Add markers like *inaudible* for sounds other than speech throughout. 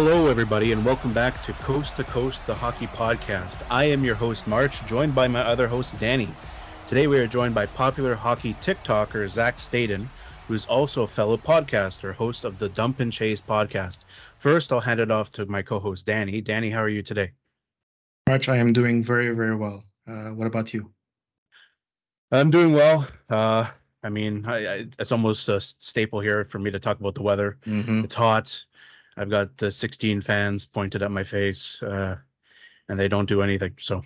Hello, everybody, and welcome back to Coast to Coast, the hockey podcast. I am your host, March, joined by my other host, Danny. Today, we are joined by popular hockey TikToker Zach Staden, who is also a fellow podcaster, host of the Dump and Chase podcast. First, I'll hand it off to my co host, Danny. Danny, how are you today? March, I am doing very, very well. Uh, what about you? I'm doing well. Uh, I mean, I, I, it's almost a staple here for me to talk about the weather. Mm-hmm. It's hot. I've got the 16 fans pointed at my face, uh, and they don't do anything. So,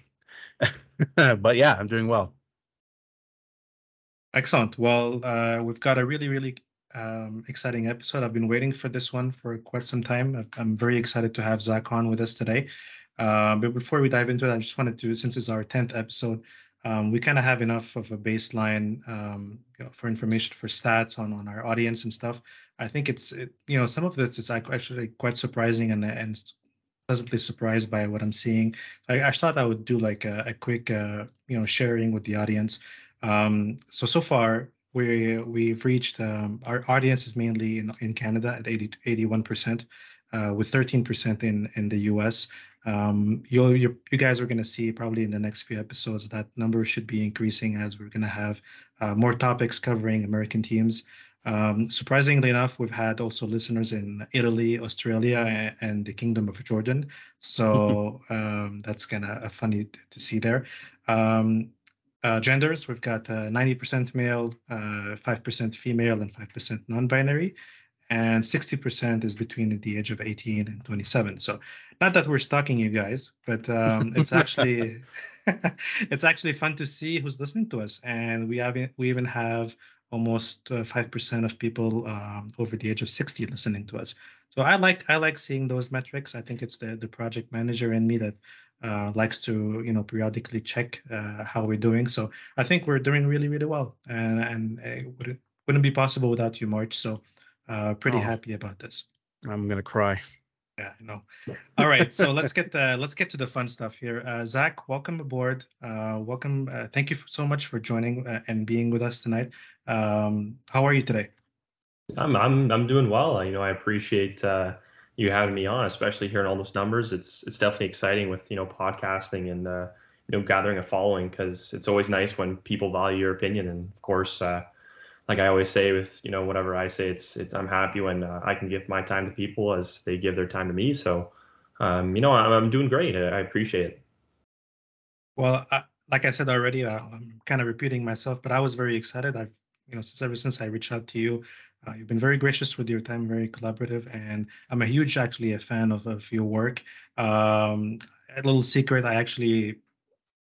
*laughs* but yeah, I'm doing well. Excellent. Well, uh, we've got a really, really um, exciting episode. I've been waiting for this one for quite some time. I'm very excited to have Zach on with us today. Uh, but before we dive into it, I just wanted to, since it's our 10th episode, um, we kind of have enough of a baseline um, you know, for information for stats on, on our audience and stuff. I think it's it, you know some of this is actually quite surprising and and pleasantly surprised by what I'm seeing. I, I thought I would do like a, a quick uh, you know sharing with the audience. Um, so so far we we've reached um, our audience is mainly in, in Canada at 80 81 percent, uh, with 13 percent in in the U.S. Um, you you guys are going to see probably in the next few episodes that number should be increasing as we're going to have uh, more topics covering American teams. Um, surprisingly enough, we've had also listeners in Italy, Australia, and the Kingdom of Jordan. So *laughs* um, that's kind of funny to see there. Um, uh, genders, we've got uh, 90% male, uh, 5% female, and 5% non-binary, and 60% is between the age of 18 and 27. So not that we're stalking you guys, but um, *laughs* it's actually *laughs* it's actually fun to see who's listening to us, and we have we even have almost uh, five percent of people um, over the age of 60 listening to us. So I like I like seeing those metrics. I think it's the the project manager in me that uh, likes to you know periodically check uh, how we're doing. So I think we're doing really really well, and and it wouldn't wouldn't be possible without you, March. So uh, pretty oh, happy about this. I'm gonna cry. Yeah, I know. All right, so let's get uh, let's get to the fun stuff here. Uh, Zach, welcome aboard. Uh, welcome. Uh, thank you so much for joining uh, and being with us tonight. Um, how are you today? I'm I'm I'm doing well. You know, I appreciate uh, you having me on, especially hearing all those numbers. It's it's definitely exciting with you know podcasting and uh, you know gathering a following because it's always nice when people value your opinion and of course like I always say with you know whatever I say, it's it's I'm happy when uh, I can give my time to people as they give their time to me. So um, you know I'm, I'm doing great. I, appreciate it. Well, I, like I said already, uh, I'm kind of repeating myself, but I was very excited. I've you know since ever since I reached out to you, uh, you've been very gracious with your time, very collaborative, and I'm a huge actually a fan of, of your work. Um, a little secret, I actually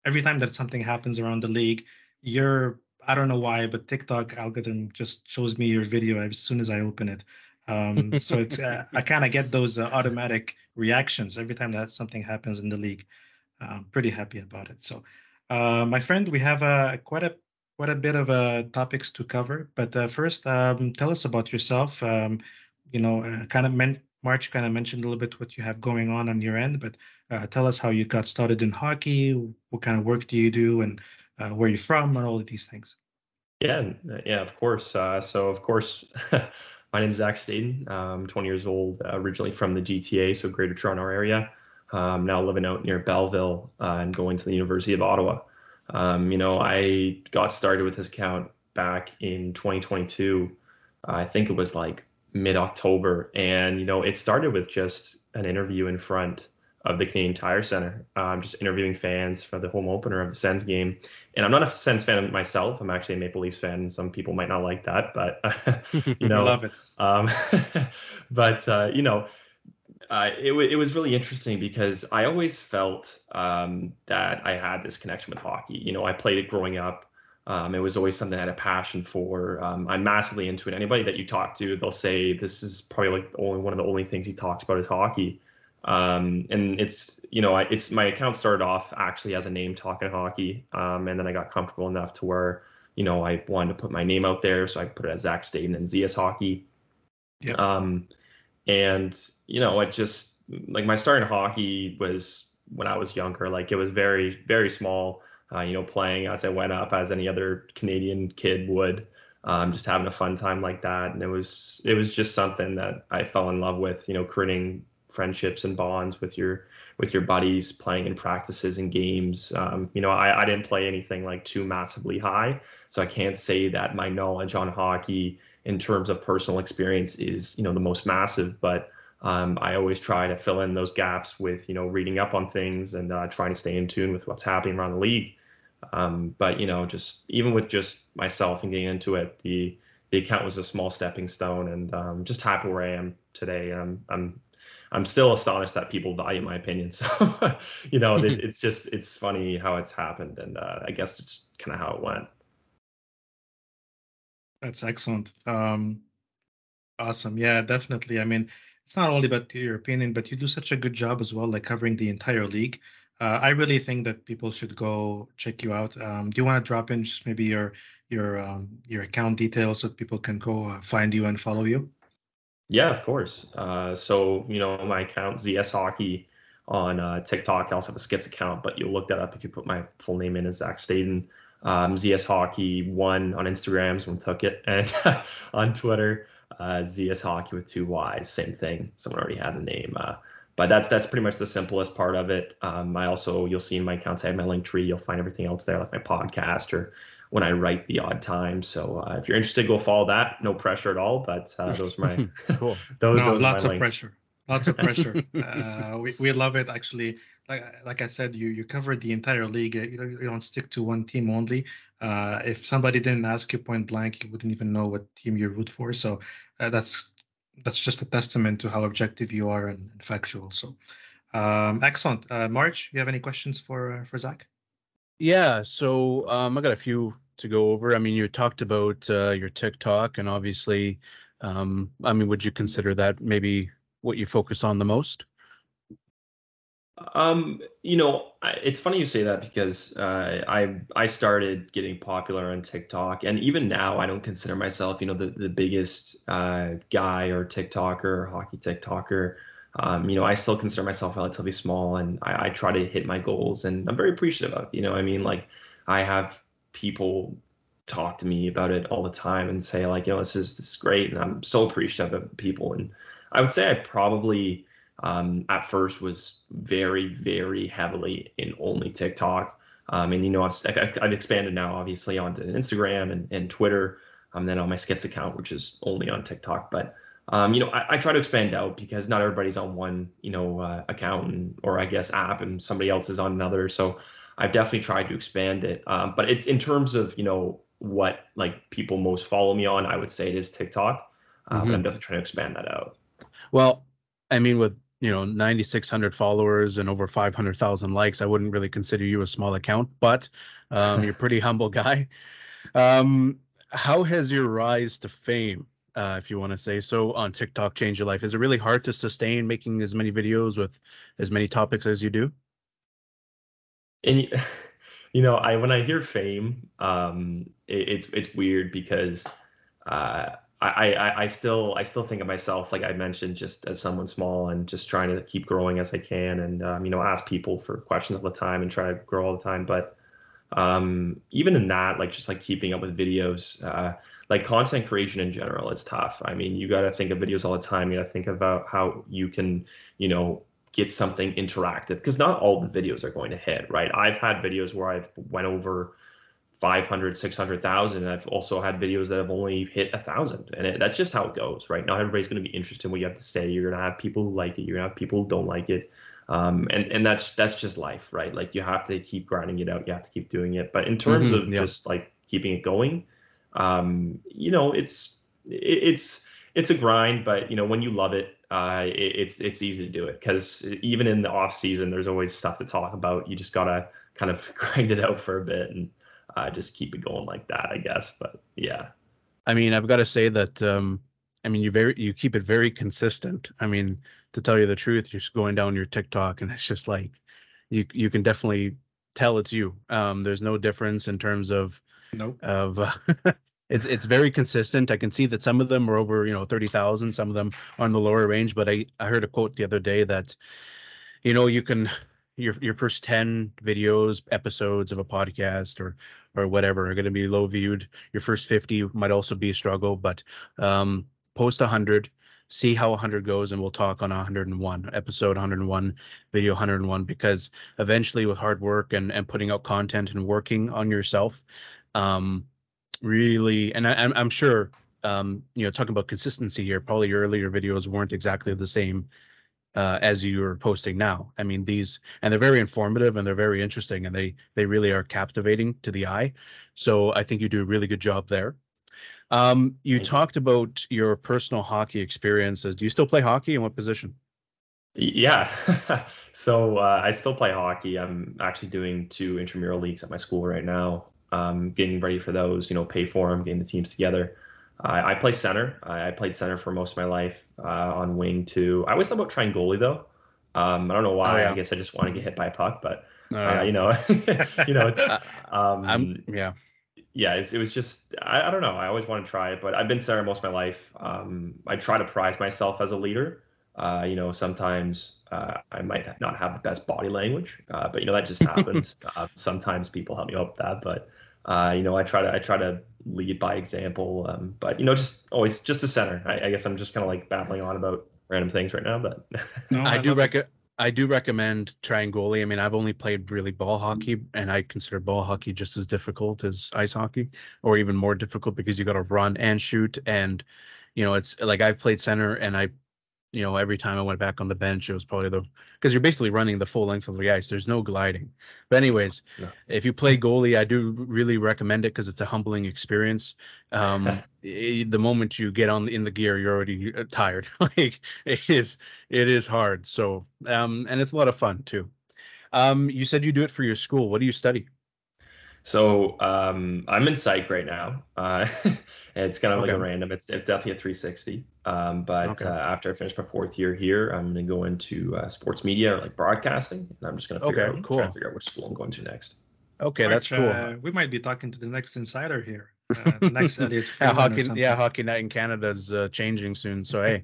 every time that something happens around the league, you're I don't know why, but TikTok algorithm just shows me your video as soon as I open it. Um, so it's uh, *laughs* I kind of get those uh, automatic reactions every time that something happens in the league. I'm pretty happy about it. So, uh, my friend, we have uh, quite a quite a bit of uh, topics to cover. But uh, first, um, tell us about yourself. Um, you know, kind of men- March kind of mentioned a little bit what you have going on on your end, but tell us how you got started in hockey. What kind of work do you do, and uh, where you're from, and all of these things. Yeah, yeah, of course. Uh, so of course, *laughs* my name is Zach Staden. I'm 20 years old, uh, originally from the GTA, so Greater Toronto area. Um, now living out near Belleville uh, and going to the University of Ottawa. Um, you know, I got started with this account back in 2022. I think it was like mid October, and you know, it started with just an interview in front of the Canadian Tire Center. I'm just interviewing fans for the home opener of the Sens game. And I'm not a Sens fan myself. I'm actually a Maple Leafs fan. Some people might not like that, but *laughs* you *laughs* know, love it. Um, *laughs* but uh, you know, uh, it, w- it was really interesting because I always felt um, that I had this connection with hockey. You know, I played it growing up. Um, it was always something I had a passion for. Um, I'm massively into it. Anybody that you talk to, they'll say this is probably like only one of the only things he talks about is hockey. Um, and it's you know it's my account started off actually as a name talking hockey, um, and then I got comfortable enough to where you know I wanted to put my name out there, so I put it as Zach Staden and ZS Hockey. Yeah. Um, and you know I just like my start in hockey was when I was younger, like it was very very small. Uh, you know, playing as I went up, as any other Canadian kid would, um, just having a fun time like that. And it was it was just something that I fell in love with. You know, creating friendships and bonds with your with your buddies playing in practices and games. Um, you know, I, I didn't play anything like too massively high, so I can't say that my knowledge on hockey in terms of personal experience is you know the most massive, but um, I always try to fill in those gaps with you know reading up on things and uh, trying to stay in tune with what's happening around the league. Um, but you know, just even with just myself and getting into it, the the account was a small stepping stone, and um, just happy where I am today. I'm I'm I'm still astonished that people value my opinion. *laughs* So you know, it, *laughs* it's just it's funny how it's happened, and uh, I guess it's kind of how it went. That's excellent. Um, awesome. Yeah, definitely. I mean, it's not only about your opinion, but you do such a good job as well, like covering the entire league. Uh, I really think that people should go check you out. Um, do you want to drop in just maybe your your um, your account details so people can go uh, find you and follow you? Yeah, of course. Uh, so you know my account ZS Hockey on uh, TikTok. I also have a Skits account, but you'll look that up if you put my full name in as Zach Staten. Um, ZS Hockey one on Instagram, someone took it, *laughs* and on Twitter uh, ZS Hockey with two Y's, same thing. Someone already had the name. Uh, but that's that's pretty much the simplest part of it. Um, I also you'll see in my accounts I have my link tree. You'll find everything else there, like my podcast or when I write the odd time. So uh, if you're interested, go follow that. No pressure at all. But uh, *laughs* those are my cool. *laughs* those, no, those lots of links. pressure. Lots of pressure. *laughs* uh, we, we love it actually. Like like I said, you you covered the entire league. You don't, you don't stick to one team only. Uh, if somebody didn't ask you point blank, you wouldn't even know what team you root for. So uh, that's that's just a testament to how objective you are and, and factual. So um, excellent. Uh, March, you have any questions for uh, for Zach? Yeah, so um, I got a few to go over. I mean, you talked about uh, your TikTok, and obviously, um, I mean, would you consider that maybe what you focus on the most? Um, you know, it's funny you say that because uh, I I started getting popular on TikTok, and even now I don't consider myself, you know, the the biggest uh, guy or TikToker hockey TikToker. Um, you know, I still consider myself relatively small, and I, I try to hit my goals, and I'm very appreciative of. You know, I mean, like I have people talk to me about it all the time and say like, you know, this is this is great, and I'm so appreciative of people, and I would say I probably um, at first was very, very heavily in only TikTok. Um, and you know, I've, I've, expanded now, obviously, onto Instagram and, and Twitter, um, then on my Skits account, which is only on TikTok. But um, you know, I, I, try to expand out because not everybody's on one, you know, uh, account and, or I guess app, and somebody else is on another. So I've definitely tried to expand it. Um, but it's in terms of you know what like people most follow me on, I would say it is TikTok. Uh, mm-hmm. But I'm definitely trying to expand that out. Well, I mean, with you know 9600 followers and over 500,000 likes, I wouldn't really consider you a small account, but um, you're a pretty *laughs* humble guy. Um, how has your rise to fame, uh, if you want to say so, on TikTok Change your life? Is it really hard to sustain making as many videos with as many topics as you do? And *laughs* you know, I when I hear fame, um, it, it's it's weird because uh, I, I, I still I still think of myself like I mentioned just as someone small and just trying to keep growing as I can and um, you know ask people for questions all the time and try to grow all the time but um, even in that like just like keeping up with videos uh, like content creation in general is tough. I mean you got to think of videos all the time. You got to think about how you can you know get something interactive because not all the videos are going to hit right? I've had videos where I've went over 500 600,000 and I've also had videos that have only hit a thousand and it, that's just how it goes right? Not everybody's going to be interested in what you have to say. You're going to have people who like it. You're going to have people who don't like it um, and and that's that's just life right like you have to keep grinding it out you have to keep doing it but in terms mm-hmm, of yeah. just like keeping it going um, you know it's it, it's it's a grind but you know when you love it uh, it, it's it's easy to do it because even in the off season there's always stuff to talk about you just gotta kind of *laughs* grind it out for a bit and uh, just keep it going like that, I guess. But yeah. I mean, I've got to say that um, I mean, you very you keep it very consistent. I mean, to tell you the truth, you're just going down your TikTok and it's just like you you can definitely tell it's you. Um, there's no difference in terms of nope. of uh, *laughs* it's it's very consistent. I can see that some of them are over you know thirty thousand, some of them are in the lower range. But I I heard a quote the other day that you know you can your your first 10 videos episodes of a podcast or or whatever are going to be low viewed your first 50 might also be a struggle but um, post 100 see how 100 goes, and we'll talk on 101 episode 101, video 101, because eventually with hard work and and putting out content and working on yourself, um, really, and I, I'm I'm sure um, you know, talking about consistency here, probably your earlier videos weren't exactly the same uh, as you're posting now. I mean, these and they're very informative and they're very interesting and they they really are captivating to the eye. So I think you do a really good job there. Um, you talked about your personal hockey experiences. Do you still play hockey? In what position? Yeah. *laughs* so uh, I still play hockey. I'm actually doing two intramural leagues at my school right now. Um, getting ready for those. You know, pay for them, getting the teams together. I, I play center. I, I, played center for most of my life uh, on wing too. I always thought about trying goalie though. Um, I don't know why. Oh, yeah. I guess I just want to get hit by a puck, but uh, you know, *laughs* you know, it's *laughs* um, I'm, yeah, yeah. It, it was just I, I, don't know. I always want to try it, but I've been center most of my life. Um, I try to prize myself as a leader. Uh, you know, sometimes uh, I might not have the best body language, uh, but you know that just *laughs* happens. Uh, sometimes people help me out with that, but uh, you know, I try to I try to lead by example. Um, but you know, just always just a center. I, I guess I'm just kind of like babbling on about random things right now, but no, *laughs* I, I do rec- I do recommend trying goalie. I mean, I've only played really ball hockey, and I consider ball hockey just as difficult as ice hockey, or even more difficult because you got to run and shoot. And you know, it's like I've played center, and I you know, every time I went back on the bench, it was probably the because you're basically running the full length of the ice. There's no gliding. But anyways, if you play goalie, I do really recommend it because it's a humbling experience. Um, *laughs* the moment you get on in the gear, you're already uh, tired. *laughs* like it is, it is hard. So, um, and it's a lot of fun too. Um, you said you do it for your school. What do you study? So um, I'm in psych right now. Uh, *laughs* it's kind of okay. like a random. It's, it's definitely a 360. Um, but okay. uh, after I finish my fourth year here, I'm gonna go into uh, sports media or like broadcasting, and I'm just gonna figure okay, out, cool. try to figure out which school I'm going to next. Okay, March, that's cool. Uh, we might be talking to the next insider here. Uh, *laughs* next yeah, hockey, yeah, hockey night in Canada is uh, changing soon. So hey,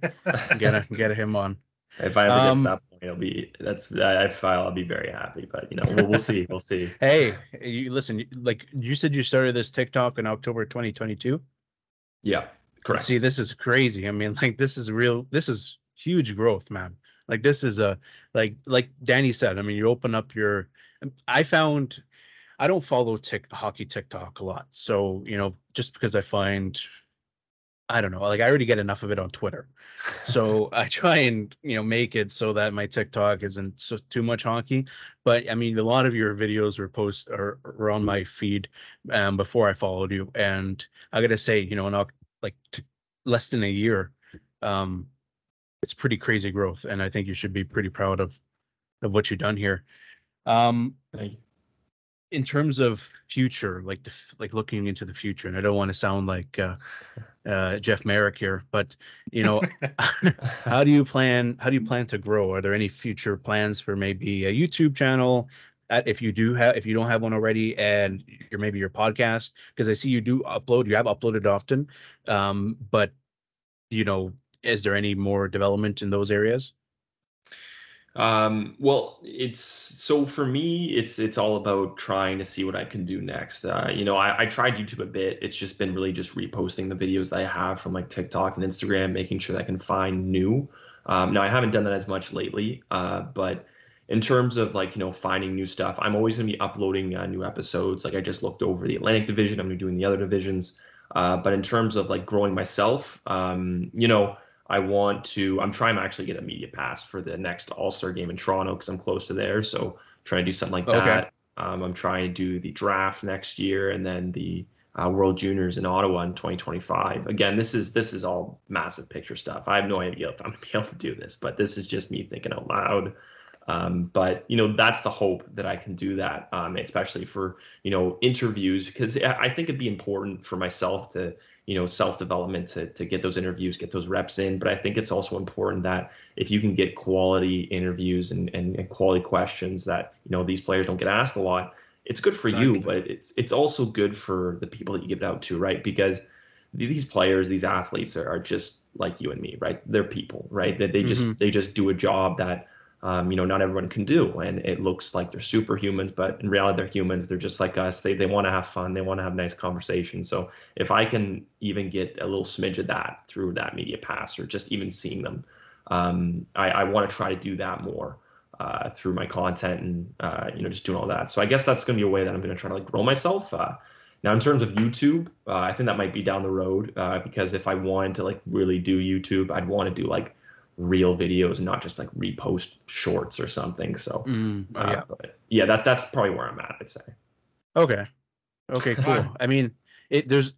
get *laughs* get him on. If I ever um, get to that point, it'll be that's I file. I'll be very happy. But you know, we'll, we'll see. We'll see. *laughs* hey, you listen. Like you said, you started this TikTok in October 2022. Yeah, correct. See, this is crazy. I mean, like this is real. This is huge growth, man. Like this is a like like Danny said. I mean, you open up your. I found. I don't follow tick, hockey TikTok a lot, so you know, just because I find I don't know. Like I already get enough of it on Twitter, so *laughs* I try and you know make it so that my TikTok isn't so, too much honky. But I mean, a lot of your videos were post or were on my feed um, before I followed you, and I gotta say, you know, in like t- less than a year, um, it's pretty crazy growth, and I think you should be pretty proud of of what you've done here. Um, Thank you in terms of future, like the, like looking into the future, and I don't want to sound like uh, uh, Jeff Marek here, but you know, *laughs* how do you plan? How do you plan to grow? Are there any future plans for maybe a YouTube channel? At, if you do have, if you don't have one already, and you're maybe your podcast, because I see you do upload, you have uploaded often, um, but you know, is there any more development in those areas? Um, well, it's so for me, it's it's all about trying to see what I can do next. Uh, you know, I, I tried YouTube a bit. It's just been really just reposting the videos that I have from like TikTok and Instagram, making sure that I can find new. Um, now I haven't done that as much lately, uh, but in terms of like you know finding new stuff, I'm always gonna be uploading uh, new episodes. Like I just looked over the Atlantic Division. I'm gonna be doing the other divisions. Uh, but in terms of like growing myself, um, you know I want to. I'm trying to actually get a media pass for the next All Star game in Toronto because I'm close to there. So trying to do something like okay. that. Um, I'm trying to do the draft next year and then the uh, World Juniors in Ottawa in 2025. Again, this is this is all massive picture stuff. I have no idea if I'm gonna be able to do this, but this is just me thinking out loud. Um, but you know that's the hope that I can do that, um, especially for you know interviews because I think it'd be important for myself to you know self development to to get those interviews, get those reps in. But I think it's also important that if you can get quality interviews and and, and quality questions that you know these players don't get asked a lot, it's good for exactly. you, but it's it's also good for the people that you give it out to, right? Because these players, these athletes are, are just like you and me, right? They're people, right? That they, they just mm-hmm. they just do a job that um, you know, not everyone can do. And it looks like they're superhumans, but in reality, they're humans. They're just like us. They, they want to have fun. They want to have nice conversations. So if I can even get a little smidge of that through that media pass or just even seeing them, um, I, I want to try to do that more. Uh, through my content and uh, you know just doing all that. So I guess that's going to be a way that I'm going to try to like grow myself. Uh, now in terms of YouTube, uh, I think that might be down the road uh, because if I wanted to like really do YouTube, I'd want to do like real videos and not just like repost shorts or something. So Mm, oh, yeah. but yeah, that that's probably where I'm at. I'd say. Okay. Okay. Cool. I mean, it. There's.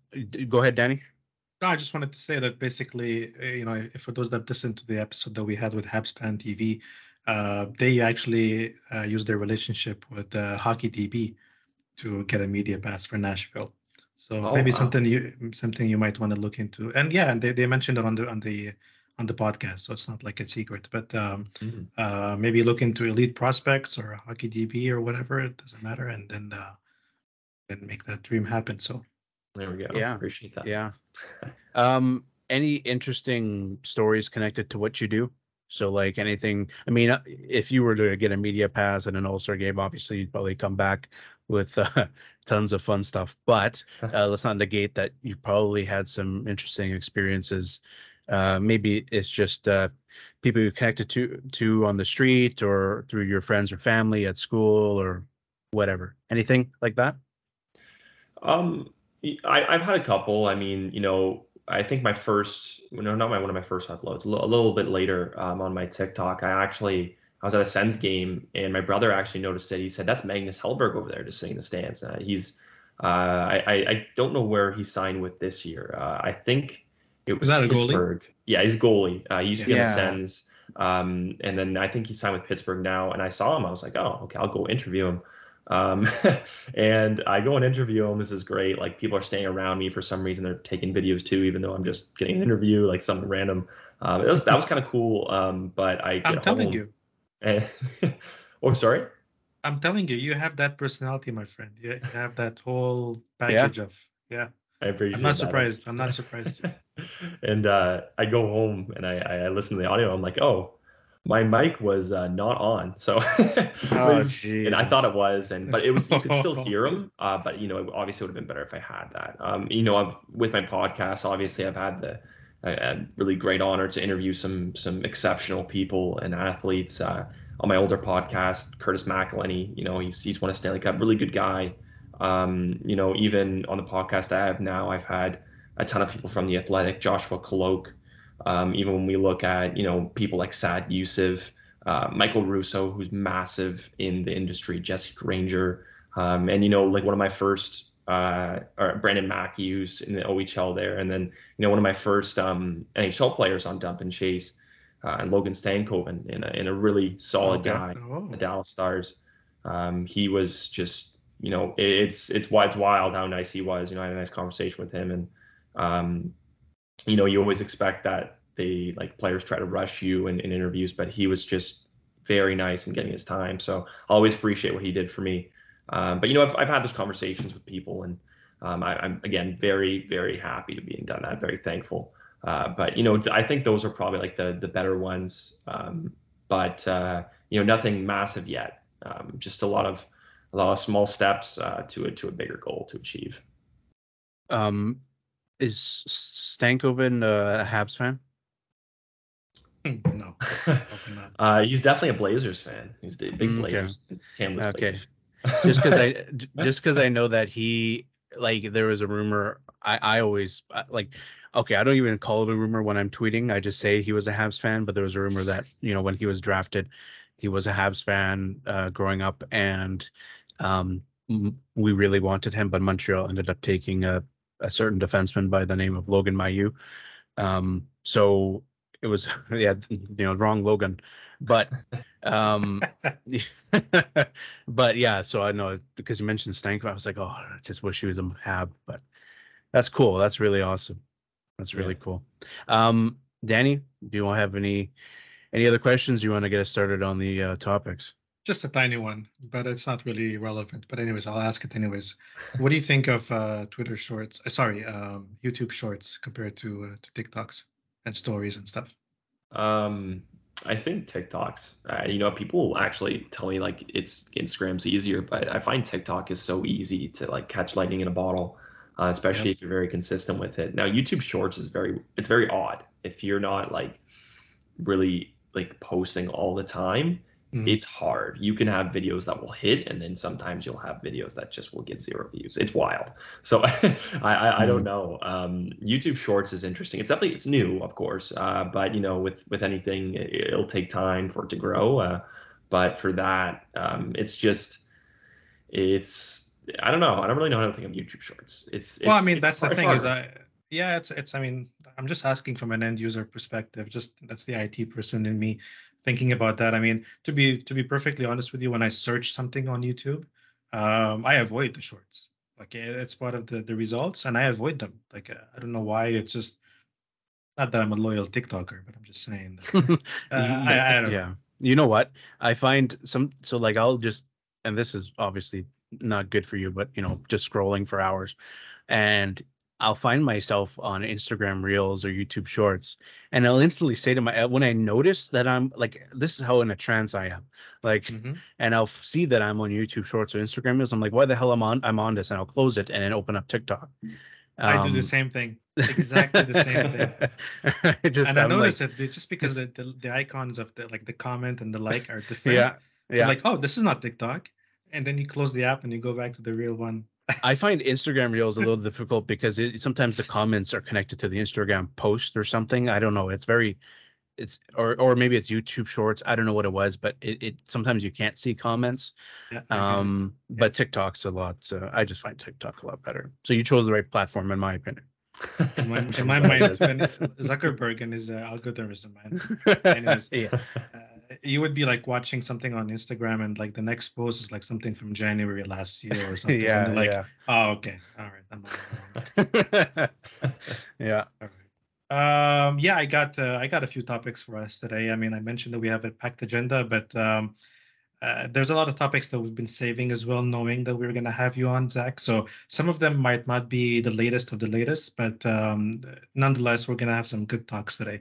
Go ahead, Danny. No, I just wanted to say that basically, uh, you know, if for those that listened to the episode that we had with Habspan TV, uh, they actually uh, used their relationship with uh, Hockey DB to get a media pass for Nashville. So Oh, maybe wow. something you something you might want to look into. And yeah, and they, they mentioned it on the on the on the podcast, so it's not like a secret. But um, Mhm. uh, maybe look into elite prospects or Hockey DB or whatever. It doesn't matter, and then uh, then make that dream happen. So There we go. Yeah. Appreciate that. Yeah. *laughs* Um. Any interesting stories connected to what you do? So like anything. I mean, uh, if you were to get a media pass at an All Star game, obviously you'd probably come back with uh, *laughs* tons of fun stuff. But *laughs* uh, let's not negate that you probably had some interesting experiences. Uh, maybe it's just uh, people you connected to to on the street or through your friends or family at school or whatever. Anything like that? Um, I, I've had a couple. I mean, you know, I think my first, no, not my one of my first uploads, a little, bit later um, on my TikTok, I actually I was at a Sens game and my brother actually noticed it. He said, "That's Magnus Hellberg over there, just sitting in the stands." Uh, he's, uh, I, I I don't know where he signed with this year. Uh, I think it was that a goalie? Yeah, he's a goalie. Uh, he used to be on the Sens. Um, and then I think he signed with Pittsburgh now. And I saw him. I was like, oh, okay, I'll go interview him. Um, *laughs* and I go and interview him. This is great. Like people are staying around me for some reason. They're taking videos too, even though I'm just getting an interview, like something random. Um, it was that was kind of cool. Um, but I I'm telling you, and- *laughs* oh, sorry. I'm telling you, you have that personality, my friend. You you have that whole package of yeah. I appreciate I'm not that. surprised. I'm not surprised. *laughs* and uh, I go home and I, I listen to the audio. I'm like, oh, my mic was uh, not on. So, *laughs* Oh, and I thought it was, and but it was you could still *laughs* hear them. Uh, but you know, it obviously would have been better if I had that. Um, you know, I've with my podcast, obviously, I've had the a, really great honor to interview some some exceptional people and athletes. Uh, on my older podcast, Curtis McElhinney, you know, he's he's won a Stanley Cup, really good guy. Um, you know, even on the podcast I have now, I've had a ton of people from the Athletic, Joshua Kloke. Um, even when we look at you know people like Saad Yousuf, uh, Michael Russo, who's massive in the industry, Jesse Granger, um, and you know like one of my first, uh, or Brandon Mackey, who's in the OHL there, and then you know one of my first um, NHL players on Dump and Chase, uh, and Logan Stankoven, in a, in a really solid Okay. guy Oh. the Dallas Stars. Um, he was just, you know, it, it's it's why it's wild how nice he was. You know, I had a nice conversation with him, and um, you know, you always expect that they like players try to rush you in, in interviews, but he was just very nice in getting his time. So I always appreciate what he did for me. Um, but you know, I've I've had those conversations with people, and um, I, I'm again very very happy to being done that. Very thankful. Uh, but you know, I think those are probably like the the better ones. Um, but uh, you know, nothing massive yet. Um, just a lot of a lot of small steps uh, to a to a bigger goal to achieve. Um, is Stankoven uh, a Habs fan? no, *laughs* uh, he's definitely a Blazers fan. He's a big Mm, okay. Okay. Blazers. Just because I *laughs* just because I know that he like there was a rumor. I I always like okay. I don't even call it a rumor when I'm tweeting. I just say he was a Habs fan. But there was a rumor that you know when he was drafted, he was a Habs fan uh, growing up, and um, m- we really wanted him, but Montreal ended up taking a a certain defenseman by the name of Logan Mailloux. Um, so it was *laughs* yeah you know wrong Logan, but um *laughs* but yeah, so I know because you mentioned Stank, I was like, oh, I just wish he was a Hab, but that's cool. That's really awesome. That's really Yeah. cool. Um, Danny, do you want to have any any other questions? You want to get us started on the uh, topics? Just a tiny one, but it's not really relevant. But anyways, I'll ask it anyways. What do you think of uh, Twitter Shorts? Uh, sorry, um, YouTube Shorts compared to uh, to TikToks and stories and stuff? Um, I think TikToks. Uh, you know, people actually tell me like it's Instagram's easier, but I find TikTok is so easy to like catch lightning in a bottle, uh, especially yep. if you're very consistent with it. Now, YouTube Shorts is very it's very odd if you're not like really like posting all the time mm-hmm. it's hard. You can have videos that will hit, and then sometimes you'll have videos that just will get zero views. It's wild. So *laughs* I, I, I, don't mm-hmm. know. Um, YouTube Shorts is interesting. It's definitely it's new, of course, uh, but you know, with with anything, it'll take time for it to grow. Uh, but for that, um, it's just it's I don't know. I don't really know how to think of YouTube Shorts. It's, it's well, I mean, that's the thing is I yeah, it's it's I mean, I'm just asking from an end user perspective. Just that's the IT person in me thinking about that. I mean, to be to be perfectly honest with you, when I search something on YouTube, um, I avoid the shorts. Like it's part of the the results, and I avoid them. Like I don't know why. It's just not that I'm a loyal TikToker, but I'm just saying. That, *laughs* uh, I, I yeah. Know. You know what? I find some so like I'll just and this is obviously not good for you, but you know, just scrolling for hours. And I'll find myself on Instagram Reels or YouTube Shorts, and I'll instantly say to my when I notice that I'm like this is how in a trance I am, like, mm-hmm. and I'll see that I'm on YouTube Shorts or Instagram Reels. I'm like, why the hell am on I'm on this, and I'll close it and then open up TikTok. I do the um, same thing, *laughs* exactly the same thing. *laughs* just, and I notice like, it just because the, the, the icons of the like the comment and the *laughs* like are different. Yeah, yeah. like, oh, this is not TikTok, and then you close the app and you go back to the real one. I find Instagram Reels a little difficult because it, sometimes the comments are connected to the Instagram post or something. I don't know. It's very, it's or or maybe it's YouTube Shorts. I don't know what it was, but it, it sometimes you can't see comments. Yeah, *laughs* um, yeah. but TikTok's a lot. So I just find TikTok a lot better. So you chose the right platform, in my opinion. *laughs* in my, in my *laughs* mind, Zuckerberg and his uh, algorithm is the man. Anyways, yeah. Uh, you would be like watching something on Instagram and like the next post is like something from January last year or *laughs* something. yeah, like, yeah. oh, okay, all right, I'm *laughs* yeah. All right. Um, yeah, I got uh, I got a few topics for us today. I mean, I mentioned that we have a packed agenda, but um, uh, there's a lot of topics that we've been saving as well, knowing that we are going to have you on, Zach. So some of them might not be the latest of the latest, but um, nonetheless, we're going to have some good talks today.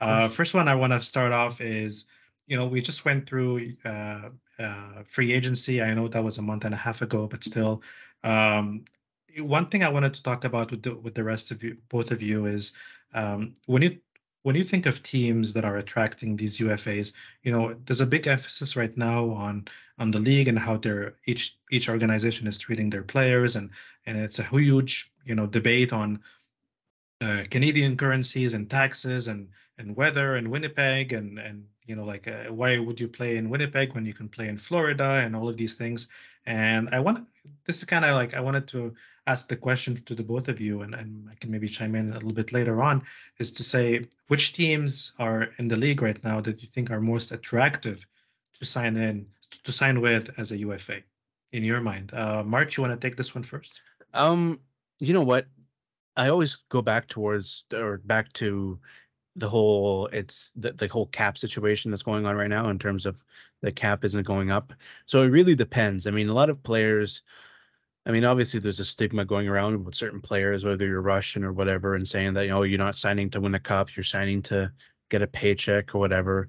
Uh, first one I want to start off is you know, we just went through uh, uh, free agency. I know that was a month and a half ago, but still. Um, one thing I wanted to talk about with the, with the rest of you, both of you, is um, when you when you think of teams that are attracting these UFAs, you know, there's a big emphasis right now on on the league and how their each each organization is treating their players, and and it's a huge you know debate on uh, Canadian currencies and taxes and and weather and Winnipeg and and you know like uh, why would you play in Winnipeg when you can play in Florida and all of these things. And I want this is kind of like I wanted to ask the question to the both of you and, and I can maybe chime in a little bit later on is to say which teams are in the league right now that you think are most attractive to sign in to sign with as a UFA in your mind. Uh, March, you want to take this one first? Um, you know what? I always go back towards or back to the whole it's the, the whole cap situation that's going on right now in terms of the cap isn't going up. So it really depends. I mean, a lot of players. I mean, obviously there's a stigma going around with certain players, whether you're Russian or whatever, and saying that you know you're not signing to win a cup, you're signing to get a paycheck or whatever.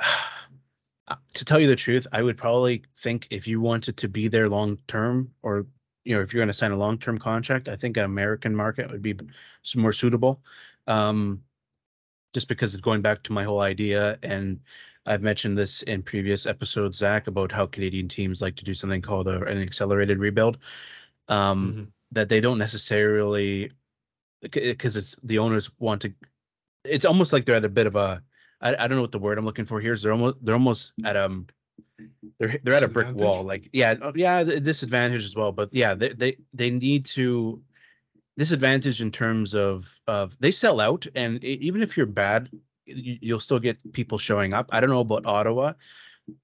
*sighs* to tell you the truth, I would probably think if you wanted to be there long term, or you know, if you're going to sign a long term contract, I think an American market would be more suitable. Um, just because it's going back to my whole idea and I've mentioned this in previous episodes, Zach, about how Canadian teams like to do something called a, an accelerated rebuild. Um, mm-hmm. That they don't necessarily, because it's the owners want to. It's almost like they're at a bit of a. I, I don't know what the word I'm looking for here is. They're almost they're almost at um. They're they're at a brick wall. Like yeah yeah disadvantage as well. But yeah they they they need to disadvantage in terms of of they sell out, and even if you're bad, you'll still get people showing up. I don't know about Ottawa.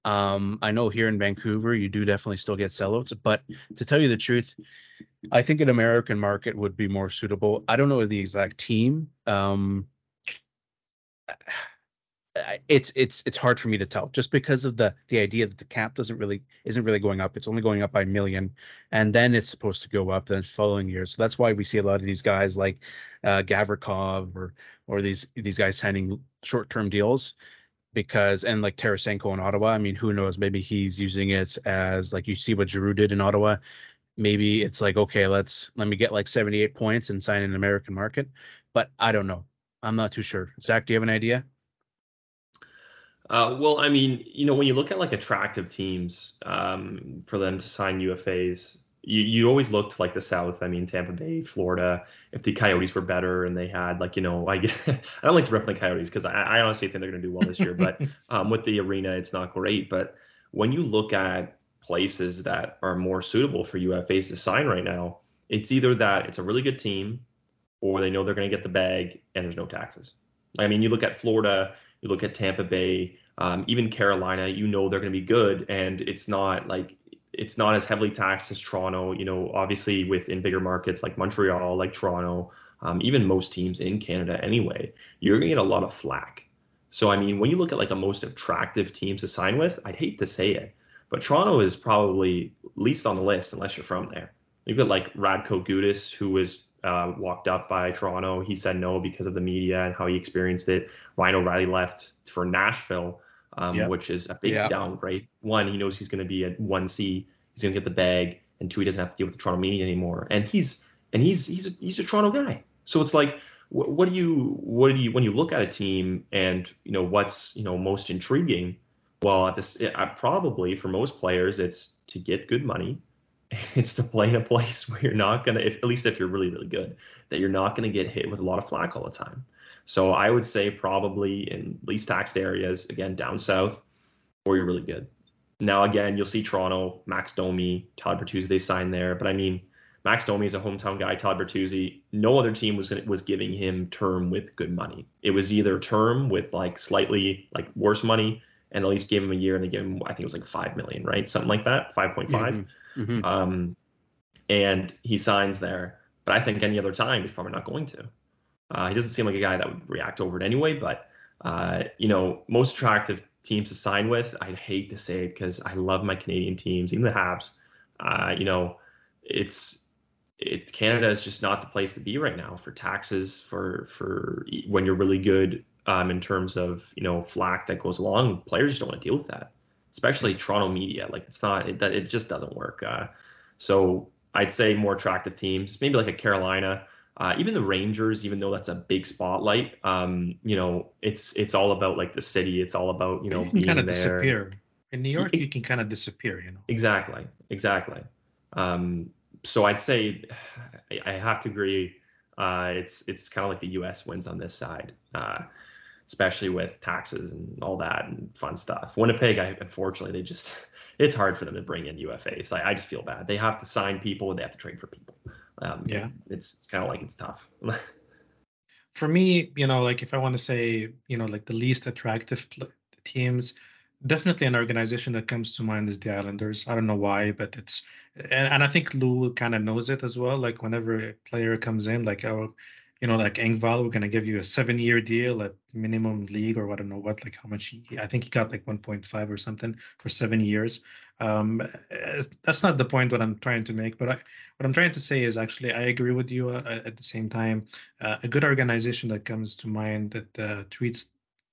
Um, I know here in Vancouver, you do definitely still get sellouts, but to tell you the truth, I think an American market would be more suitable. I don't know the exact team. Um, it's it's it's hard for me to tell just because of the the idea that the cap doesn't really isn't really going up it's only going up by a million and then it's supposed to go up the following year so that's why we see a lot of these guys like uh, Gavrikov or or these these guys signing short term deals because and like Tarasenko in Ottawa. I mean, who knows? Maybe he's using it as like you see what Giroux did in Ottawa. Maybe it's like okay, let's let me get like 78 points and sign an American market. But I don't know. I'm not too sure. Zach, do you have an idea? Uh, well, I mean, you know, when you look at like attractive teams um, for them to sign UFAs, you, you always look to like the South. I mean, Tampa Bay, Florida. If the Coyotes were better and they had like, you know, I *laughs* I don't like to rep the Coyotes because I, I, honestly think they're going to do well this year. but *laughs* um, with the arena, it's not great. But when you look at places that are more suitable for UFAs to sign right now, it's either that it's a really good team or they know they're going to get the bag and there's no taxes. I mean, you look at Florida you look at Tampa Bay, um, even Carolina, you know they're going to be good, and it's not like it's not as heavily taxed as Toronto. You know, obviously within bigger markets like Montreal, like Toronto, um, even most teams in Canada anyway, you're going to get a lot of flack. So I mean, when you look at like a most attractive teams to sign with, I'd hate to say it, but Toronto is probably least on the list unless you're from there. You've got like Radko Gudas, who was uh, walked up by Toronto. He said no because of the media and how he experienced it. Ryan O'Reilly left for Nashville, um, yep. which is a big yep. downgrade. One, he knows he's going to be at one C. He's going to get the bag, and two, he doesn't have to deal with the Toronto media anymore. And he's and he's he's a, he's a Toronto guy. So it's like, what, what do you what do you when you look at a team and you know what's you know most intriguing? Well, at this probably for most players, it's to get good money *laughs* it's to play in a place *laughs* where you're not gonna, at least if you're really really good, that you're not gonna get hit with a lot of flack all the time. So I would say probably in least taxed areas, again down south, or you're really good. Now again, you'll see Toronto, Max Domi, Todd Bertuzzi, they signed there, but I mean. Max Domi is a hometown guy. Todd Bertuzzi. No other team was was giving him term with good money. It was either term with like slightly like worse money, and at least gave him a year, and they gave him I think it was like five million, right, something like that, five point five. Mm-hmm. Mm-hmm. Um, and he signs there. But I think any other time he's probably not going to. Uh, he doesn't seem like a guy that would react over it anyway. But uh, you know, most attractive teams to sign with, I'd hate to say it because I love my Canadian teams, even the Habs. Uh, you know, it's it Canada is just not the place to be right now for taxes for for when you're really good um, in terms of you know flack that goes along. Players just don't want to deal with that especially Toronto media. Like it's not it, it just doesn't work. Uh, so I'd say more attractive teams, maybe like a Carolina, uh, even the Rangers, even though that's a big spotlight. Um, you know, it's it's all about like the city. It's all about you know you being kind of there. disappear in New York. It, you can kind of disappear. You know. Exactly. Exactly. Um, so I'd say I, I have to agree. Uh, it's it's kind of like the U.S. wins on this side. Uh, especially with taxes and all that and fun stuff. Winnipeg, I, unfortunately, they just *laughs* it's hard for them to bring in UFAs. Like, I just feel bad. They have to sign people and they have to trade for people. Um, yeah, it's, it's kind of like it's tough. *laughs* for me, you know, like if I want to say, you know, like the least attractive teams, definitely an organization that comes to mind is the Islanders. I don't know why, but it's and, and I think Lou kind of knows it as well. Like whenever a player comes in, like oh, you know, like Engvall, we're gonna give you a seven-year deal at minimum league or I don't know what, like how much he, I think he got like 1.5 or something for seven years. Um, eh, that's not the point what I'm trying to make, but I, what I'm trying to say is actually I agree with you uh, at the same time. Uh, a good organization that comes to mind that uh, treats,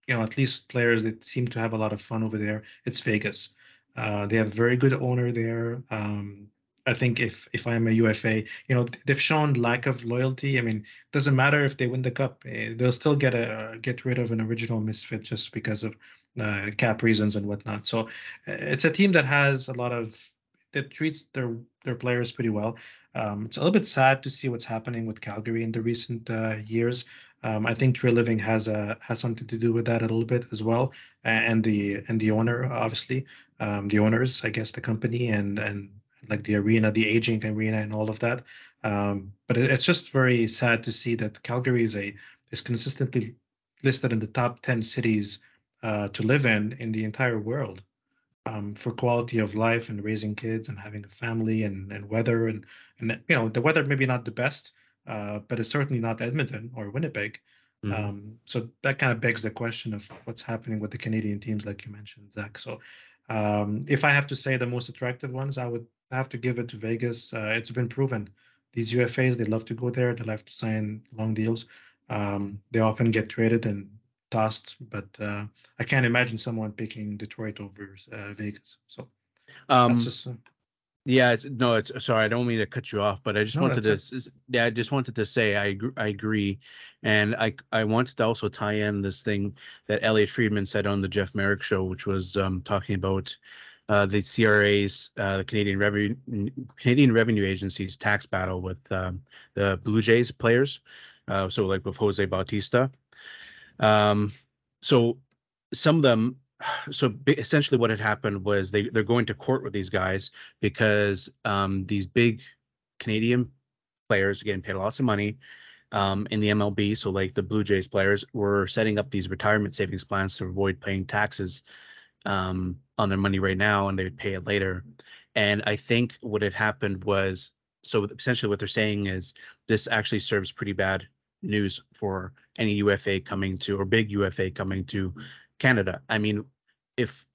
you know, at least players that seem to have a lot of fun over there. It's Vegas. Uh, they have a very good owner there. Um, I think if if I'm a UFA, you know, they've shown lack of loyalty. I mean, it doesn't matter if they win the cup; eh, they'll still get a get rid of an original misfit just because of uh, cap reasons and whatnot. So eh, it's a team that has a lot of that treats their their players pretty well. Um, it's a little bit sad to see what's happening with Calgary in the recent uh, years. Um, I think Treliving has a has something to do with that a little bit as well, and the and the owner obviously, um, the owners, I guess, the company and and like the arena, the aging arena, and all of that. Um, but it's just very sad to see that Calgary is a is consistently listed in the top 10 cities uh, to live in in the entire world um, for quality of life and raising kids and having a family and, and weather and and you know the weather maybe not the best, uh, but it's certainly not Edmonton or Winnipeg. Mm-hmm. Um, so that kind of begs the question of what's happening with the Canadian teams, like you mentioned, Zach. So um, if I have to say the most attractive ones, I would I have to give it to Vegas. Uh, it's been proven. These UFAs, they love to go there. They love to sign long deals. Um, they often get traded, and tossed, but uh, I can't imagine someone picking Detroit over uh, Vegas. So Um, that's just uh, Yeah, no, it's sorry. I don't mean to cut you off, but I just No, wanted to. s- Yeah, I just wanted to say I I agree, and I I wanted to also tie in this thing that Elliot Friedman said on the Jeff Marek show, which was um, talking about uh, the CRA's uh, the Canadian Revenue Canadian Revenue Agency's tax battle with um, the Blue Jays players, uh, so like with Jose Bautista. Um, so some of them so essentially what had happened was they they're going to court with these guys because um, these big Canadian players getting paid lots of money um, in the MLB. So like the Blue Jays players were setting up these retirement savings plans to avoid paying taxes um, on their money right now, and they would pay it later. And I think what had happened was so essentially what they're saying is this actually serves pretty bad news for any UFA coming to or big UFA coming to Canada. I mean, if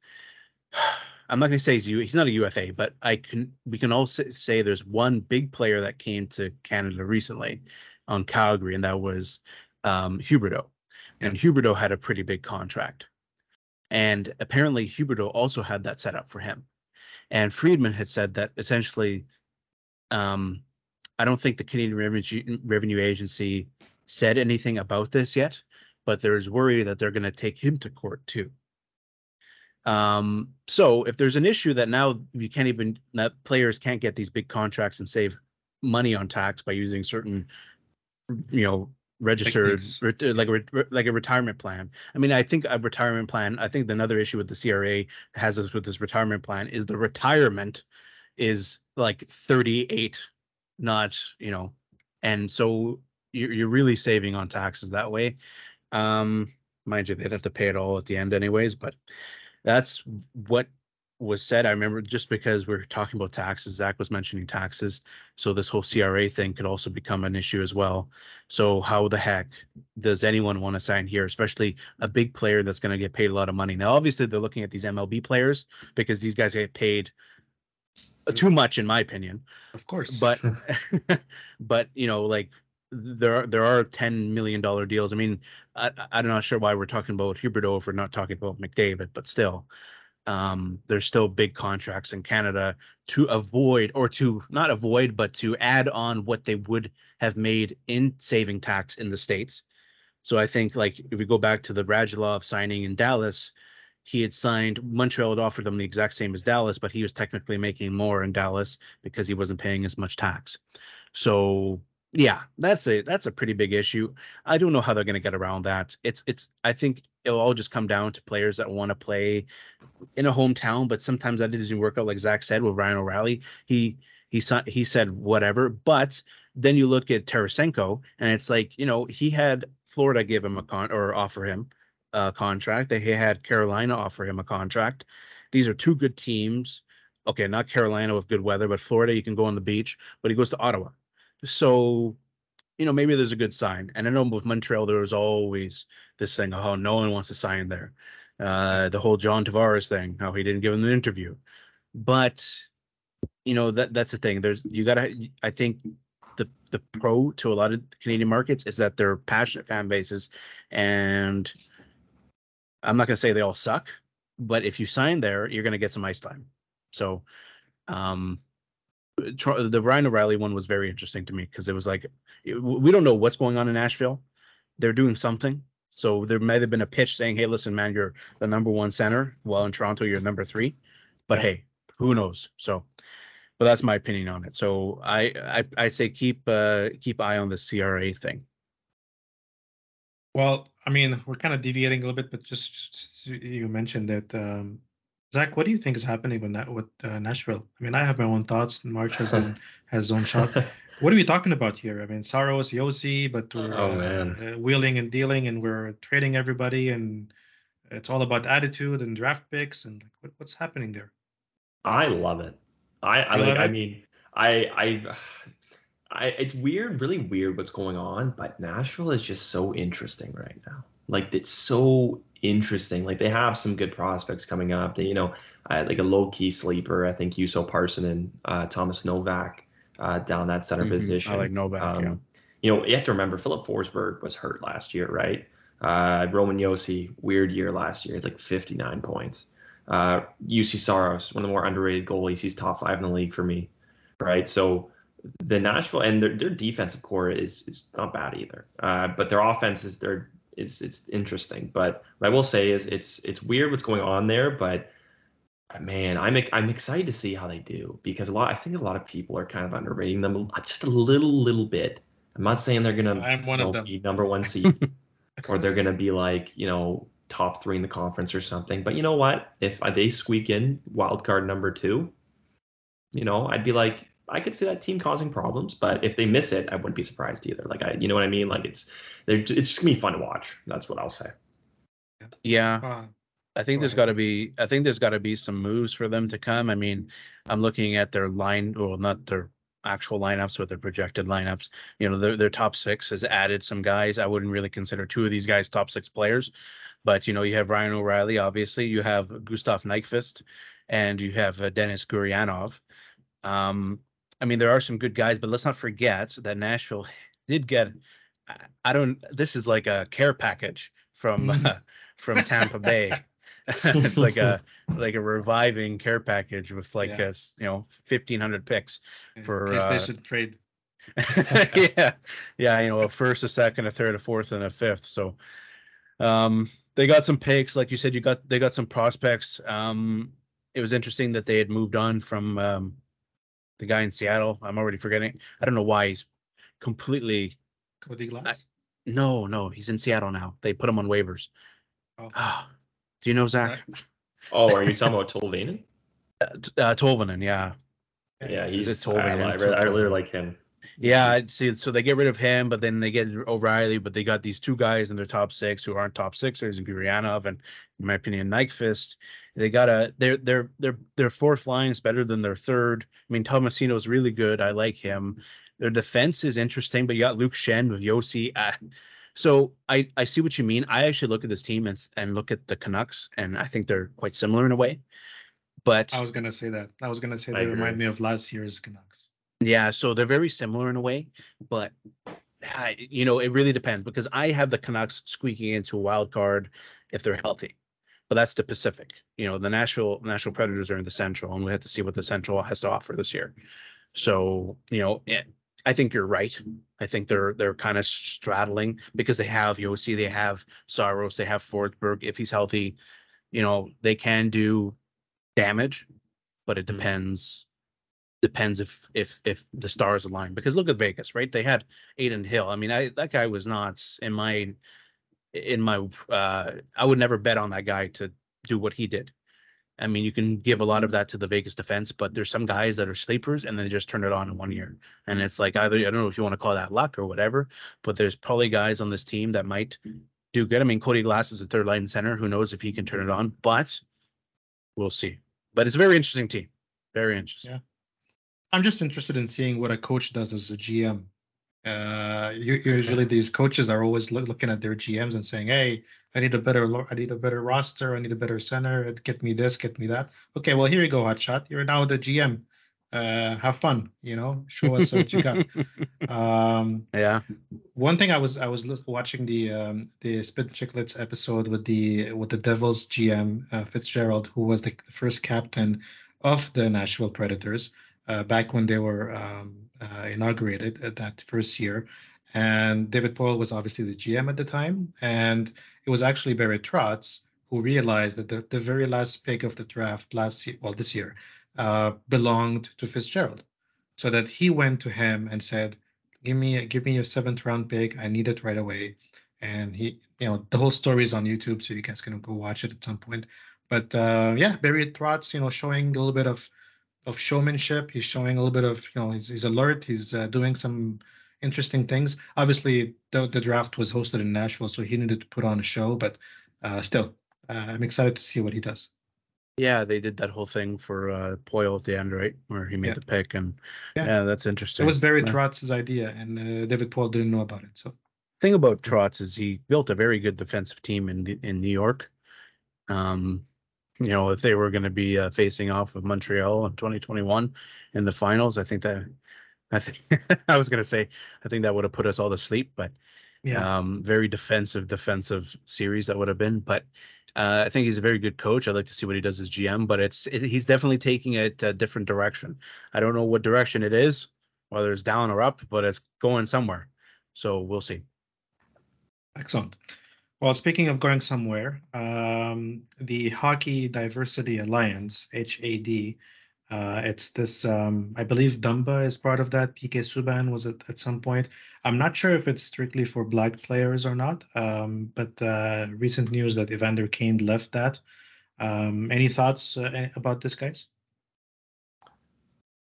*sighs* I'm not going to say he's he's not a UFA, but I can we can also say there's one big player that came to Canada recently on Calgary, and that was um, Huberdeau. And Huberdeau had a pretty big contract, and apparently Huberdeau also had that set up for him. And Friedman had said that essentially, um, I don't think the Canadian Revenue, Agency said anything about this yet, but there's worry that they're going to take him to court too. Um, so if there's an issue that now you can't even that players can't get these big contracts and save money on tax by using certain, you know, registered re- like a re- like a retirement plan. I mean, I think a retirement plan. I think another issue with the CRA has this with this retirement plan is the retirement is like 38, not you know, and so you're you're really saving on taxes that way. Um, mind you, they'd have to pay it all at the end anyways, but that's what was said. I remember just because we're talking about taxes, Zach was mentioning taxes, so this whole CRA thing could also become an issue as well. So how the heck does anyone want to sign here, especially a big player that's going to get paid a lot of money? Now, obviously, they're looking at these MLB players because these guys get paid too much, in my opinion of course. but *laughs* *laughs* but you know like there are there are 10 million dollar deals i mean I, i'm not sure why we're talking about huberdeau if we're not talking about mcdavid but still um there's still big contracts in canada to avoid or to not avoid but to add on what they would have made in saving tax in the states so i think like if we go back to the radulov signing in dallas he had signed Montreal had offered them the exact same as Dallas, but he was technically making more in Dallas because he wasn't paying as much tax. So yeah, that's a that's a pretty big issue. I don't know how they're going to get around that. It's it's I think it'll all just come down to players that want to play in a hometown, but sometimes that doesn't work out. Like Zach said with Ryan O'Reilly, he he he said whatever, but then you look at Tarasenko, and it's like you know he had Florida give him a con or offer him a contract. They had Carolina offer him a contract. These are two good teams. Okay, not Carolina with good weather, but Florida you can go on the beach, but he goes to Ottawa. So, you know, maybe there's a good sign. And I know with Montreal there was always this thing, oh, no one wants to sign there. Uh, the whole John Tavares thing, how he didn't give him an interview. But you know that that's the thing. There's you gotta. I think the the pro to a lot of Canadian markets is that they're passionate fan bases, and I'm not gonna say they all suck, but if you sign there, you're gonna get some ice time. So, um, the Ryan O'Reilly one was very interesting to me because it was like we don't know what's going on in Nashville. They're doing something. So there might have been a pitch saying, "Hey, listen, man, you're the number one center, Well, in Toronto you're number three. But hey, who knows? So, but that's my opinion on it. So I I I say keep uh keep eye on the CRA thing. Well, I mean, we're kind of deviating a little bit, but just, just you mentioned that. Um, Zach, what do you think is happening with that with uh, Nashville? I mean, I have my own thoughts. and March has *laughs* own, has his own shot. What are we talking about here? I mean, Saros, Josi, but we're Oh, uh, uh, wheeling and dealing, and we're trading everybody, and it's all about attitude and draft picks, and like, what, what's happening there? I love it. I, I like. I mean, I, I, *sighs* I. It's weird, really weird what's going on. But Nashville is just so interesting right now. Like it's so interesting. Like they have some good prospects coming up. They, you know, uh, like a low key sleeper. I think Juuso Parssinen and uh, Thomas Novak uh, down that center Mhm. position. I like Novak. Um, yeah. You know, you have to remember Filip Forsberg was hurt last year, right? Uh, Roman Josi, weird year last year, like 59 points. Uh, Juuse Saros, one of the more underrated goalies. He's top five in the league for me, right? So the Nashville and their, their defensive core is is not bad either. Uh, but their offense is their it's it's interesting. But what I will say is it's it's weird what's going on there. But uh, man, I'm I'm excited to see how they do because a lot I think a lot of people are kind of underrating them just a little little bit. I'm not saying they're gonna I'm one you of them. be number one *laughs* seed or they're gonna be like you know top three in the conference or something. But you know what? If uh, they squeak in wild card number two, you know I'd be like I could see that team causing problems, but if they miss it, I wouldn't be surprised either. Like I, you know what I mean? Like it's, they're, it's just gonna be fun to watch. That's what I'll say. Yeah, Uh, I think Go there's ahead. got to be. I think there's got to be some moves for them to come. I mean, I'm looking at their line, well, not their actual lineups, but their projected lineups. You know, their their top six has added some guys. I wouldn't really consider two of these guys top six players, but you know, you have Ryan O'Reilly, obviously. You have Gustav Nyquist, and you have uh, Denis Gurianov. Um, I mean, there are some good guys, but let's not forget that Nashville did get. I- don't. This is like a care package from Mhm. from Tampa Bay. *laughs* it's like a like a reviving care package with like Yeah. a you know 1500 picks in For, case uh, they should trade. *laughs* yeah yeah you know a first a second a third a fourth and a fifth so um they got some picks like you said you got they got some prospects um it was interesting that they had moved on from um the guy in Seattle I'm already forgetting I don't know why he's completely Cody Glass. no no he's in Seattle now they put him on waivers Oh. Ah, do you know Zach Oh, are you talking about Tolvanen? *laughs* uh, uh, Tolvanen yeah Yeah, Is he's. it Tolvanen? I, I, I really like him. Yeah, I'd see. So they get rid of him, but then they get O'Reilly, but they got these two guys in their top six who aren't top sixers, and Gurianov and, in my opinion, Nyquist. They got a their their their their fourth line is better than their third. I mean, Tomasino is really good. I like him. Their defense is interesting, but you got Luke Schenn with Josi. Uh, so I I see what you mean. I actually look at this team and and look at the Canucks, and I think they're quite similar in a way. But I was gonna say that. I was gonna say they remind me of last year's Canucks. Yeah, so they're very similar in a way, but I, you know, it really depends because I have the Canucks squeaking into a wild card if they're healthy. But that's the Pacific. You know, the Nashville National Predators are in the Central, and we have to see what the Central has to offer this year. So, you know, yeah, I think you're right. I think they're they're kind of straddling because they have Josi, they have Saros, they have Forsberg. If he's healthy, you know, they can do damage, but it Mhm. depends depends if if if the stars align. Because look at Vegas right? They had Adin Hill. I mean I that guy was not in my in my uh I would never bet on that guy to do what he did. I mean you can give a lot of that to the Vegas defense but there's some guys that are sleepers and they just turn it on in one year. And it's like either I don't know if you want to call that luck or whatever but there's probably guys on this team that might do good. I mean Cody Glass is a third line center. Who knows if he can turn it on but we'll see. But it's a very interesting team. Very interesting. Yeah. I'm just interested in seeing what a coach does as a GM. Uh, usually these coaches are always loo- looking at their GMs and saying, "Hey, I need a better, I need a better roster, I need a better center. Get me this, get me that." Okay, well here you go, hotshot. You're now the GM. Uh, have fun, you know. Show us what you got. *laughs* Um, yeah one thing I was I was watching the um, the Spit Chicklets episode with the with the Devils GM uh, Fitzgerald, who was the first captain of the Nashville Predators uh, back when they were um, uh, inaugurated at that first year. And David Poile was obviously the GM at the time, and it was actually Barry Trotz who realized that the, the very last pick of the draft last year, well this year, uh, belonged to Fitzgerald, so that he went to him and said, give me give me your seventh round pick. I need it right away. And he, you know, the whole story is on YouTube, so you guys can go watch it at some point. But uh, yeah, Barry Trotz, you know, showing a little bit of of showmanship. He's showing a little bit of, you know, he's, he's alert. He's uh, doing some interesting things. Obviously, the, the draft was hosted in Nashville, so he needed to put on a show. But uh, still, uh, I'm excited to see what he does. Yeah, they did that whole thing for uh Poile at the end, right? Where he made Yeah. the pick and Yeah. yeah, that's interesting. It was Barry Yeah. Trotz's idea, and uh, David Poile didn't know about it. So thing about Trotz is he built a very good defensive team in the, in New York. Um, you know, if they were going to be uh, facing off with Montreal in 2021 in the finals, I think that I think *laughs* I was going to say I think that would have put us all to sleep, but Yeah. Um, very defensive, defensive series that would have been. But uh, I think he's a very good coach. I'd like to see what he does as GM, but it's it, he's definitely taking it a different direction. I don't know what direction it is, whether it's down or up, but it's going somewhere. So we'll see. Excellent. Well, speaking of going somewhere, um, the Hockey Diversity Alliance (HAD) Uh, it's this, um, I believe Dumba is part of that. PK Subban was at, at some point. I'm not sure if it's strictly for black players or not, um, but uh, recent news that Evander Kane left that. Um, any thoughts uh, about this, guys?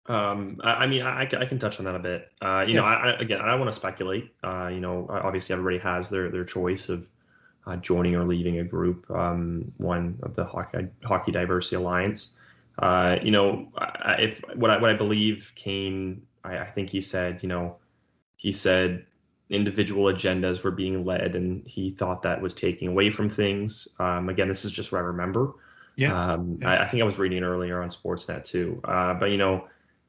Um, I, I, mean, I, I, can touch on that a bit. Uh, you yeah. know, I, again, I don't want to speculate. Uh, you know, obviously everybody has their their choice of uh, joining or leaving a group. Um, one of the Hockey, Hockey Diversity Alliance. Uh, you know, if what I what I believe Kane, I, I think he said, you know, he said individual agendas were being led, and he thought that was taking away from things. Um, again, this is just what I remember. Yeah. Um, yeah. I, I, think I was reading earlier on Sportsnet too. Uh, but you know,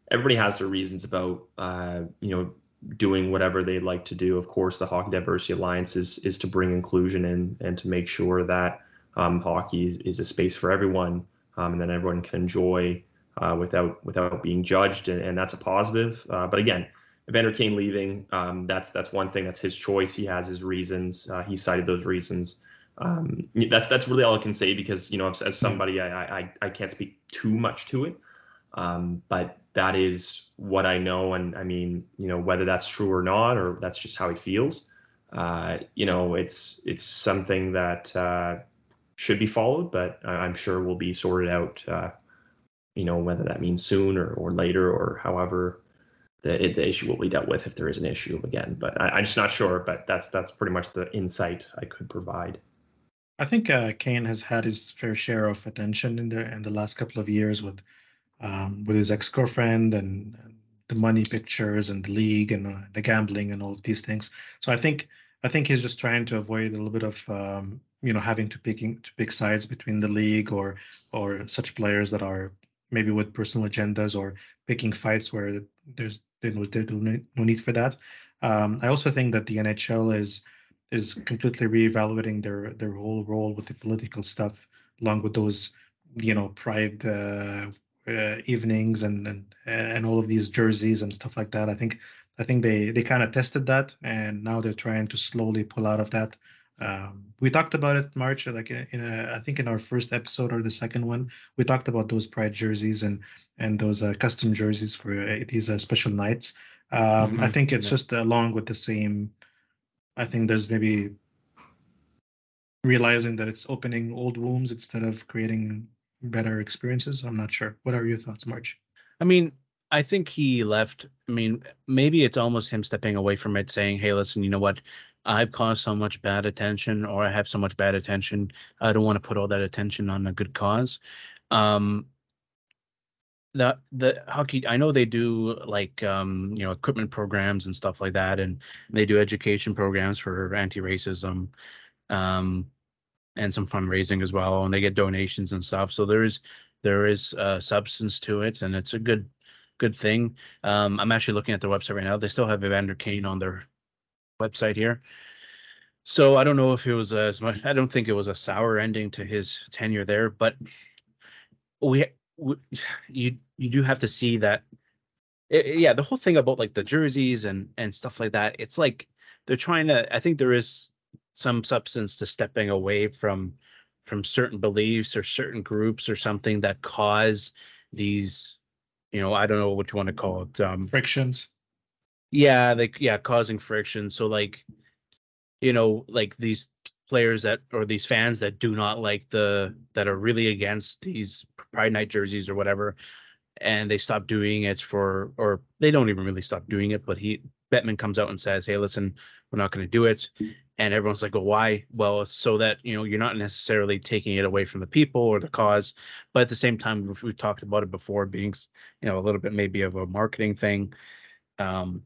everybody has their reasons about uh, you know doing whatever they'd like to do. Of course, the Hockey Diversity Alliance is is to bring inclusion in and to make sure that um, hockey is, is, a space for everyone um, and then everyone can enjoy uh, without without being judged, and, and that's a positive. Uh, but again, Evander Kane leaving, um, that's that's one thing. That's his choice. He has his reasons. Uh, he cited those reasons. Um, that's that's really all I can say because you know as, as somebody I, I I can't speak too much to it. Um, but that is what I know, and I mean you know whether that's true or not, or that's just how he feels. Uh, you know, it's it's something that uh, should be followed, but I'm sure will be sorted out. Uh, you know, whether that means soon or, or later or however the, the issue will be dealt with if there is an issue again. But I, am just not sure. But that's that's pretty much the insight I could provide. I think uh, Kane has had his fair share of attention in the in the last couple of years with um, with his ex girlfriend and the money pictures and the league and uh, the gambling and all of these things. So I think I think he's just trying to avoid a little bit of um, you know having to picking to pick sides between the league or or such players that are maybe with personal agendas or picking fights where there's there's no need for that. Um, I also think that the NHL is is completely reevaluating their their whole role with the political stuff, along with those you know pride uh, uh, evenings and, and and all of these jerseys and stuff like that. I think I think they they kind of tested that, and now they're trying to slowly pull out of that. Um, we talked about it, March, like in a, I think in our first episode or the second one, we talked about those pride jerseys and and those uh, custom jerseys for uh, these uh, special nights. Um, mm-hmm. I think it's yeah. just along with the same. I think there's maybe realizing that it's opening old wounds instead of creating better experiences. I'm not sure. What are your thoughts, March? I mean, I think he left. I mean, maybe it's almost him stepping away from it, saying, "Hey, listen, you know what? I've caused so much bad attention, or I have so much bad attention. I don't want to put all that attention on a good cause." Um, the the hockey, I know they do like um, you know equipment programs and stuff like that, and they do education programs for anti-racism, um, and some fundraising as well, and they get donations and stuff. So there is there is uh, substance to it, and it's a good good thing. Um, I'm actually looking at their website right now. They still have Evander Kane on their website here. So I don't know if it was as much. I don't think it was a sour ending to his tenure there, but we, we you you do have to see that. It, yeah, the whole thing about like the jerseys and and stuff like that. It's like they're trying to. I think there is some substance to stepping away from from certain beliefs or certain groups or something that cause these you know, I don't know what you want to call it. Um, frictions. Yeah, like yeah, causing friction. So like, you know, like these players that or these fans that do not like the that are really against these Pride Night jerseys or whatever, and they stop doing it for or they don't even really stop doing it, but he Bettman comes out and says, "Hey, listen, we're not going to do it," and everyone's like, "Well, why?" Well, it's so that you know you're not necessarily taking it away from the people or the cause, but at the same time, we've talked about it before, being you know a little bit maybe of a marketing thing. Um,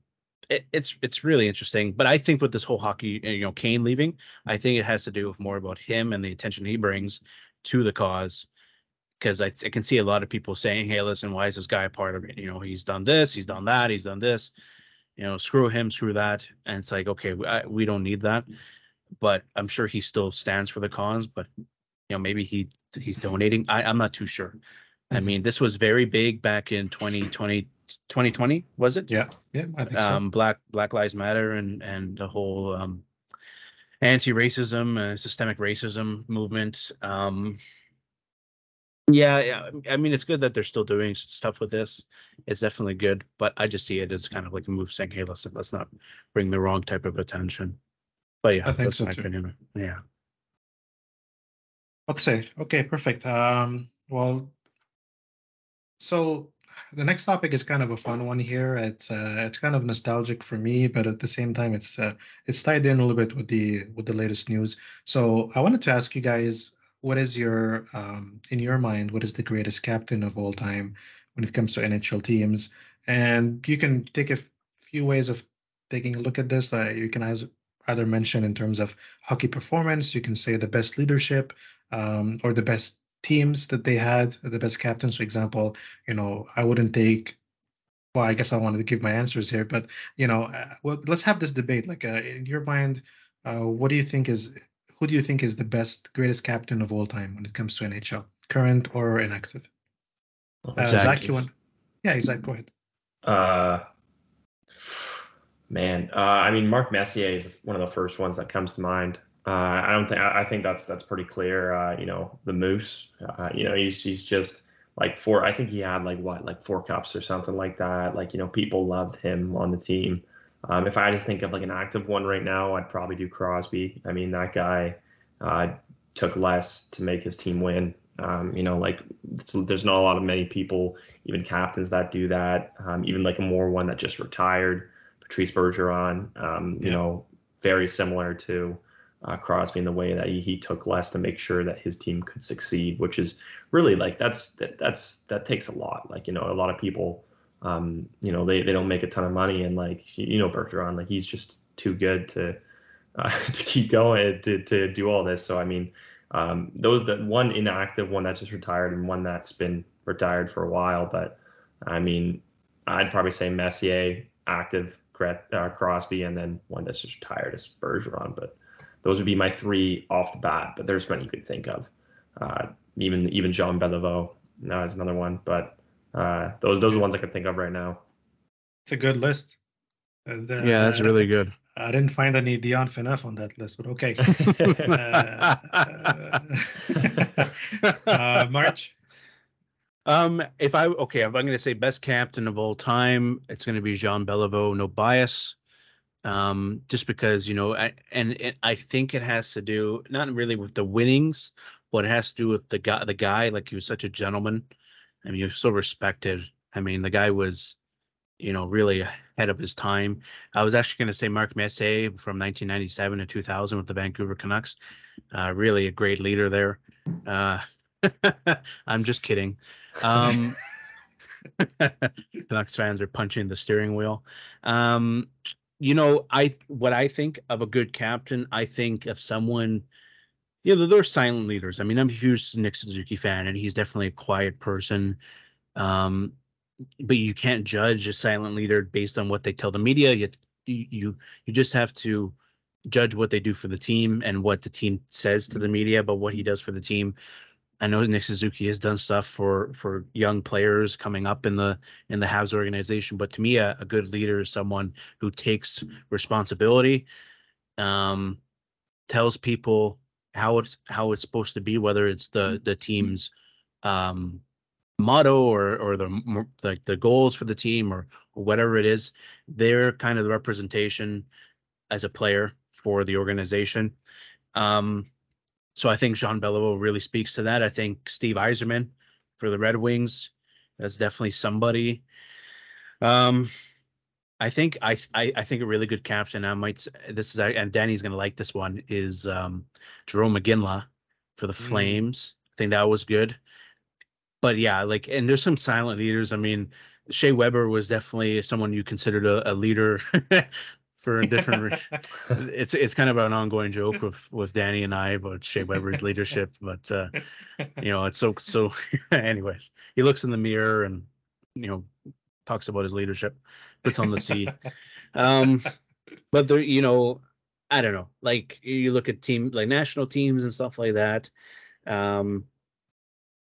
it, it's it's really interesting, but I think with this whole hockey, you know, Kane leaving, I think it has to do with more about him and the attention he brings to the cause. Because I, I can see a lot of people saying, "Hey, listen, why is this guy a part of it? You know, he's done this, he's done that, he's done this." You know, screw him, screw that, and it's like, okay, we, I, we don't need that. But I'm sure he still stands for the cause. But you know, maybe he he's donating. I, I'm not too sure. I Mhm. mean, this was very big back in 2020, 2020 was it? Yeah, yeah, I think so. um, Black Black Lives Matter and and the whole um, anti-racism, uh, systemic racism movement. Um, yeah, yeah. I mean, it's good that they're still doing stuff with this. It's definitely good, but I just see it as kind of like a move saying, "Hey, listen, let's not bring the wrong type of attention." But yeah, I think that's so my too. opinion. Yeah. Okay, okay, perfect. Um, well, so the next topic is kind of a fun one here. It's uh, it's kind of nostalgic for me, but at the same time, it's uh, it's tied in a little bit with the with the latest news. So I wanted to ask you guys, what is your um, in your mind, what is the greatest captain of all time when it comes to NHL teams? And you can take a f- few ways of taking a look at this. Uh, you can either either mention in terms of hockey performance. You can say the best leadership um, or the best teams that they had, the best captains. For example, you know, I wouldn't take. Well, I guess I wanted to give my answers here, but you know, uh, well, let's have this debate. Like, uh, in your mind, uh, what do you think is who do you think is the best, greatest captain of all time when it comes to NHL, current or inactive? Uh, Zach Zach, you want? Yeah, Zach, go ahead. Uh, man, uh, I mean, Mark Messier is one of the first ones that comes to mind. Uh, I don't think I I think that's that's pretty clear. Uh, you know, the Moose. Uh, you know, he's he's just like four. I think he had like what, like four cups or something like that. Like you know, people loved him on the team. Um, if I had to think of like an active one right now, I'd probably do Crosby. I mean, that guy uh, took less to make his team win. Um, you know, like there's not a lot of many people, even captains that do that. Um, even like a more one that just retired, Patrice Bergeron. Um, you know, very similar to uh, Crosby in the way that he, he took less to make sure that his team could succeed, which is really like that's that, that's that takes a lot. Like you know, a lot of people, um, you know, they, they don't make a ton of money, and like you know, Bergeron, like he's just too good to uh, *laughs* to keep going to to do all this. So I mean, um, those that one inactive, one that's just retired, and one that's been retired for a while. But I mean, I'd probably say Messier active, uh, Crosby, and then one that's just retired is Bergeron. But those would be my three off the bat. But there's many you could think of. Uh, even even Jean Beliveau now is another one. But uh, those those are the ones I can think of right now. It's a good list. Uh, the- Yeah, that's really good. I didn't find any Dion Phaneuf on that list, but okay. *laughs* Uh, *laughs* uh, March. Um, if I okay, if I'm going to say best captain of all time, it's going to be Jean Beliveau, no bias. Um, just because you know, I, and it, I think it has to do not really with the winnings, but it has to do with the guy. The guy, like he was such a gentleman. I mean, he was so respected. I mean, the guy was, you know, really ahead of his time. I was actually going to say Mark Messier from 1997 to 2000 with the Vancouver Canucks. Uh, really a great leader there. Uh, *laughs* I'm just kidding. Um, *laughs* Canucks fans are punching the steering wheel. Um, you know, I what I think of a good captain, I think of someone. You know, they're silent leaders. I mean, I'm a huge Nick Suzuki fan, and he's definitely a quiet person. Um, but you can't judge a silent leader based on what they tell the media. You you you just have to judge what they do for the team and what the team says to the media about what he does for the team. I know Nick Suzuki has done stuff for for young players coming up in the in the Habs organization, but to me, a, a good leader is someone who takes responsibility, um, tells people how it's how it's supposed to be, whether it's the the team's um, motto or or the like the goals for the team or, or whatever it is. They're kind of the representation as a player for the organization. Um, so I think Jean Beliveau really speaks to that. I think Steve Yzerman for the Red Wings, that's definitely somebody. Um, I think I, I I think a really good caption. I might this is and Danny's gonna like this one is um, Jarome Iginla for the Mm. Flames. I think that was good. But yeah, like and there's some silent leaders. I mean, Shea Weber was definitely someone you considered a, a leader *laughs* for a different. re- *laughs* it's it's kind of an ongoing joke with with Danny and I about Shea Weber's leadership, but uh, you know it's so so. *laughs* anyways, he looks in the mirror and you know talks about his leadership, puts on the C. Um, but there, you know, I don't know. Like you look at team like national teams and stuff like that. Um,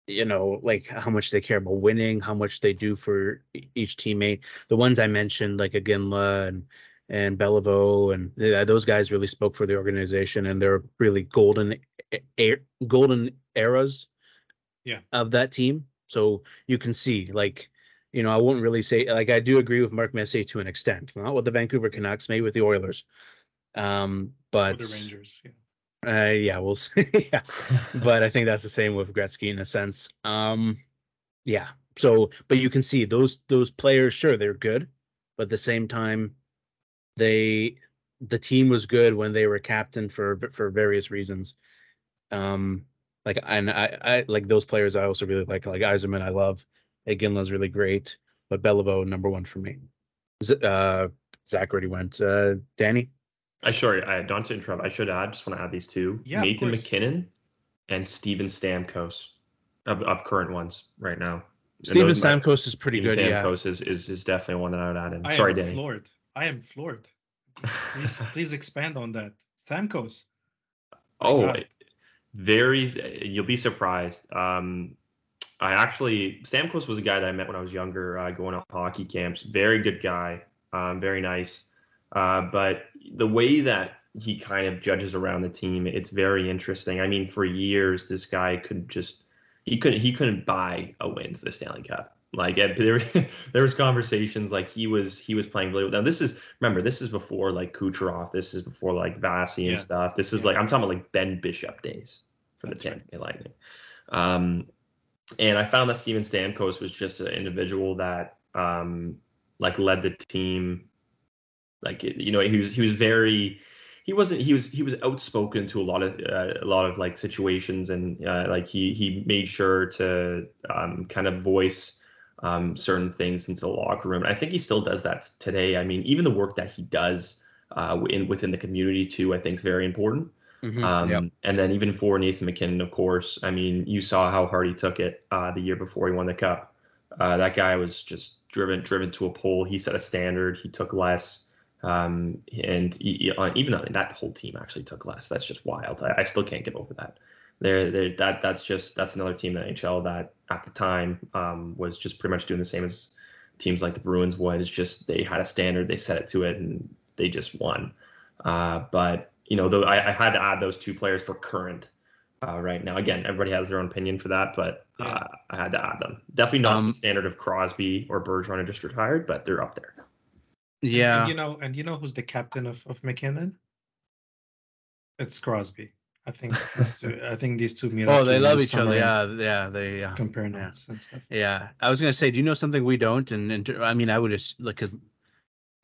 you know, like how much they care about winning, how much they do for each teammate. The ones I mentioned, like Iginla and and Beliveau, and those guys really spoke for the organization, and they're really golden, golden eras, yeah, of that team. So you can see, like, you know, I won't really say, like, I do agree with Mark Messier to an extent, not with the Vancouver Canucks, maybe with the Oilers, um, but the Rangers, yeah. Uh, yeah, we'll see. *laughs* yeah, but I think that's the same with Gretzky in a sense. Um, yeah. So, but you can see those those players, sure, they're good, but at the same time, they the team was good when they were captain for for various reasons. Um, like and I, I like those players. I also really like like Yzerman. I love. Iginla's really great, but Beliveau number one for me. Uh, Zach already went. Uh, Danny. I sorry, I don't to interrupt. I should add. Just want to add these two. Yeah, Nathan MacKinnon and Steven Stamkos of, of current ones right now. Steven Stamkos is pretty Steven good. Stamkos yeah. is, is is definitely one that I would add in. I sorry, am Danny. floored. I am floored. Please, *laughs* please expand on that. Stamkos. Oh, very. You'll be surprised. Um, I actually Stamkos was a guy that I met when I was younger, uh, going to hockey camps. Very good guy. Um, very nice. Uh, but the way that he kind of judges around the team, it's very interesting. I mean, for years, this guy could just he couldn't he couldn't buy a win to the Stanley Cup. Like *laughs* there, there was conversations like he was he was playing really well. Now this is remember this is before like Kucherov. This is before like Vasi and Yeah. stuff. This is Yeah. like I'm talking about like Ben Bishop days for the That's right. Tampa Bay Lightning. Um, and I found that Steven Stamkos was just an individual that um like led the team. Like you know he was he was very he wasn't he was he was outspoken to a lot of uh, a lot of like situations and uh, like he he made sure to um, kind of voice um, certain things into the locker room. And I think he still does that today. I mean, even the work that he does uh, in within the community too, I think is very important. Mhm, Um, yep. And then even for Nathan MacKinnon, of course, I mean, you saw how hard he took it uh, the year before he won the cup. Uh, that guy was just driven driven to a pole. He set a standard. He took less. Um, and he, uh, even though that whole team actually took less, that's just wild. I, I still can't get over that. There, there, that that's just that's another team in the NHL that at the time um, was just pretty much doing the same as teams like the Bruins would. It's just they had a standard, they set it to it, and they just won. Uh, but you know, though I, I had to add those two players for current uh, right now. Again, everybody has their own opinion for that, but uh, I had to add them. Definitely not Um, the standard of Crosby or Bergeron who just retired, but they're up there. Yeah. And you know, and you know who's the captain of, of MacKinnon? It's Crosby. I think *laughs* these two, I think these two meet oh, they love the each other. Yeah, yeah, they yeah. Compare Yeah. notes and stuff. Yeah, I was gonna say, do you know something we don't? And, and I mean, I would just like, cause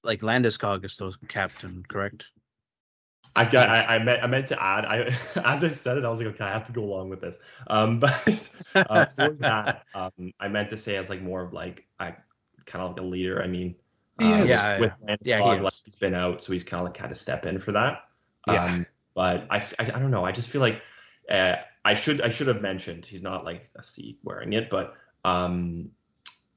like Landeskog is still captain, correct? I got. I, I meant. I meant to add. I *laughs* as I said it, I was like, okay, I have to go along with this. Um, *laughs* but uh, for that, um, I meant to say as like more of like I kind of like a leader. I mean, He uh. Yeah, with yeah. Landeskog, Yeah, he like, he's been out, so he's kind of like had to step in for that. Yeah. Um, but I, I, I don't know. I just feel like uh, I should I should have mentioned he's not like a seat wearing it, but um,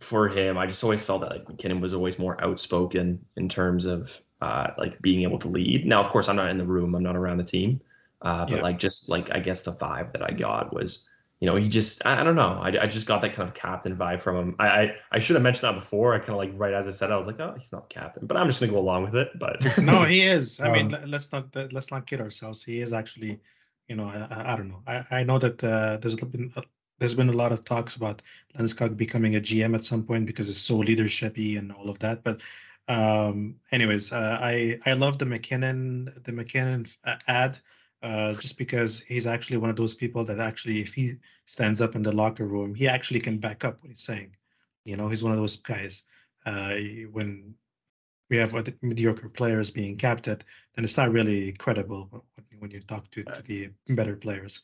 for him, I just always felt that like MacKinnon was always more outspoken in terms of uh, like being able to lead. Now, of course, I'm not in the room, I'm not around the team, uh, but Yeah. like just like I guess the vibe that I got was, you know, he just I, I don't know, I, I just got that kind of captain vibe from him. I I, I should have mentioned that before. I kind of like right as I said, I was like, oh, he's not captain, but I'm just gonna go along with it. But *laughs* No, he is. I mean, Um, let- let's not let's not kid ourselves. He is actually, you know, I, I- I don't know. I, I know that uh, there's been there's been a lot of talks about Landeskog becoming a GM at some point because it's so leadershipy and all of that. But um, anyways, uh, I I love the MacKinnon the MacKinnon uh, ad uh, just because he's actually one of those people that actually if he stands up in the locker room, he actually can back up what he's saying. You know, he's one of those guys. Uh, when we have mediocre players being captain, then it's not really credible when- when you talk to, to the better players.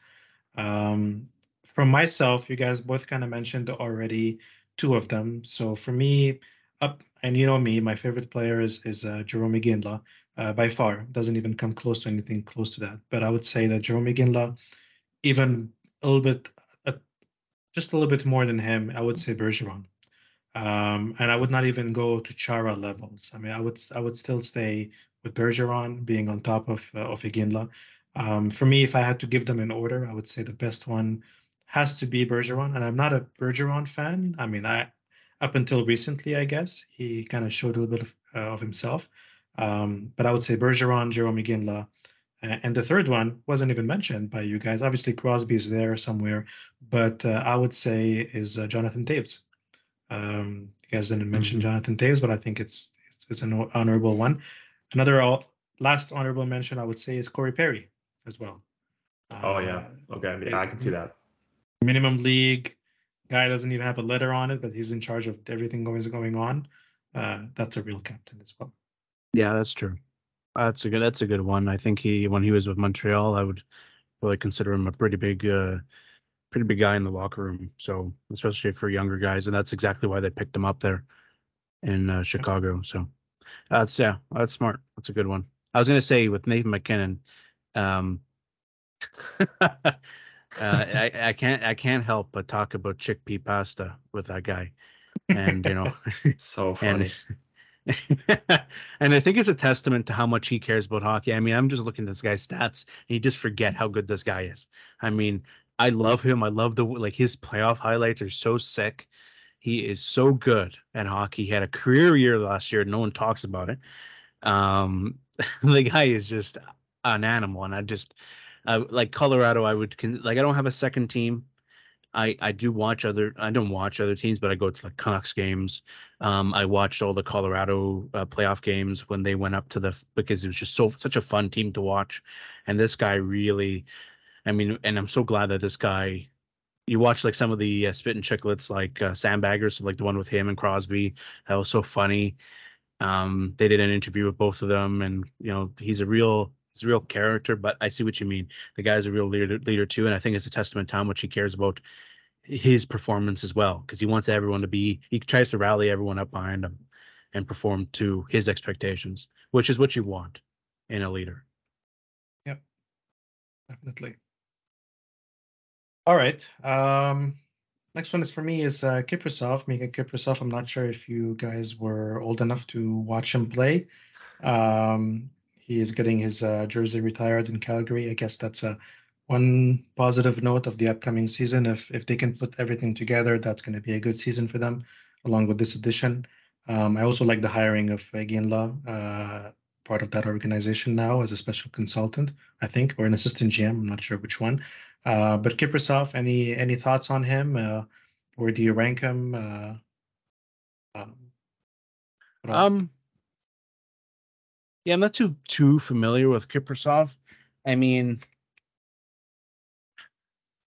Um, from myself, you guys both kind of mentioned already two of them. So for me, up and you know me, my favorite player is is uh, Jarome Iginla. Uh, by far, doesn't even come close to anything close to that. But I would say that Jarome Iginla, even a little bit, uh, just a little bit more than him, I would say Bergeron. Um, and I would not even go to Chara levels. I mean, I would I would still stay with Bergeron being on top of uh, of Iginla. Um, for me, if I had to give them an order, I would say the best one has to be Bergeron. And I'm not a Bergeron fan. I mean, I up until recently, I guess he kind of showed a little bit of, uh, of himself. Um, but I would say Bergeron, Jarome Iginla, and the third one wasn't even mentioned by you guys. Obviously, Crosby is there somewhere, but uh, I would say is uh, Jonathan Toews. Um, you guys didn't mention mm-hmm. Jonathan Toews, but I think it's it's an honorable one. Another last honorable mention I would say is Corey Perry as well. oh yeah, uh, okay, yeah, I can see that. Minimum league guy doesn't even have a letter on it, but he's in charge of everything going going on. Uh, that's a real captain as well. Yeah, that's true. That's a good. That's a good one. I think he, when he was with Montreal, I would really consider him a pretty big, uh, pretty big guy in the locker room. So especially for younger guys, and that's exactly why they picked him up there in uh, Chicago. So that's yeah, that's smart. That's a good one. I was gonna say with Nathan MacKinnon, um, *laughs* uh, I, I can't I can't help but talk about chickpea pasta with that guy, and you know, *laughs* so *laughs* funny. And, *laughs* and I think it's a testament to how much he cares about hockey. I mean, I'm just looking at this guy's stats, and you just forget how good this guy is. I mean, I love him. I love the like his playoff highlights are so sick. He is so good at hockey. He had a career year last year. No one talks about it. Um, the guy is just an animal, and I just uh, like Colorado. I would like I don't have a second team. I I do watch other I don't watch other teams, but I go to like Canucks games. Um, I watched all the Colorado uh, playoff games when they went up to the because it was just so such a fun team to watch, and this guy really, I mean, and I'm so glad that this guy. You watch like some of the uh, and Chicklets, like uh, Sandbaggers, like the one with him and Crosby. That was so funny. Um, they did an interview with both of them, and you know he's a real he's a real character, but I see what you mean. The guy's a real leader, leader too, and I think it's a testament to how much he cares about his performance as well, because he wants everyone to be. He tries to rally everyone up behind him and perform to his expectations, which is what you want in a leader. Yep, definitely. All right. Um, next one is for me is uh, Kiprusoff, Mika Kiprusoff. I'm not sure if you guys were old enough to watch him play. Um, he is getting his uh, jersey retired in Calgary. I guess that's a one positive note of the upcoming season. If if they can put everything together, that's going to be a good season for them, along with this addition. Um, I also like the hiring of Iginla, uh, part of that organization now as a special consultant, I think, or an assistant GM. I'm not sure which one. Uh, but Kiprusoff, any any thoughts on him? Uh, do you rank him? Uh, um yeah, I'm not too too familiar with Kiprusoff. I mean,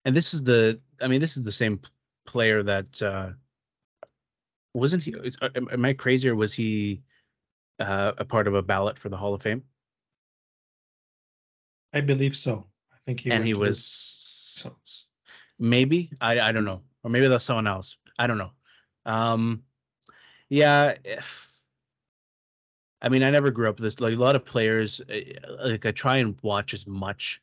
and this is the I mean, this is the same player that uh wasn't he? Uh, am I crazy or was he uh, a part of a ballot for the Hall of Fame? I believe so. I think he and he was maybe I I don't know or maybe that's someone else. I don't know. Um, yeah. If, I mean, I never grew up with this. Like a lot of players, eh, like I try and watch as much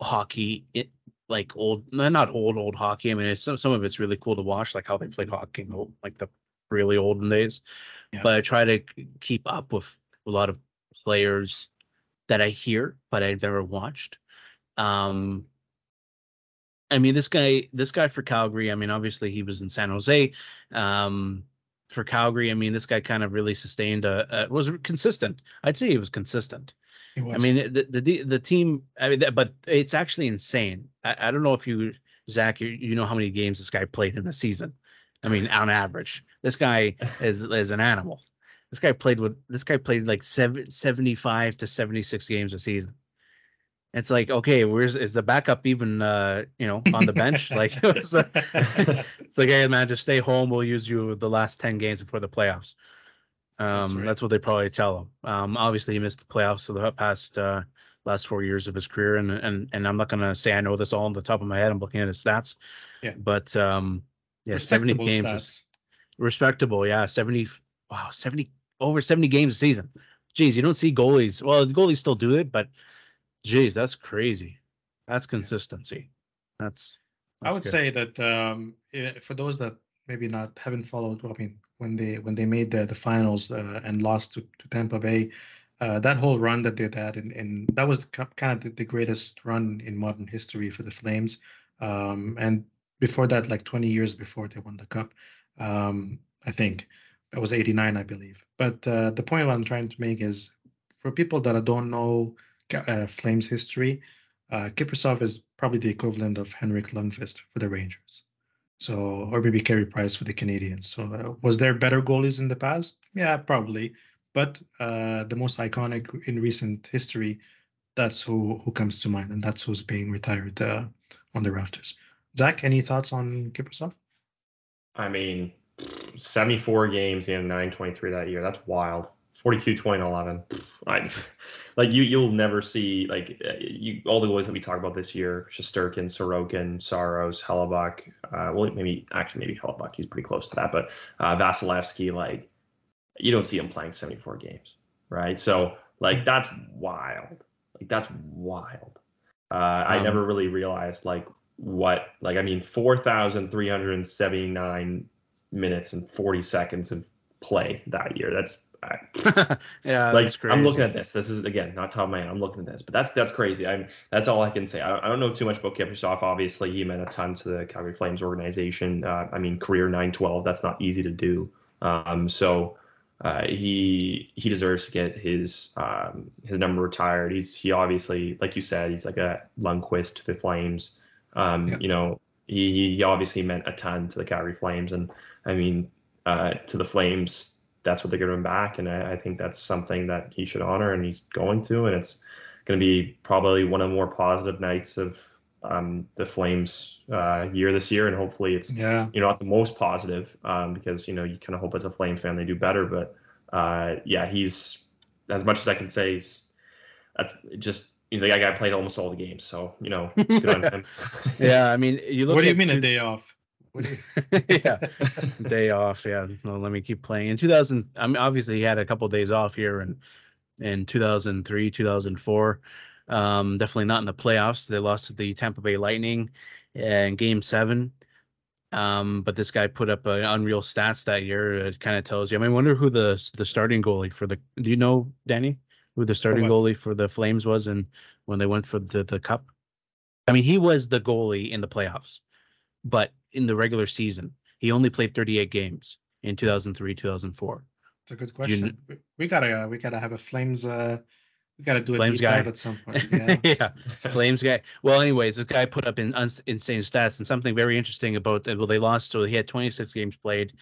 hockey, it, like old, not old old hockey. I mean, some some of it's really cool to watch, like how they played hockey, like the really olden days. Yeah. But I try to keep up with a lot of players that I hear, but I've never watched. Um, I mean, this guy, this guy for Calgary. I mean, obviously he was in San Jose. Um, for Calgary, I mean, this guy kind of really sustained a, a was consistent. I'd say he was consistent. He was. I mean, the, the the team. I mean, but it's actually insane. I, I don't know if you, Zach, you, you know how many games this guy played in the season. I mean, on average, this guy *laughs* is is an animal. This guy played with this guy played like seven, 75 to 76 games a season it's like okay where's is the backup even uh you know on the bench? *laughs* Like *laughs* it's, uh, it's like hey man just stay home. We'll use you the last 10 games before the playoffs. Um that's, right. that's what they probably tell him. Um obviously he missed the playoffs for the past uh last four years of his career. And and and i'm not gonna say i know this all on the top of my head. I'm looking at his stats. Yeah. But um yeah 70 games is respectable. Yeah 70 wow 70 over 70 games a season. Jeez, you don't see goalies. Well the goalies still do it but Jeez, that's crazy. That's consistency. That's, that's I would good. say that um, for those that maybe not haven't followed. I mean, when they when they made the the finals uh, and lost to, to Tampa Bay, uh, that whole run that they had, and, and that was kind of the, the, greatest run in modern history for the Flames. Um, and before that, like 20 years before they won the cup, um, I think that was 89, I believe. But uh, the point I'm trying to make is for people that don't know uh, Flames history, uh, Kiprusoff is probably the equivalent of Henrik Lundqvist for the Rangers. So, or maybe Carey Price for the Canadiens. So, uh, was there better goalies in the past? Yeah, probably. But uh, the most iconic in recent history, that's who who comes to mind, and that's who's being retired uh, on the rafters. Zach, any thoughts on Kiprusoff? I mean, 74 games in 923 that year. That's wild. 42 20 11 I, like you you'll never see like you all the goalies that we talk about this year Shesterkin, Sorokin, Saros, Hellebuyck uh, well maybe actually maybe Hellebuyck he's pretty close to that but uh, Vasilevskiy like you don't see him playing 74 games right? So like that's wild. Like that's wild. Uh, um, I never really realized like what like I mean 4,379 minutes and 40 seconds of play that year. That's *laughs* yeah, like I'm looking at this. This is again not top of my head. I'm looking at this, but that's that's crazy. I'm that's all I can say. I, I don't know too much about Kiprusoff. Obviously, he meant a ton to the Calgary Flames organization. Uh, I mean, career 912. That's not easy to do. Um, so uh, he he deserves to get his um, his number retired. He's he obviously, like you said, he's like a Lundqvist to the Flames. Um, yeah. You know, he, he obviously meant a ton to the Calgary Flames, and I mean, uh, to the Flames that's what they're giving him back, and I, I, think that's something that he should honor, and he's going to, and it's going to be probably one of the more positive nights of um, the Flames uh, year this year, and hopefully it's yeah. you know not the most positive um, because you know you kind of hope as a Flames fan they do better, but uh, yeah, he's as much as I can say, he's uh, just you know the guy played almost all the games, so you know good on *laughs* him. yeah, I mean you look. What do you mean a day off? *laughs* yeah, day off. Yeah, well, let me keep playing. In 2000, I mean, obviously he had a couple of days off here in in 2003, 2004. Um, definitely not in the playoffs. They lost to the Tampa Bay Lightning in Game Seven. Um, but this guy put up an unreal stats that year. It kind of tells you. I mean, I wonder who the the starting goalie for the. Do you know, Danny, who the starting goalie for the Flames was, and when they went for the the Cup? I mean, he was the goalie in the playoffs, but in the regular season. He only played 38 games in 2003, 2004. It's a good question. You, we gotta we gotta have a Flames. Uh, we gotta do a Flames guy at some point. Yeah. *laughs* yeah, Flames guy. Well, anyways, this guy put up in un- insane stats and something very interesting about. Well, they lost. So he had 26 games played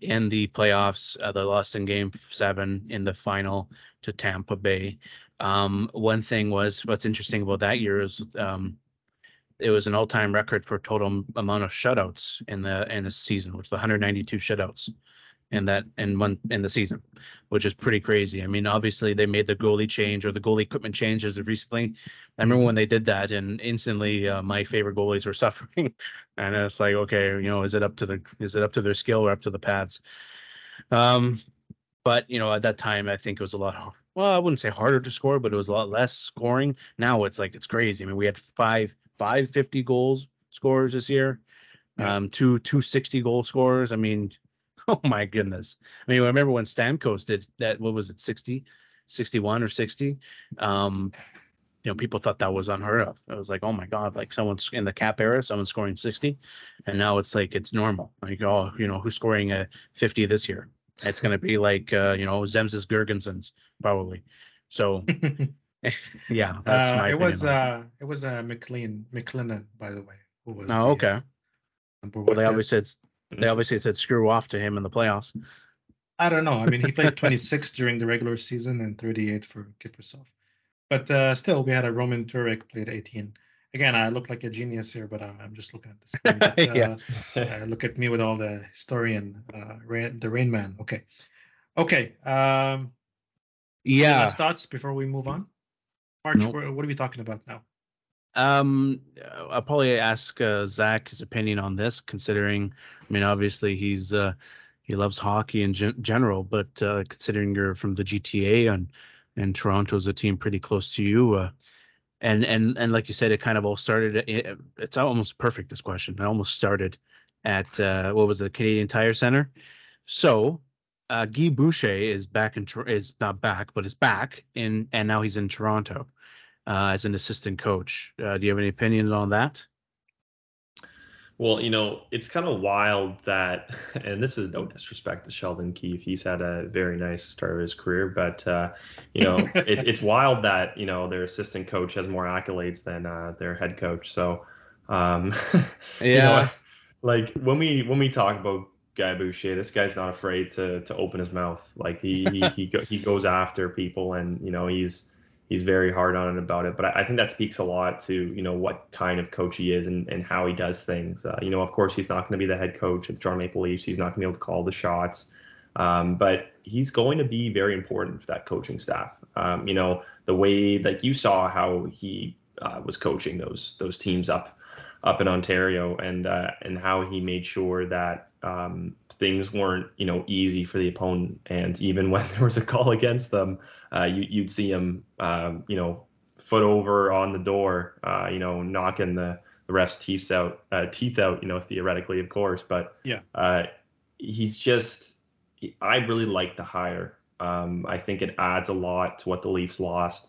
in the playoffs. Uh, they lost in Game Seven in the final to Tampa Bay. Um, one thing was what's interesting about that year is um, it was an all-time record for total amount of shutouts in the in the season, which was 192 shutouts in that in one in the season, which is pretty crazy. I mean, obviously they made the goalie change or the goalie equipment changes recently. I remember when they did that, and instantly uh, my favorite goalies were *laughs* suffering, and it's like, okay, you know, is it up to the is it up to their skill or up to the pads? Um, but you know, at that time, I think it was a lot. Well, I wouldn't say harder to score, but it was a lot less scoring. Now it's like it's crazy. I mean, we had five five 50 goals scorers this year, yeah. um, two 260 goal scorers. I mean, *laughs* oh my goodness. I mean, I remember when Stamkos did that. What was it, 60, 61 or 60? Um, you know, people thought that was unheard of. It was like, oh my god, like someone's in the cap era, someone's scoring 60, and now it's like it's normal. Like, oh, you know, who's scoring a 50 this year? It's gonna be like, uh, you know, Zemgus Girgensons probably. So *laughs* *laughs* yeah, that's uh, my. It was uh, it was uh, McLean McLennan, by the way, who was. Oh, okay. The, well, they obviously said they obviously said screw off to him in the playoffs. I don't know. I mean, he played *laughs* 26 during the regular season and 38 for Kiprusoff. But uh, still, we had a Roman Turek played 18. Again, I look like a genius here, but uh, I'm just looking at this. *laughs* But, yeah. uh, look at me with all the historian, uh, Rain, the Rain Man. Okay. Okay. Um, yeah. Last thoughts before we move on. March, nope. what are we talking about now? Um, I'll probably ask uh, Zach his opinion on this, considering, I mean, obviously he's uh, he loves hockey in gen- general, but uh, considering you're from the GTA and and Toronto's a team pretty close to you, uh, and and and like you said, it kind of all started. It, it's almost perfect. This question. It almost started at uh, what was it, Canadian Tire Center. So uh, Guy Boucher is back in is not back, but is back in, and now he's in Toronto uh, as an assistant coach. Uh, do you have any opinions on that? Well, you know, it's kind of wild that, *laughs* and this is no disrespect to Sheldon Keefe. He's had a very nice start of his career, but uh, you know, *laughs* it, it's wild that you know their assistant coach has more accolades than uh, their head coach. So, um, yeah, *laughs* you know, like when we when we talk about Guy Boucher, this guy's not afraid to to open his mouth. Like he he he, go, he goes after people, and you know he's he's very hard on it about it. But I, I, think that speaks a lot to you know what kind of coach he is and, and how he does things. Uh, you know, of course, he's not going to be the head coach of the Toronto Maple Leafs. He's not going to be able to call the shots. Um, but he's going to be very important for that coaching staff. Um, you know, the way like you saw how he uh, was coaching those those teams up up in Ontario and uh, and how he made sure that um, things weren't you know easy for the opponent. And even *laughs* when there was a call against them uh, you, would see him um, you know foot over on the door uh, you know knocking the, the ref's teeth out uh, teeth out you know theoretically of course. But yeah. uh, he's just I really like the hire. Um, I think it adds a lot to what the Leafs lost.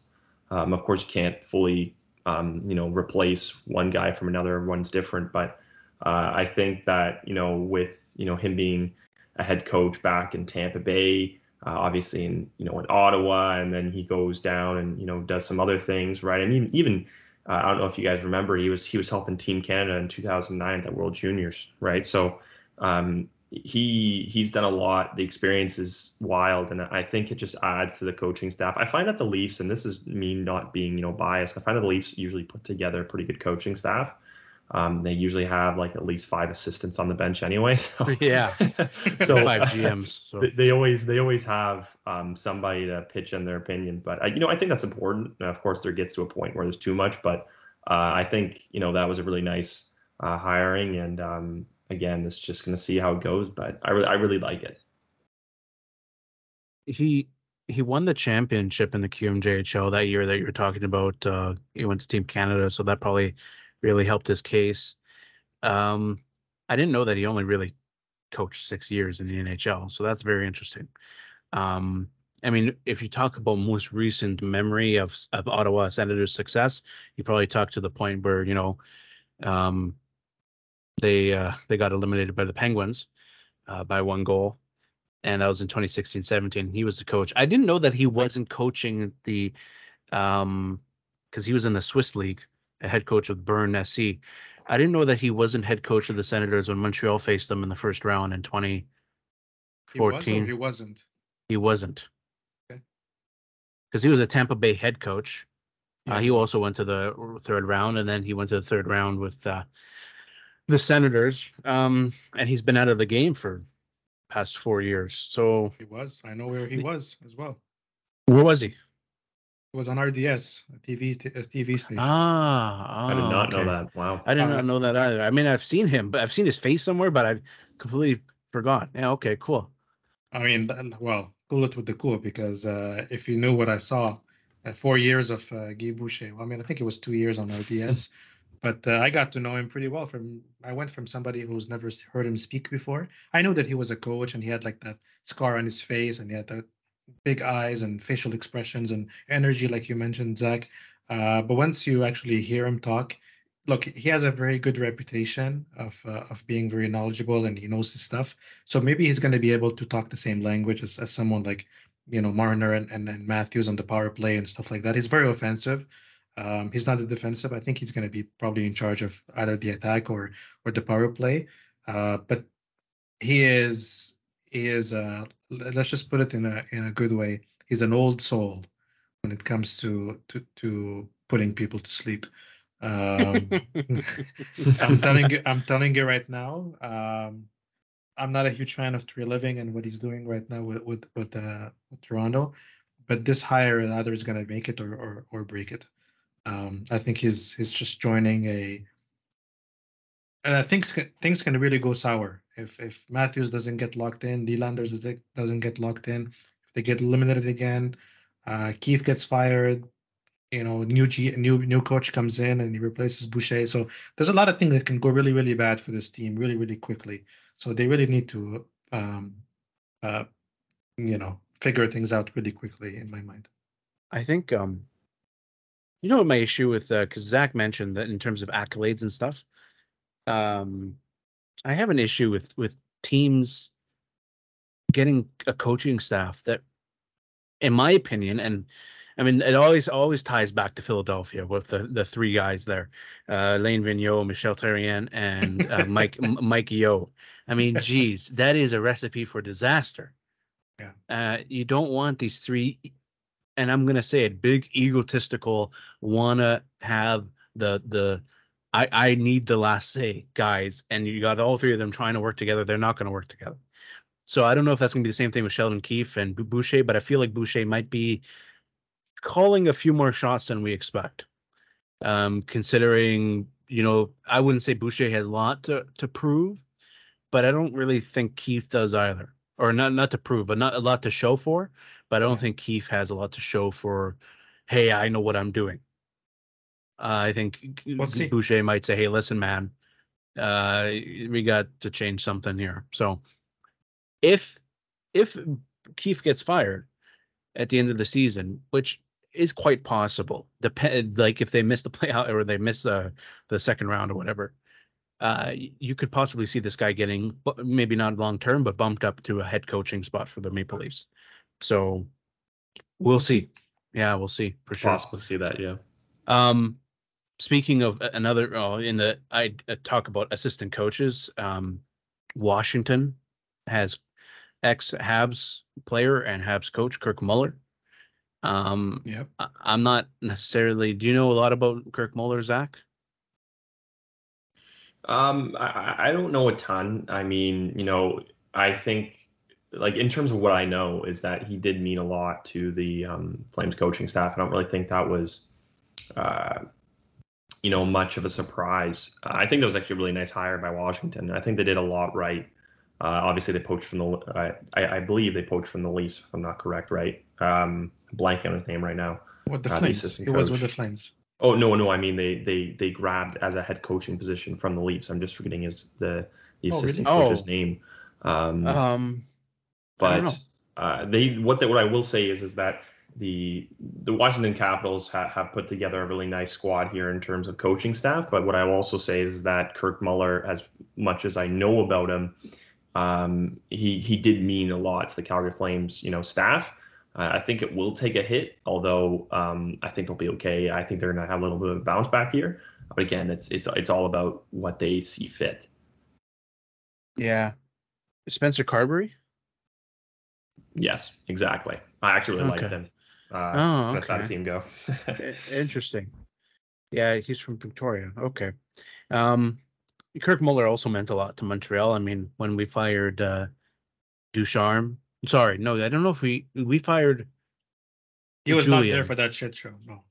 Um, of course you can't fully um, you know replace one guy from another. Everyone's different. But uh, I think that you know with you know him being a head coach back in Tampa Bay, uh, obviously in you know in Ottawa, and then he goes down and you know does some other things, right? I mean even uh, I don't know if you guys remember he was he was helping Team Canada in 2009 at World Juniors, right? So um, he he's done a lot. The experience is wild, and I think it just adds to the coaching staff. I find that the Leafs, and this is me not being you know biased, I find that the Leafs usually put together a pretty good coaching staff. Um, they usually have like at least five assistants on the bench anyway. *laughs* So *laughs* yeah, *laughs* so five GMs. So. They, always they always have um, somebody to pitch in their opinion. But I, you know I think that's important. And of course, there gets to a point where there's too much. But uh, I think you know that was a really nice uh, hiring. And um, again, this is just going to see how it goes. But I really I really like it. He he won the championship in the QMJHL that year that you were talking about. Uh, he went to Team Canada, so that probably really helped his case. Um, I didn't know that he only really coached six years in the NHL, so that's very interesting. Um, I mean, if you talk about most recent memory of of Ottawa Senators' success, you probably talk to the point where you know um, they uh, they got eliminated by the Penguins uh, by one goal, and that was in 2016-17. He was the coach. I didn't know that he wasn't coaching the um because he was in the Swiss league head coach of Bern SC. I didn't know that he wasn't head coach of the Senators when Montreal faced them in the first round in 2014. He, was he wasn't. He wasn't. Because he was a Tampa Bay head coach. Yeah. Uh, he also went to the third round, and then he went to the third round with uh, the Senators. Um, and he's been out of the game for past four years. So he was. I know where he was as well. Where was he? It was on RDS, a TV a TV station. Ah, oh, I did not okay. know that. Wow. I did not uh, know that either. I mean, I've seen him, but I've seen his face somewhere, but I completely forgot. Yeah, okay, cool. I mean, well, cool it with the cool because uh, if you knew what I saw, uh, four years of uh, Guy Boucher. Well, I mean, I think it was two years on RDS, but uh, I got to know him pretty well. From I went from somebody who's never heard him speak before. I know that he was a coach and he had like that scar on his face and he had that big eyes and facial expressions and energy, like you mentioned, Zach. Uh, but once you actually hear him talk, look, he has a very good reputation of uh, of being very knowledgeable and he knows his stuff. So maybe he's going to be able to talk the same language as, as someone like you know Marner and, and, and Matthews on the power play and stuff like that. He's very offensive. Um, he's not a defensive. I think he's going to be probably in charge of either the attack or or the power play. Uh, but he is is uh, let's just put it in a in a good way. He's an old soul when it comes to to, to putting people to sleep. Um, *laughs* I'm telling you, I'm telling you right now. Um, I'm not a huge fan of Treliving and what he's doing right now with with with, uh, with Toronto, but this hire either is going to make it or, or or break it. Um, I think he's he's just joining a and I think things can really go sour if if Matthews doesn't get locked in, Nylander doesn't get locked in, if they get eliminated again, uh, Keefe gets fired, you know, new G, new new coach comes in and he replaces Boucher. So there's a lot of things that can go really really bad for this team really really quickly. So they really need to, um, uh, you know, figure things out really quickly in my mind. I think um, you know my issue with because uh, Zach mentioned that in terms of accolades and stuff. Um, I have an issue with with teams getting a coaching staff that, in my opinion, and I mean, it always always ties back to Philadelphia with the the three guys there, uh, Alain Vigneault, Michel Therrien, and uh, *laughs* Mike Mike Yeo. I mean, geez, that is a recipe for disaster. Yeah. Uh, you don't want these three, and I'm gonna say it, big egotistical, wanna have the the I I need the last say guys, and you got all three of them trying to work together. They're not gonna work together. So I don't know if that's gonna be the same thing with Sheldon Keefe and Boucher, but I feel like Boucher might be calling a few more shots than we expect. Um, considering, you know, I wouldn't say Boucher has a lot to, to prove, but I don't really think Keefe does either. Or not not to prove, but not a lot to show for. But I don't think Keefe has a lot to show for, hey, I know what I'm doing. Uh, I think we'll Boucher might say, hey, listen, man, uh, we got to change something here. So if if Keefe gets fired at the end of the season, which is quite possible. Depend like if they miss the *laughs* playout or they miss uh, the second round or whatever. Uh, you could possibly see this guy getting maybe not long term, but bumped up to a head coaching spot for the Maple Leafs. So we'll see. Yeah, we'll see for sure. Possibly see that. Yeah. Um, speaking of another, oh, in the I talk about assistant coaches. Um, Washington has ex Habs player and Habs coach Kirk Muller um, yep. I, am not necessarily. Do you know a lot about Kirk Muller, Zach? Um, I, I don't know a ton. I mean, you know, I think like in terms of what I know is that he did mean a lot to the um, Flames coaching staff. I don't really think that was, uh, you know, much of a surprise. Uh, I think that was actually a really nice hire by Washington. I think they did a lot right. Uh, obviously, they poached from the. I, I believe they poached from the Leafs, if I'm not correct, right? Um, blank on his name right now. What the uh, Flames? The he was with the Flames. Oh no, no, I mean they they they grabbed as a head coaching position from the Leafs. I'm just forgetting his the the assistant oh, really? coach's oh. name. Um, um but uh, they what they, what I will say is is that the the Washington Capitals ha, have put together a really nice squad here in terms of coaching staff. But what I will also say is that Kirk Muller, as much as I know about him, um, he he did mean a lot to the Calgary Flames, you know, staff. Uh, I think it will take a hit, although um, I think they'll be okay. I think they're going to have a little bit of a bounce back here. But again, it's it's it's all about what they see fit. Yeah, Spencer Carbery. Yes, exactly. I actually really okay. liked him. Uh, oh, okay. That's how him go. *laughs* Interesting. Yeah, he's from Victoria. Okay. Um, Kirk Muller also meant a lot to Montreal. I mean, when we fired uh, Ducharme Sorry, no, I don't know if we we fired. He was Julien. not there for that shit show. No.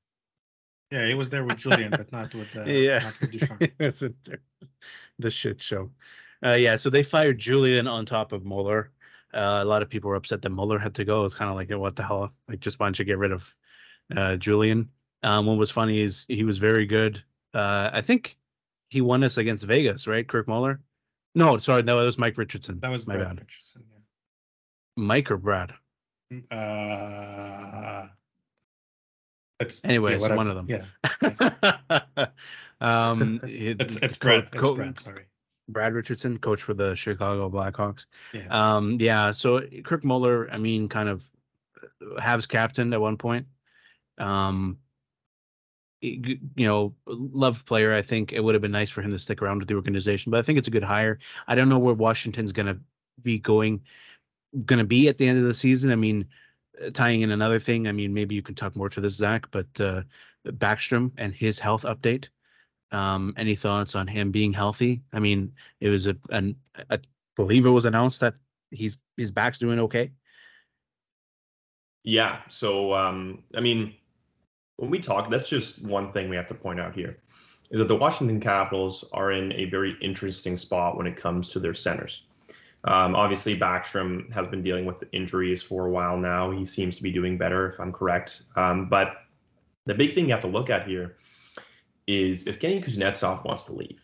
Yeah, he was there with *laughs* Julien, but not with uh, yeah, not with *laughs* the shit show. Uh, yeah, so they fired Julien on top of Muller. Uh, a lot of people were upset that Muller had to go. It's kind of like, what the hell? Like, just why don't you get rid of uh, Julien? Um, what was funny is he was very good. Uh, I think he won us against Vegas, right? Kirk Muller. No, sorry, no, that was Mike Richardson. That was my bad. Richardson. Yeah. Mike or Brad? Uh, it's anyways yeah, one of them. Yeah. *laughs* um, it's it's Brad. Co- it's Brad. Sorry. Brad Richardson, coach for the Chicago Blackhawks. Yeah. Um, yeah. So Kirk Muller, I mean, kind of Habs captain at one point. Um, you know, love player. I think it would have been nice for him to stick around with the organization, but I think it's a good hire. I don't know where Washington's going to be going going to be at the end of the season. I mean, uh, tying in another thing, I mean, maybe you can talk more to this, Zach, but uh, Backstrom and his health update. Um, any thoughts on him being healthy? I mean, it was a, an, I believe it was announced that he's his back's doing okay. Yeah. So, um, I mean, when we talk, that's just one thing we have to point out here is that the Washington Capitals are in a very interesting spot when it comes to their centers. Um, obviously, Backstrom has been dealing with injuries for a while now. He seems to be doing better, if I'm correct. Um, but The big thing you have to look at here is if Kenny Kuznetsov wants to leave,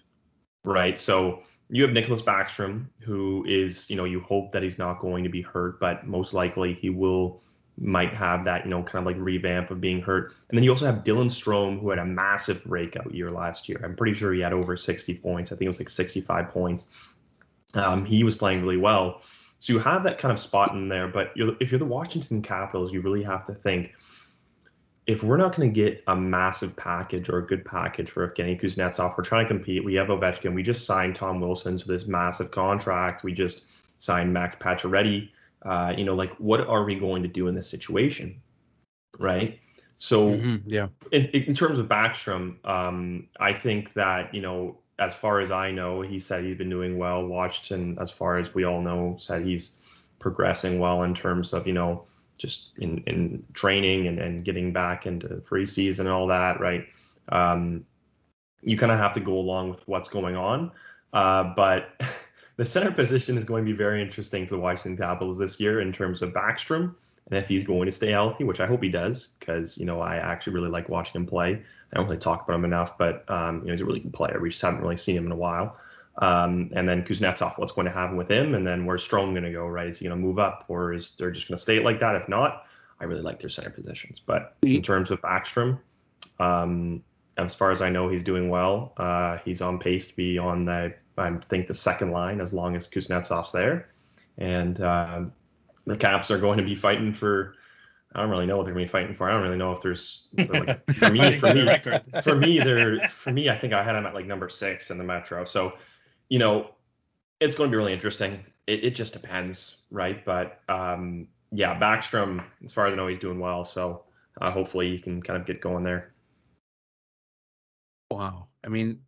right? So you have Nicklas Backstrom, who is, you know, you hope that he's not going to be hurt, but most likely he will might have that, you know, kind of like revamp of being hurt. And then you also have Dylan Strome, who had a massive breakout year last year. I'm pretty sure he had over 60 points. I think it was like 65 points. Um, he was playing really well. So you have that kind of spot in there. But you're, if you're the Washington Capitals, you really have to think if we're not going to get a massive package or a good package for Evgeny Kuznetsov, we're trying to compete. We have Ovechkin. We just signed Tom Wilson to this massive contract. We just signed Max Pacioretty. Uh, you know, like what are we going to do in this situation, right? So, mm-hmm, yeah. In, in terms of Backstrom, um, I think that you know, as far as I know, he said he's been doing well. Washington, as far as we all know, said he's progressing well in terms of you know just in, in training and, and getting back into preseason and all that, right? Um, you kind of have to go along with what's going on. Uh, but *laughs* the center position is going to be very interesting for the Washington Capitals this year in terms of Backstrom and if he's going to stay healthy, which I hope he does, because you know I actually really like watching him play. I don't really talk about him enough, but um, you know he's a really good player. We just haven't really seen him in a while. Um, and then Kuznetsov, what's going to happen with him? And then where's Strome going to go, right? Is he going to move up or is they're just going to stay like that? If not, I really like their center positions. But in terms of Backstrom, um, as far as I know, he's doing well. Uh, he's on pace to be on the, I think, the second line as long as Kuznetsov's there. And uh, the Caps are going to be fighting for. I don't really know what they're going to be fighting for. I don't really know if there's like, *laughs* for me, for me, for me, they're for me. I think I had them at like number six in the Metro. So you know, it's going to be really interesting. It, it just depends, right? But um, yeah, Backstrom, as far as I know, he's doing well. So uh, hopefully he can kind of get going there. Wow. I mean,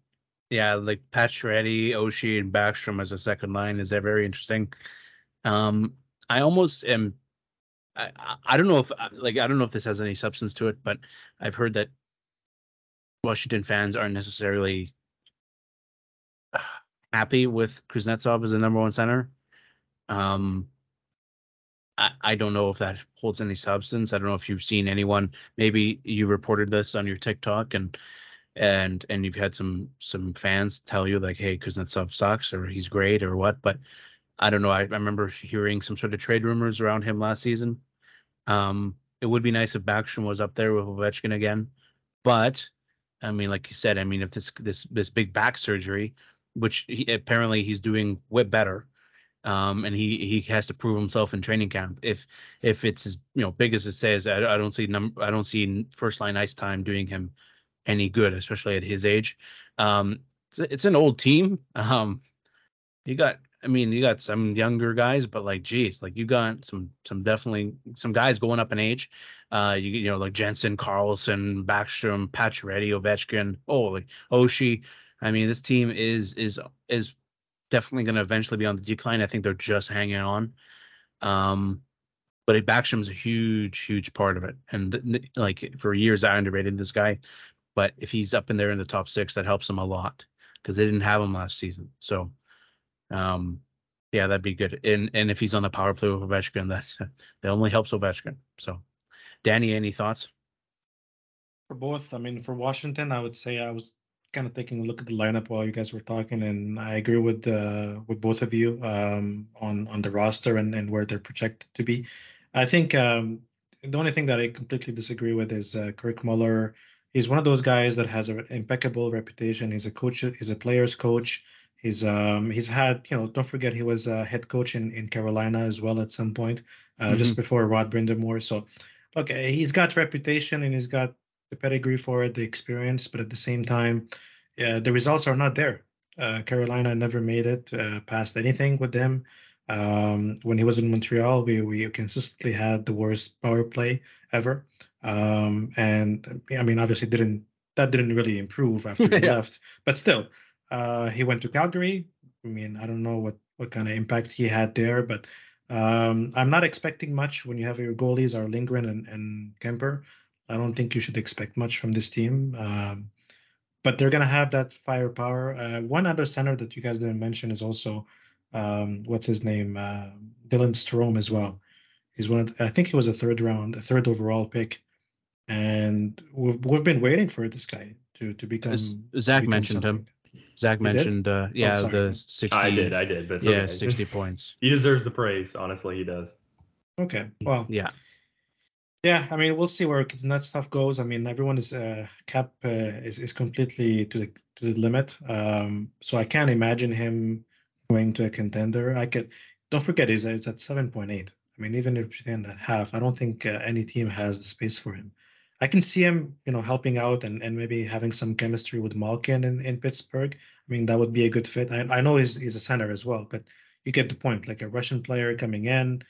yeah, like Pacioretty, Oshie, and Backstrom as a second line is that very interesting. Um, I almost am. I, I don't know if like I don't know if this has any substance to it, but I've heard that Washington fans aren't necessarily happy with Kuznetsov as the number one center. Um, I, I don't know if that holds any substance. I don't know if you've seen anyone. Maybe you reported this on your TikTok and and and you've had some some fans tell you like, hey, Kuznetsov sucks or he's great or what. But I don't know. I, I remember hearing some sort of trade rumors around him last season. Um, it would be nice if Backstrom was up there with Ovechkin again, but I mean, like you said, I mean, if this this this big back surgery which he, apparently he's doing way better. Um, and he he has to prove himself in training camp. If if it's as you know big as it says, I, I don't see num I don't see first line ice time doing him any good, especially at his age. Um, it's, it's an old team. Um, you got I mean you got some younger guys, but like geez, like you got some some definitely some guys going up in age. Uh, you you know like Jensen, Karlsson, Backstrom, Pacioretty, Ovechkin, oh like Oshie. I mean, this team is is is definitely going to eventually be on the decline. I think they're just hanging on. Um, but Backstrom's a huge, huge part of it. And like for years, I underrated this guy. But if he's up in there in the top six, that helps him a lot because they didn't have him last season. So, um, yeah, that'd be good. And and if he's on the power play with Ovechkin, *laughs* that that only helps Ovechkin. So, Danny, any thoughts? For both, I mean, for Washington, I would say I was kind of taking a look at the lineup while you guys were talking, and I agree with uh, with both of you um, on on the roster and, and where they're projected to be. I think um, the only thing that I completely disagree with is uh, Kirk Muller. He's one of those guys that has an impeccable reputation. He's a coach. He's a player's coach. He's um he's had you know don't forget he was a head coach in, in Carolina as well at some point uh, mm-hmm. just before Rod Brind'Amour. So look, he's got reputation and he's got the pedigree for it, the experience, but at the same time, uh, the results are not there. Uh, Carolina never made it uh, past anything with them. Um, when he was in Montreal, we, we consistently had the worst power play ever. Um, and I mean, obviously, didn't that didn't really improve after he *laughs* yeah. left, but still, uh, he went to Calgary. I mean, I don't know what what kind of impact he had there, but um, I'm not expecting much when you have your goalies are Lindgren and, and Kuemper. I don't think you should expect much from this team. Um, but they're gonna have that firepower. Uh, one other center that you guys didn't mention is also um, what's his name, uh, Dylan Strome as well. He's one. Of, I think he was a third round, a third overall pick. and we've we've been waiting for this guy to to become. As Zach become mentioned something. him. Zach You mentioned, uh, yeah, sorry. the 60. I did, I did, but it's yeah, okay. 60 points. He deserves the praise. Honestly, he does. Okay, well, Yeah. Yeah. I mean, we'll see where that stuff goes. I mean, everyone is uh, cap uh, is is completely to the to the limit. Um, so I can't imagine him going to a contender. I could. Don't forget, he's it's at seven point eight. I mean, even if you end that half, I don't think uh, any team has the space for him. I can see him, you know, helping out and, and maybe having some chemistry with Malkin in, in Pittsburgh. I mean, that would be a good fit. I, I know he's, he's a center as well, but you get the point. Like a Russian player coming in,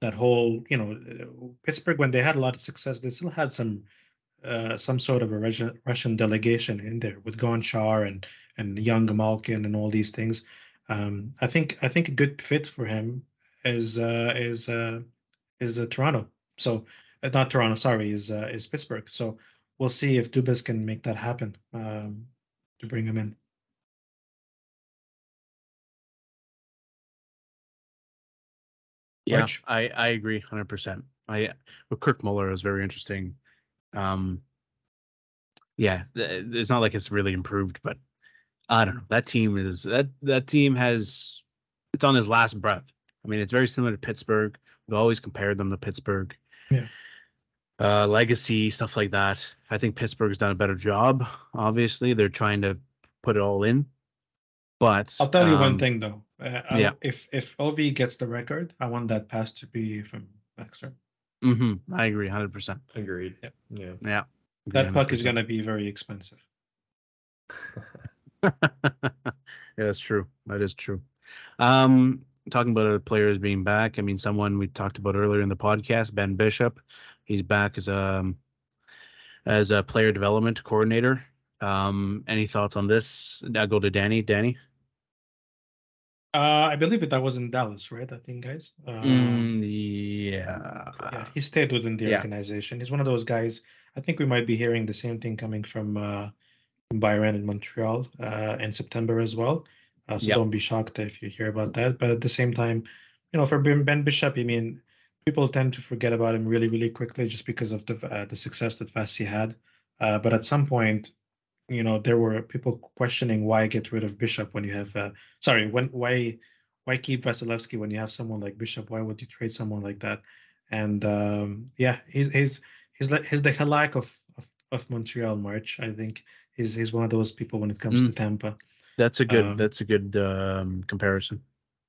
that whole, you know, Pittsburgh when they had a lot of success, they still had some uh, some sort of a Russian Russian delegation in there with Gonchar and and young Malkin and all these things. Um, I think I think a good fit for him is uh, is uh, is uh, Toronto. So uh, not Toronto, sorry, is uh, is Pittsburgh. So we'll see if Dubas can make that happen um, to bring him in. Yeah, Rich? I, I agree 100%. I with Kirk Muller is very interesting. Um, yeah, th- it's not like it's really improved, but I don't know. That team is that that team has it's on his last breath. I mean, it's very similar to Pittsburgh. We always compared them to Pittsburgh. Yeah. Uh, legacy stuff like that. I think Pittsburgh's done a better job. Obviously, they're trying to put it all in. But I'll tell you um, one thing though. Uh, yeah. If if Ovi gets the record, I want that pass to be from Baxter. mhm, I agree 100%. Agreed. Yep. Yeah. Yeah. That puck is gonna be very expensive. *laughs* yeah, that's true. That is true. Um, talking about other players being back, I mean, someone we talked about earlier in the podcast, Ben Bishop, he's back as a as a player development coordinator. Um, any thoughts on this? I'll go to Danny. Danny. Uh, I believe it. That was in Dallas, right? I think, guys. Uh, Mm, yeah. yeah, he stayed within the yeah. organization. He's one of those guys. I think we might be hearing the same thing coming from uh, from Byron in Montreal uh, in September as well. Uh, so Yep. don't be shocked if you hear about that. But at the same time, you know, for Ben Ben Bishop, I mean, people tend to forget about him really, really quickly just because of the uh, the success that Vassi had. Uh, but at some point, you know, there were people questioning why get rid of Bishop when you have, uh, sorry, when why why keep Vasilevskiy when you have someone like Bishop? Why would you trade someone like that? And um, yeah, he's he's he's like he's the Halak of, of of Montreal, March. I think he's he's one of those people when it comes to Mm. Tampa. That's a good. Um, that's a good um, comparison.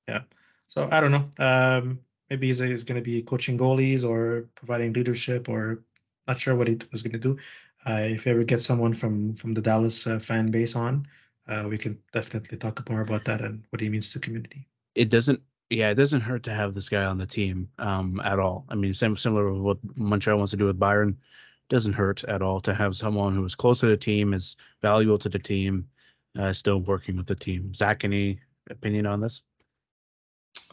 Yeah. So I don't know. Um, maybe he's, he's going to be coaching goalies or providing leadership, or not sure what he was going to do. Uh, if you ever get someone from from the Dallas uh, fan base on, uh, we can definitely talk more about that and what he means to the community. it doesn't yeah it doesn't hurt to have this guy on the team um at all. I mean same similar with what montreal wants to do with byron. Doesn't hurt at all to have someone who is close to the team is valuable to the team uh, still working with the team. Zach any opinion on this?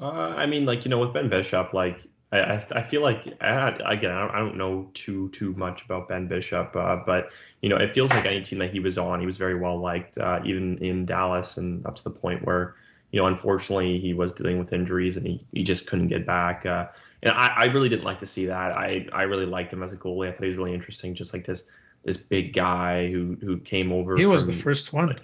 Uh, I mean, like you know, with Ben Bishop, like I, I, I feel like I, again, I don't, I don't know too too much about Ben Bishop, uh, but you know, it feels like any team that he was on, he was very well liked, uh, even in Dallas, and up to the point where you know, unfortunately, he was dealing with injuries and he, he just couldn't get back. Uh, and I, I really didn't like to see that. I, I really liked him as a goalie. I thought he was really interesting, just like this this big guy who who came over. He was the first one.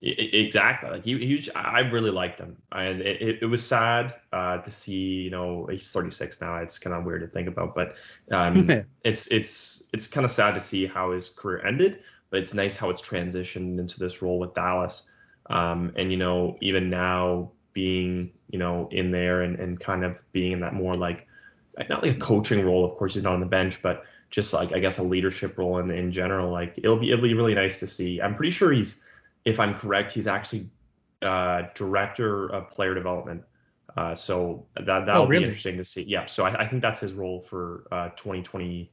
Exactly. Like he, he was, I really liked him, and it, it, it was sad uh, to see. You know, he's 36 now. It's kind of weird to think about, but um, *laughs* it's it's it's kind of sad to see how his career ended. But it's nice how it's transitioned into this role with Dallas. Um, and you know, even now being you know in there and, and kind of being in that more like not like a coaching role. Of course, he's not on the bench, but just like I guess a leadership role in in general. Like it'll be it'll be really nice to see. I'm pretty sure he's if I'm correct, he's actually uh, director of player development. Uh, so that that'll really? be interesting to see. Yeah, so I, I think that's his role for uh, 2023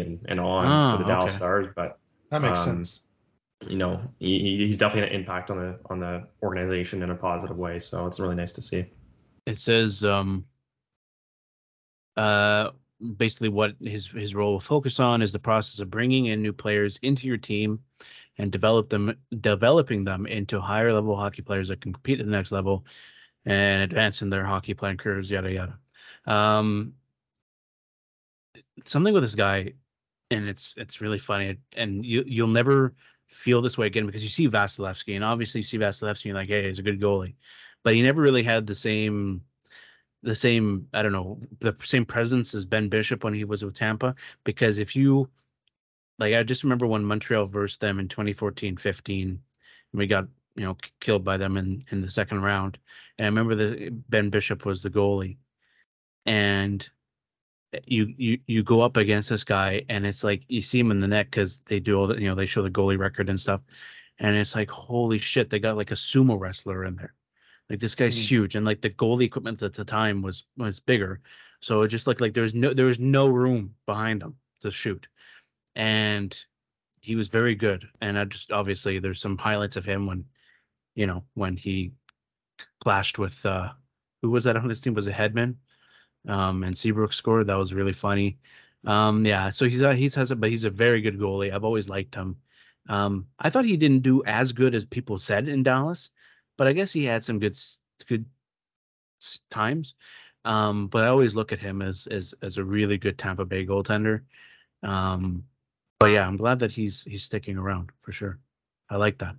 and, and on Ah, for the Dallas okay. Stars. But That makes Um, sense. you know, he, he- he's definitely an impact on the on the organization in a positive way. So it's really nice to see. it says um uh basically what his his role will focus on is the process of bringing in new players into your team and develop them developing them into higher level hockey players that can compete at the next level and advance in their hockey playing careers yada yada um something with this guy and it's it's really funny. And you you'll never feel this way again because you see Vasilevskiy, and obviously you see Vasilevskiy, you're like, hey, he's a good goalie, but he never really had the same the same I don't know the same presence as Ben Bishop when he was with Tampa because if you like I just remember when Montreal versed them in 2014-15 and we got you know killed by them in in the second round. And I remember that Ben Bishop was the goalie. And you you you go up against this guy and it's like you see him in the net because they do all the you know they show the goalie record and stuff. And it's like holy shit they got like a sumo wrestler in there. Like this guy's mm. huge and like the goalie equipment at the time was was bigger. So it just looked like there was no there was no room behind him to shoot and he was very good and I just obviously there's some highlights of him when you know when he clashed with uh who was that on his team was it Hedman, um, and Seabrook scored. That was really funny. Um, yeah, so he's uh, he's has a but he's a very good goalie. I've always liked him. Um, I thought he didn't do as good as people said in Dallas, but I guess he had some good good times. Um, but I always look at him as as as a really good Tampa Bay goaltender. Um, but yeah, I'm glad that he's he's sticking around for sure. I like that.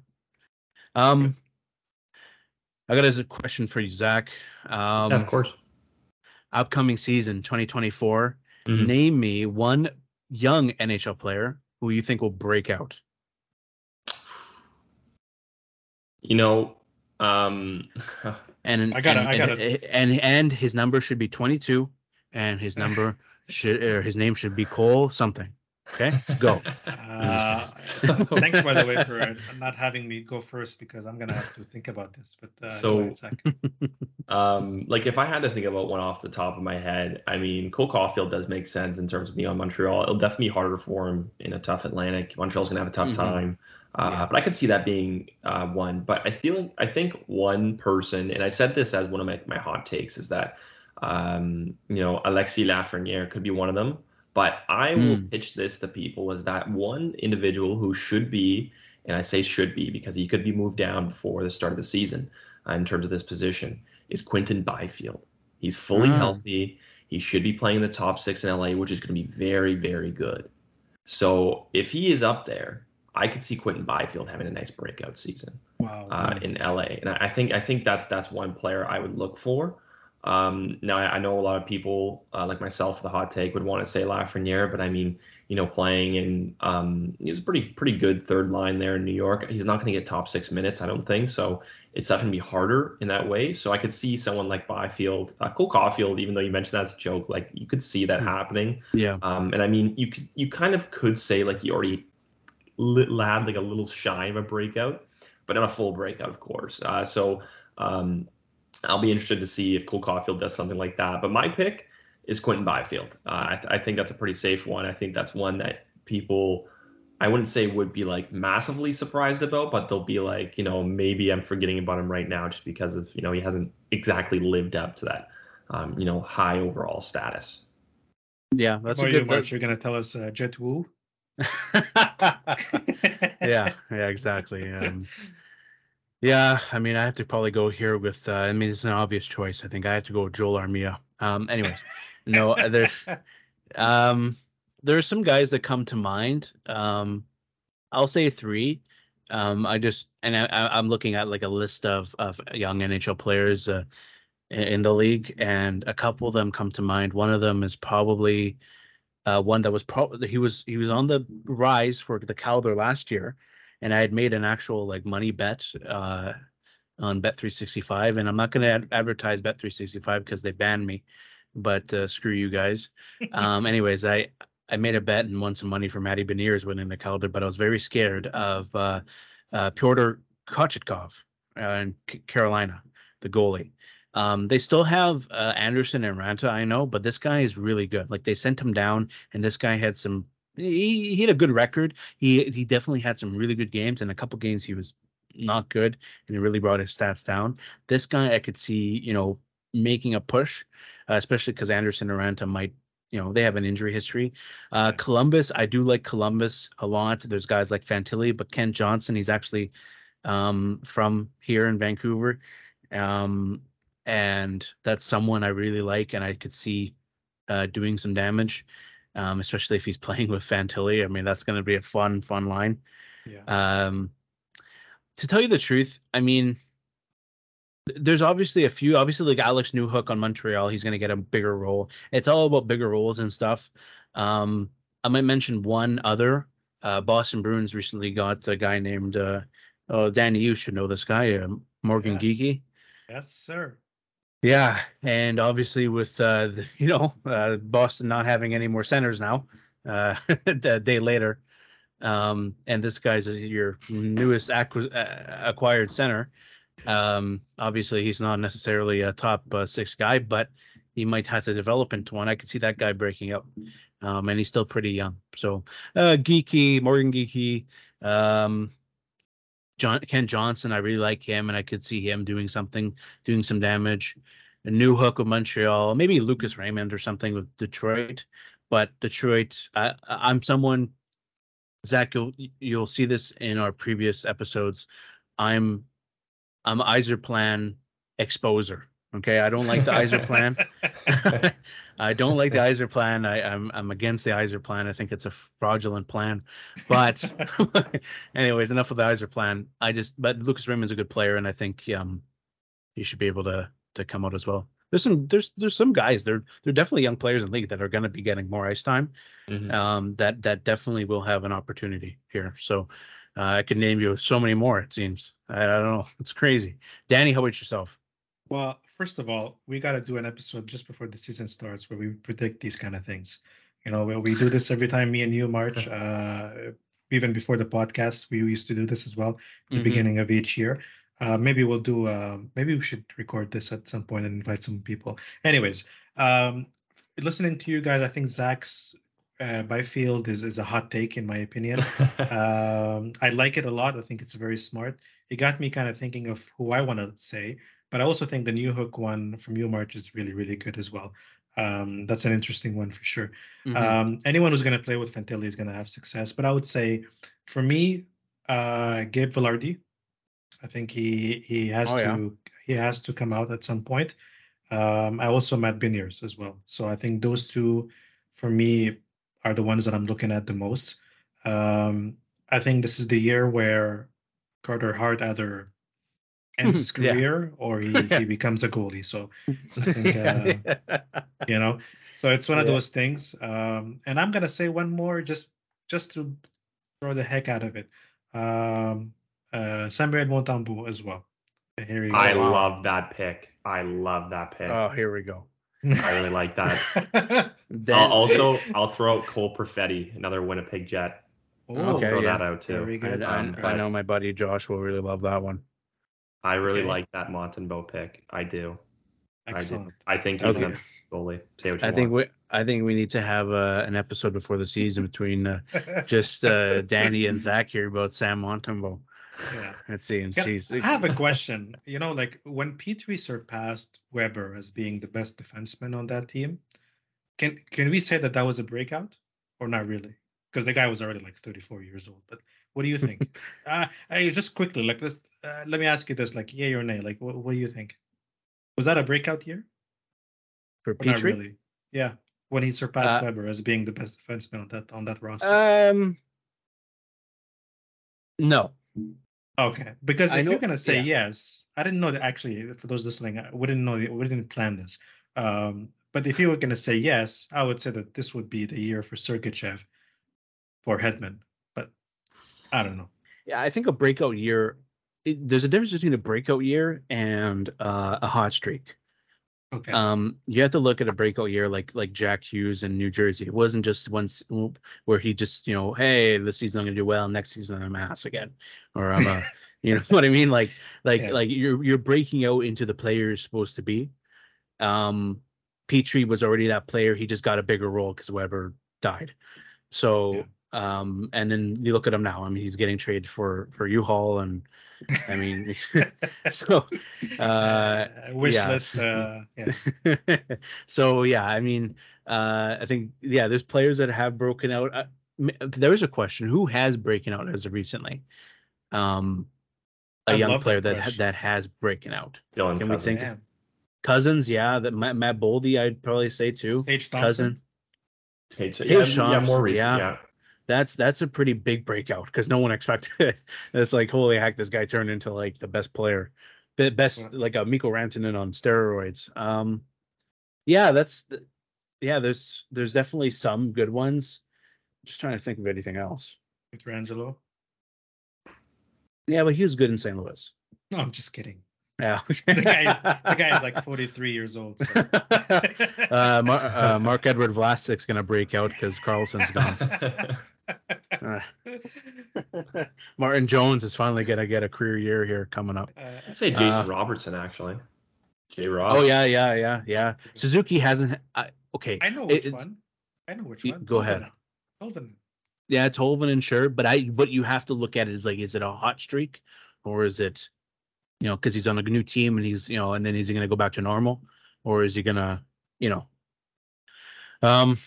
Um, I got a question for you, Zach. Um, yeah, of course upcoming season 2024, mm-hmm. name me one young NHL player who you think will break out. You know, um, *laughs* and I got it. I got it. And and his number should be 22, and his *laughs* number should or his name should be Cole something. Okay, go. Uh, *laughs* thanks, by the way, for not having me go first because I'm gonna have to think about this. But uh, so, *laughs* um, like if I had to think about one off the top of my head, I mean, Cole Caufield does make sense in terms of being on Montreal. It'll definitely be harder for him in a tough Atlantic. Montreal's gonna have a tough mm-hmm. time. Uh, yeah. But I could see that being uh, one. But I feel like I think one person, and I said this as one of my, my hot takes, is that um, you know Alexis Lafreniere could be one of them. But I mm. will hmm. pitch this to people as that one individual who should be, and I say should be because he could be moved down before the start of the season uh, in terms of this position, is Quinton Byfield. He's fully ah. healthy. He should be playing the top six in LA, which is going to be very, very good. So if he is up there, I could see Quinton Byfield having a nice breakout season wow. uh, in LA, and I think I think that's that's one player I would look for. Um, now I, I, know a lot of people uh, like myself, the hot take would want to say Lafreniere, but I mean, you know, playing in um, he's a pretty pretty good third line there in New York. He's not going to get top six minutes, I don't think. So it's definitely be harder in that way. So I could see someone like Byfield, uh, Cole Caufield, even though you mentioned that's a joke, like you could see that hmm. happening. Yeah. Um, and I mean, you could you kind of could say like he already had like a little shy of a breakout, but not a full breakout, of course. Uh, so um, I'll be interested to see if Cole Caufield does something like that. But my pick is Quinton Byfield. Uh, I, th- I, think that's a pretty safe one. I think that's one that people, I wouldn't say would be like massively surprised about, but they'll be like, you know, maybe I'm forgetting about him right now just because of, you know, he hasn't exactly lived up to that, um, you know, high overall status. Yeah, that's a good. You, March, you're gonna tell us uh, Jett Woo. *laughs* *laughs* yeah, yeah, exactly. Um, yeah, I mean, I have to probably go here with. Uh, I mean, it's an obvious choice. I think I have to go with Joel Armia. Um, anyways, no, uh, there's *laughs* um, there are some guys that come to mind. Um, I'll say three. Um, I just and I, am looking at like a list of of young NHL players uh, in the league, and a couple of them come to mind. One of them is probably uh, one that was probably he was he was on the rise for the Calder last year and I had made an actual like money bet uh, on Bet365, and I'm not going to ad- advertise Bet365 because they banned me, but uh, screw you guys. *laughs* Um, anyways, I I made a bet and won some money for Matty Beniers winning the Calder, but I was very scared of uh, uh, Pyotr Kochetkov uh, in C- Carolina, the goalie. Um, they still have uh, Andersen and Raanta, I know, but this guy is really good. Like they sent him down, and this guy had some he, he had a good record. He he definitely had some really good games, and a couple games he was not good, and it really brought his stats down. This guy I could see, you know, making a push, uh, especially because Andersen and Raanta might, you know, they have an injury history. Uh, Columbus, I do like Columbus a lot. There's guys like Fantilli, but Kent Johnson, he's actually um, from here in Vancouver, um, and that's someone I really like, and I could see uh, doing some damage. Um, especially if he's *laughs* playing with Fantilli. I mean, that's going to be a fun, fun line. Yeah. Um, to tell you the truth, I mean, there's obviously a few. Obviously, like Alex Newhook on Montreal, he's going to get a bigger role. It's all about bigger roles and stuff. Um, I might mention one other. Uh, Boston Bruins recently got a guy named. Uh, oh, Danny, you should know this guy, uh, Morgan Yeah. Geeky. Yes, sir. Yeah, and obviously with uh, the, *laughs* you know uh, Boston not having any more centers now, uh, *laughs* a day later, um, and this guy's your newest acqu- uh, acquired center. Um, obviously he's not necessarily a top uh, six guy, but he might have to develop into one. I could see that guy breaking up, um, and he's still pretty young. So uh, Geekie, Morgan Geekie, um, John Kent Johnson, I really like him, and I could see him doing something, doing some damage. A Newhook with Montreal, maybe Lucas Raymond or something with Detroit. But Detroit, I, I'm someone, Zach, you'll you'll see this in our previous episodes. I'm I'm Yzerplan exposer. Okay, I don't like the Yzerplan. *laughs* *laughs* I don't like the Yzerplan. I, I'm I'm against the Yzerplan. I think it's a fraudulent plan. But *laughs* anyways, enough of the Yzerplan. I just but Lucas Raymond's a good player, and I think um he should be able to to come out as well. There's some there's there's some guys they're they're definitely young players in the league that are going to be getting more ice time. Mhm. Um, that that definitely will have an opportunity here. So uh, I could name you so many more. It seems I, I don't know. It's crazy. Danny, how about yourself? Well, first of all, we got to do an episode just before the season starts where we predict these kind of things. You know, we- we do this every time me and you march. *laughs* Uh, even before the podcast, we used to do this as well. at The Mhm. beginning of each year. Uh, maybe we'll do. Uh, maybe we should record this at some point and invite some people. Anyways, um, listening to you guys, I think Zach's uh, Byfield is is a hot take in my opinion. *laughs* um, I like it a lot. I think it's very smart. It got me kind of thinking of who I want to say, but I also think the Newhook one from you, March, is really, really good as well. Um, that's an interesting one for sure. Mhm. Um, anyone who's going to play with Fantilli is going to have success, but I would say for me, uh, Gabe Vilardi, I think he he has Oh, to yeah. he has to come out at some point. Um, I also Matt Beniers as well. So I think those two, for me, are the ones that I'm looking at the most. Um, I think this is the year where Carter Hart either ends his *laughs* Yeah. career or he, he *laughs* becomes a goalie. So I think *laughs* uh, you know, so it's one of Yeah. those things. Um, and I'm gonna say one more just just to throw the heck out of it. Um, uh, Samuel Montembeault as well. Here you go. I love that pick. I love that pick. oh, here we go. I really like that. Dan- I'll also, I'll throw out Cole Perfetti, another Winnipeg Jet. Oh, I'll Okay, throw yeah. that out too. Very good. I, I- Um, I know my buddy Josh will really love that one. I really Okay. like that Montembeault pick. I do. I do. Excellent. I think he's Okay. an goalie. Say what you I want. think we I think we need to have uh, an episode before the season between uh, *laughs* just uh, Danny and Zach here about Sam Montembeault. yeah. It seems. Can- Jeez. I have a question. You know, like when Petry surpassed Weber as being the best defenseman on that team, can can we say that that was a breakout or not really? Because the guy was already like 34 years old. But what do you think? *laughs* uh, hey, just quickly, like this. Uh, let me ask you this, like yay or nay? Like, what, what do you think? Was that a breakout year? for Petry. really? Yeah, when he surpassed Uh, Weber as being the best defenseman on that on that roster. Um. No. Okay, because I if know- you're gonna say yeah. yes, I didn't know that actually. For those listening, I- we didn't know we didn't plan this. Um, but if you were gonna say yes, I would say that this would be the year for Sergachev for Hedman. But I don't know. Yeah, I think a breakout year. It, there's a difference between a breakout year and uh, a hot streak. Okay. Um, you have to look at a breakout year like like Jack Hughes in New Jersey. It wasn't just once where he just you know, hey, this season I'm gonna do well, next season I'm ass again, or I'm a, *laughs* you know what I mean? Like like Yeah. like you're you're breaking out into the player you're supposed to be. Um, Petry was already that player. He just got a bigger role because Weber died. So um, and then you look at him now. I mean, he's getting traded for for U-Haul, and I mean, *laughs* so uh, *laughs* wish yeah. list. Uh, yeah. *laughs* so yeah, I mean, uh, I think yeah, there's players that have broken out. Uh, m- there is a question: who has broken out as of recently? Um, a I young player that that that has broken out. Dylan Can we think- Man. Cozens, yeah, that Matt, Matt Boldy, I'd probably say too. Tage Thompson. Cousin, Tage, Tage yeah, yeah, more recent. yeah. Yeah. That's that's a pretty big breakout because no one expected it. *laughs* It's like holy heck, this guy turned into like the best player, the best like a Mikko Rantanen on steroids. Um, yeah, that's th- yeah. There's there's definitely some good ones. Just trying to think of anything else. Pietrangelo. Yeah, but he was good in St. Louis. No, I'm just kidding. Yeah. *laughs* The guy is the guy is like 43 years old. So. *laughs* uh, Mar- uh, Mark Edward Vlasic's gonna break out because Karlsson's gone. Uh, *laughs* Martin Jones is finally gonna get a career year here coming up. Uh, I'd say Jason Uh, Robertson actually. J. Rob. Oh yeah, yeah, yeah, yeah. Suzuki hasn't. I, okay. I know which it's- one. I know which Y- one. go ahead. Tolvanen. Yeah, Tolvanen sure, but I what you have to look at it is like, is it a hot streak or is it, you know, because he's on a new team and he's you know, and then is he gonna go back to normal or is he gonna, you know, um,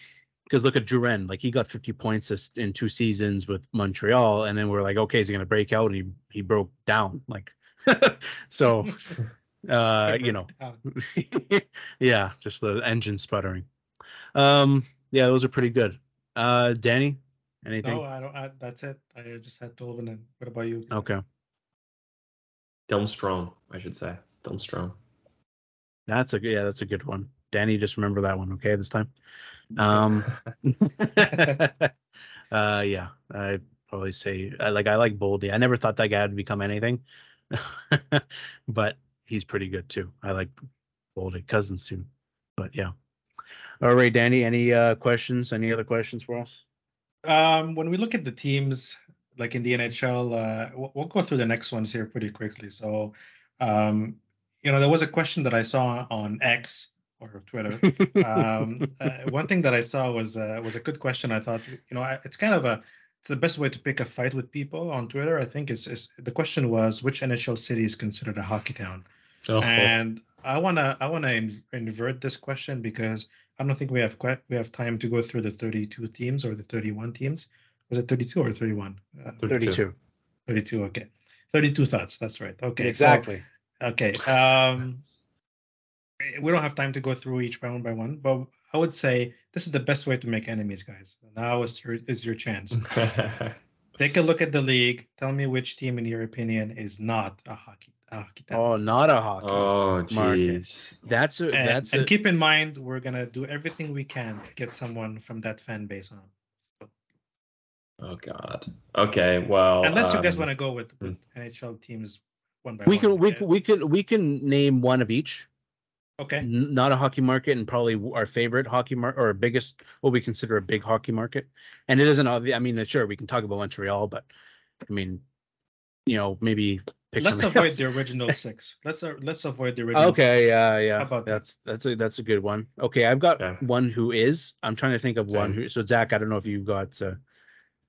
because look at Drouin, like he got 50 points in two seasons with Montreal, and then we're like, okay, is he gonna break out? And he he broke down, like, *laughs* so, *laughs* uh, you know, *laughs* yeah, just the engine sputtering. Um, yeah, those are pretty good. Uh, Danny, anything? No, I don't. I, that's it. I just had Tolvanen. What about you? Okay, Dylan Strome, I should say. Dylan Strome. that's a good. Yeah, that's a good one. Danny, just remember that one, okay, this time. Um, *laughs* uh, yeah, I'd probably say I like I like Boldy. I never thought that guy would become anything, *laughs* but he's pretty good too. I like Boldy, Cozens too. But yeah. All right, Danny. Any uh questions? Any other questions for us? Um, when we look at the teams, like in the NHL, uh, we'll, we'll go through the next ones here pretty quickly. So, um, you know, there was a question that I saw on X or Twitter. um, uh, one thing that I saw was uh, was a good question. I thought, you know, I- it's kind of a it's the best way to pick a fight with people on Twitter. I think is, is the question was which NHL city is considered a hockey town, Oh, and I wanna I wanna in, invert this question because I don't think we have quite we have time to go through the 32 teams or the 31 teams. Was it 32 or 31? Uh, 32. 32. Okay, 32 thoughts. That's right. Okay, so- Exactly. Okay. Um, we don't have time to go through each one by one, but I would say this is the best way to make enemies, guys. Now is your is your chance. *laughs* Take a look at the league. Tell me which team, in your opinion, is not a hockey a hockey. Oh, not a hockey. oh, jeez. That's a and, that's and a, keep in mind, we're gonna do everything we can to get someone from that fan base on. So, Oh God. Okay. Well. unless you guys um, want to go with, with NHL teams one by we one. can we yeah. can we can we can name one of each. Okay. N- Not a hockey market, and probably our favorite hockey market or biggest, what we consider a big hockey market. And it isn't obvious. I mean, sure, we can talk about Montreal, but I mean, you know, maybe pick Let's something *laughs* avoid else. the original six. Let's uh, let's avoid the original. Okay, yeah, yeah. How about that? that's that's a that's a good one. Okay, I've got Yeah. one who is. I'm trying to think of one who. So Zach, I don't know if you've got. Uh,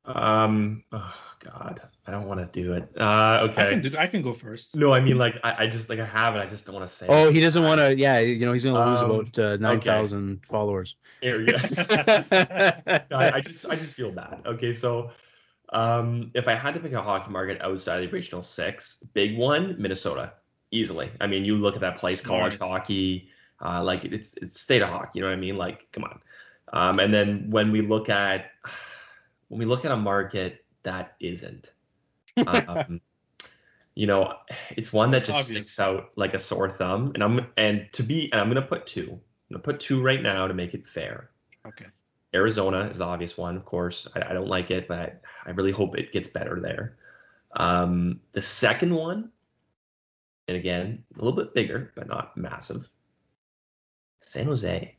Um. Oh God. I don't want to do it. Uh. okay. I can Okay. do. I can go first. No, I mean like I, I just like I have it. I just don't want to say. oh, it. he doesn't want to. Yeah, you know, he's gonna lose Um, about uh, nine thousand followers. Here we go. *laughs* I, I just I just feel bad. Okay, so um, if I had to pick a hockey market outside of the regional six, big one, Minnesota, easily. I mean, you look at that place, college hockey, uh, like it's it's state of hockey. You know what I mean? Like, come on. Um, and then when we look at when we look at a market that isn't, *laughs* um, you know, it's one that It's just obvious. sticks out like a sore thumb. And I'm and to be and I'm gonna put two. I'm gonna put two right now to make it fair. Okay. Arizona is the obvious one, of course. I, I don't like it, but I, really hope it gets better there. Um, the second one, and again, a little bit bigger, but not massive. San Jose.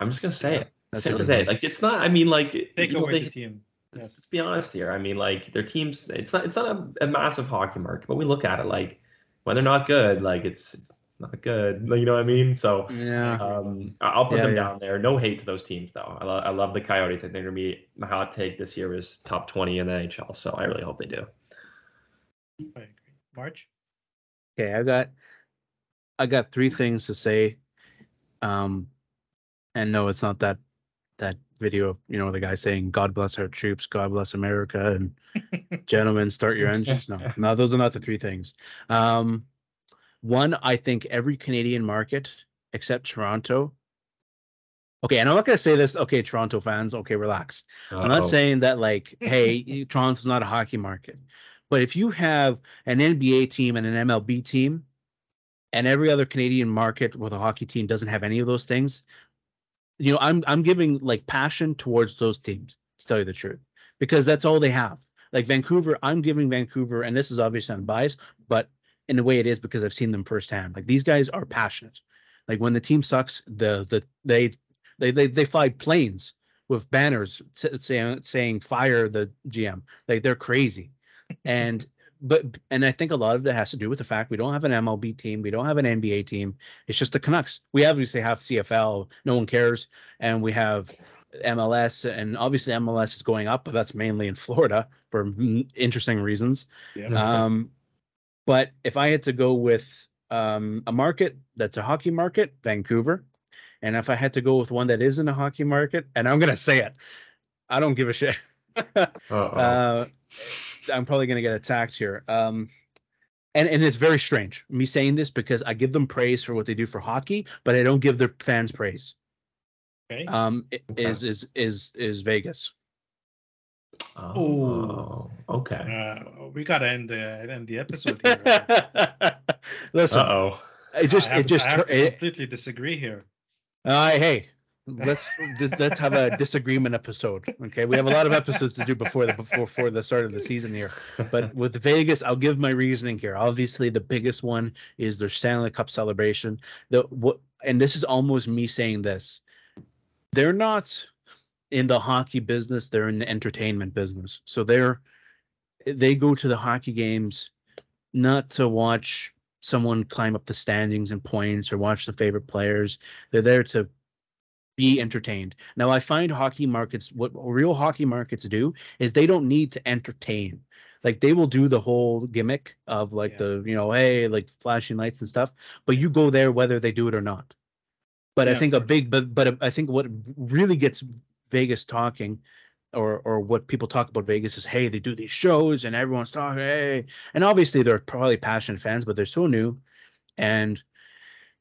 I'm just gonna say Yeah, it. That's San a good Jose. Like it's not. I mean, like Take you know, away they- the team. let's, let's be honest here. I mean, like their teams. It's not. It's not a, a massive hockey market, but we look at it like when they're not good, like it's it's, it's not good. *laughs* You know what I mean? So Yeah. um, I- I'll put Yeah, them yeah. down there. No hate to those teams though. I, lo- I love the Coyotes. I think they're gonna be my hot take this year is top 20 in the NHL. So I really hope they do. I agree. March. Okay, I got I got three things to say. Um and no, it's not that that video of you know the guy saying God bless our troops, God bless America, and *laughs* gentlemen start your engines. No, *laughs* no, those are not the three things. Um one, I think every Canadian market except Toronto Okay, and I'm not gonna say this. Okay, Toronto fans. Okay, relax. Uh-oh. I'm not saying that like, *laughs* hey, Toronto's not a hockey market. But if you have an NBA team and an MLB team, and every other Canadian market with a hockey team doesn't have any of those things, you know, I'm I'm giving like passion towards those teams. To tell you the truth, because that's all they have. Like Vancouver, I'm giving Vancouver, and this is obviously unbiased, but in the way it is because I've seen them firsthand. Like these guys are passionate. Like when the team sucks, the the they they they, they fly planes with banners saying saying fire the GM. Like they're crazy. and but and I think a lot of that has to do with the fact we don't have an MLB team, we don't have an NBA team. It's just the Canucks. We obviously have CFL, no one cares, and we have MLS, and obviously MLS is going up, but that's mainly in Florida for interesting reasons. Yeah. Um, but if I had to go with um, a market that's a hockey market, Vancouver, and if I had to go with one that isn't a hockey market, and I'm gonna say it, I don't give a shit. *laughs* uh, I'm probably gonna get attacked here. Um, and and it's very strange me saying this because I give them praise for what they do for hockey, but I don't give their fans praise. Okay. Um, okay. is is is is Vegas. Oh, okay. Uh, we gotta end the end the episode here. *laughs* Listen, oh, it just have, it just it, completely disagree here. Uh, hey, let's let's have a disagreement episode. Okay, we have a lot of episodes to do before the before, the start of the season here. But with Vegas, I'll give my reasoning here. Obviously, the biggest one is their Stanley Cup celebration. The what, and this is almost me saying this. They're not in the hockey business, they're in the entertainment business. So they're they go to the hockey games not to watch someone climb up the standings and points or watch the favorite players. They're there to be entertained. Now I find hockey markets what real hockey markets do is they don't need to entertain. Like they will do the whole gimmick of like yeah. the you know hey like flashing lights and stuff, but you go there whether they do it or not. But yeah, I think a big but but I think what really gets Vegas talking or or what people talk about Vegas is hey they do these shows and everyone's talking hey and obviously they're probably passionate fans but they're so new and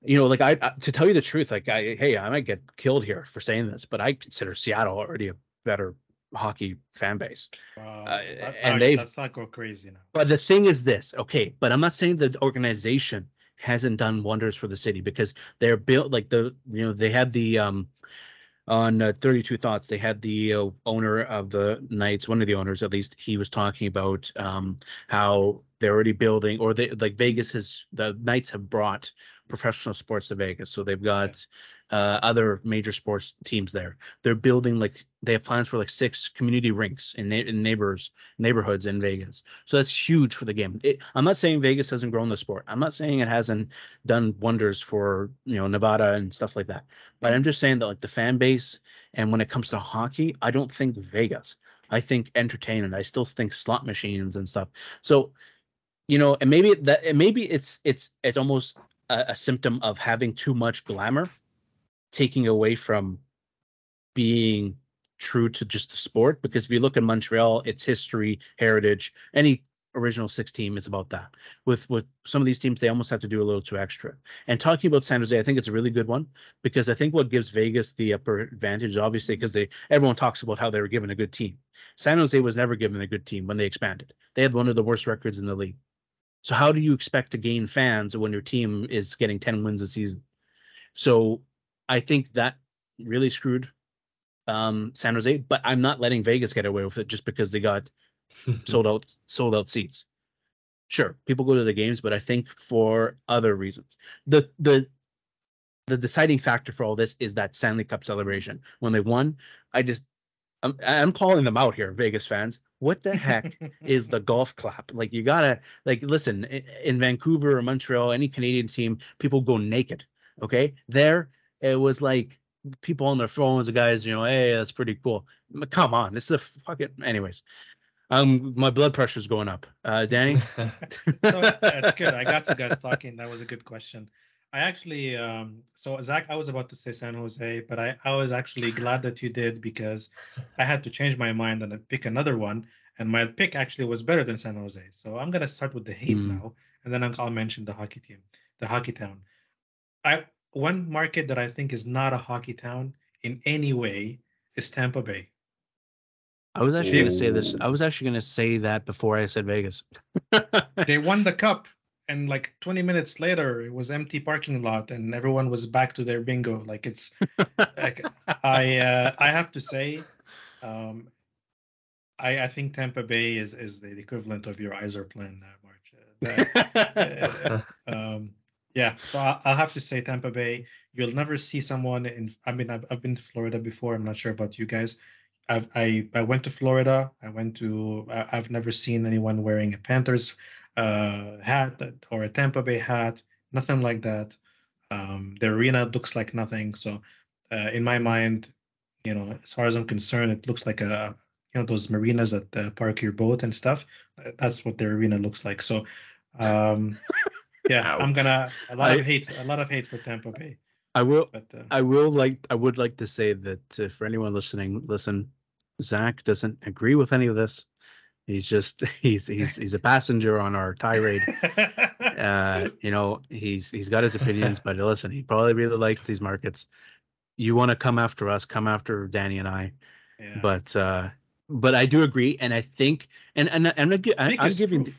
you know like I, I to tell you the truth like I hey I might get killed here for saying this but I consider Seattle already a better hockey fan base. Uh, and they let's not go crazy now. But the thing is this okay but I'm not saying the organization hasn't done wonders for the city because they're built like the you know they had the um on uh, 32 Thoughts, they had the uh, owner of the Knights, one of the owners at least, he was talking about um, how they're already building, or they like Vegas has the Knights have brought professional sports to Vegas, so they've got uh, other major sports teams there. They're building like they have plans for like six community rinks in, na- in neighbors neighborhoods in Vegas. So that's huge for the game. It, I'm not saying Vegas hasn't grown the sport. I'm not saying it hasn't done wonders for you know Nevada and stuff like that. But I'm just saying that like the fan base and when it comes to hockey, I don't think Vegas. I think entertainment. I still think slot machines and stuff. So you know, and maybe that maybe it's it's it's almost a, a symptom of having too much glamour taking away from being true to just the sport because if you look at Montreal, its history, heritage, any original six team is about that. With with some of these teams, they almost have to do a little too extra. And talking about San Jose, I think it's a really good one because I think what gives Vegas the upper advantage, obviously, because they everyone talks about how they were given a good team. San Jose was never given a good team when they expanded. They had one of the worst records in the league. So how do you expect to gain fans when your team is getting 10 wins a season? So I think that really screwed um, San Jose, but I'm not letting Vegas get away with it just because they got *laughs* sold out sold out seats. Sure, people go to the games, but I think for other reasons. The the the deciding factor for all this is that Stanley Cup celebration. When they won, I just I'm, I'm calling them out here, Vegas fans. What the heck is the golf clap? Like you gotta like listen in Vancouver or Montreal, any Canadian team, people go naked. Okay, there it was like people on their phones, the guys, you know, hey, that's pretty cool. Come on, this is a fucking. Anyways, um, my blood pressure's going up. Uh, Danny. *laughs* that's good. I got you guys talking. That was a good question. I actually, um, so Zach, I was about to say San Jose, but I, I was actually glad that you did because I had to change my mind and pick another one, and my pick actually was better than San Jose. So I'm gonna start with the Heat mm. now, and then I'll mention the hockey team, the hockey town. I one market that I think is not a hockey town in any way is Tampa Bay. I was actually going to say this. I was actually going to say that before I said Vegas. *laughs* they won the cup, and like 20 minutes later, it was empty parking lot, and everyone was back to their bingo. Like it's, *laughs* like I uh, I have to say, um, I I think Tampa Bay is is the equivalent of your Yzerplan, uh, March. *laughs* Uh, um, yeah, so I, I'll have to say Tampa Bay. You'll never see someone in. I mean, I've, I've been to Florida before. I'm not sure about you guys. I've, I I went to Florida. I went to. I've never seen anyone wearing a Panthers uh, hat or a Tampa Bay hat. Nothing like that. Um, the arena looks like nothing. So, uh, in my mind, you know, as far as I'm concerned, it looks like a you know those marinas that uh, park your boat and stuff. That's what their arena looks like. So, um, *laughs* yeah, Ouch. I'm gonna a lot I, of hate, a lot of hate for Tampa Bay. I will. But, uh, I will like. I would like to say that uh, for anyone listening, listen. Zach doesn't agree with any of this. He's just *laughs* he's he's he's a passenger on our tirade. *laughs* uh, you know, he's he's got his opinions, but listen, he probably really likes these markets. You want to come after us, come after Danny and I. Yeah. But uh, but I do agree, and I think, and and I'm not, I, am giving.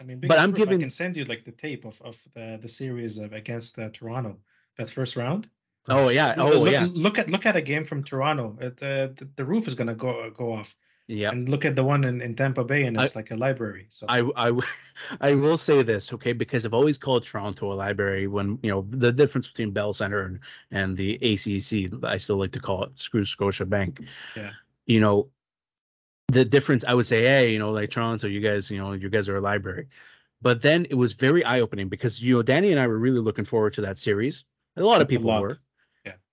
I mean, but I'm giving. I can send you like the tape of of the, the series of against uh, Toronto, that first round. Oh yeah. Oh look, yeah. Look at look at a game from Toronto. It, uh, the, the roof is gonna go go off. Yeah. And look at the one in, in Tampa Bay, and it's I, like a library. So I, I *laughs* I will say this, okay, because I've always called Toronto a library. When you know the difference between Bell Center and and the ACC, I still like to call it Screw Scotiabank. Yeah. You know, the difference. I would say, hey, you know, like Toronto, you guys, you know, you guys are a library. But then it was very eye opening because you know Danny and I were really looking forward to that series. A lot of people were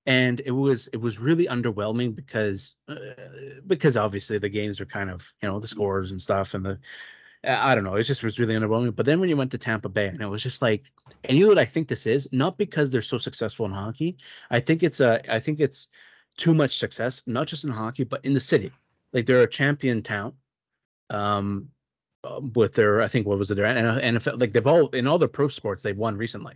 and it was it was really underwhelming because uh, because obviously the games are kind of you know the scores and stuff and the I don't know it just was really underwhelming. But then when you went to Tampa Bay and it was just like and you know what I think this is not because they're so successful in hockey. I think it's a I think it's too much success not just in hockey but in the city. Like they're a champion town. Um, with their I think what was it their and NFL like they've all in all their pro sports they've won recently.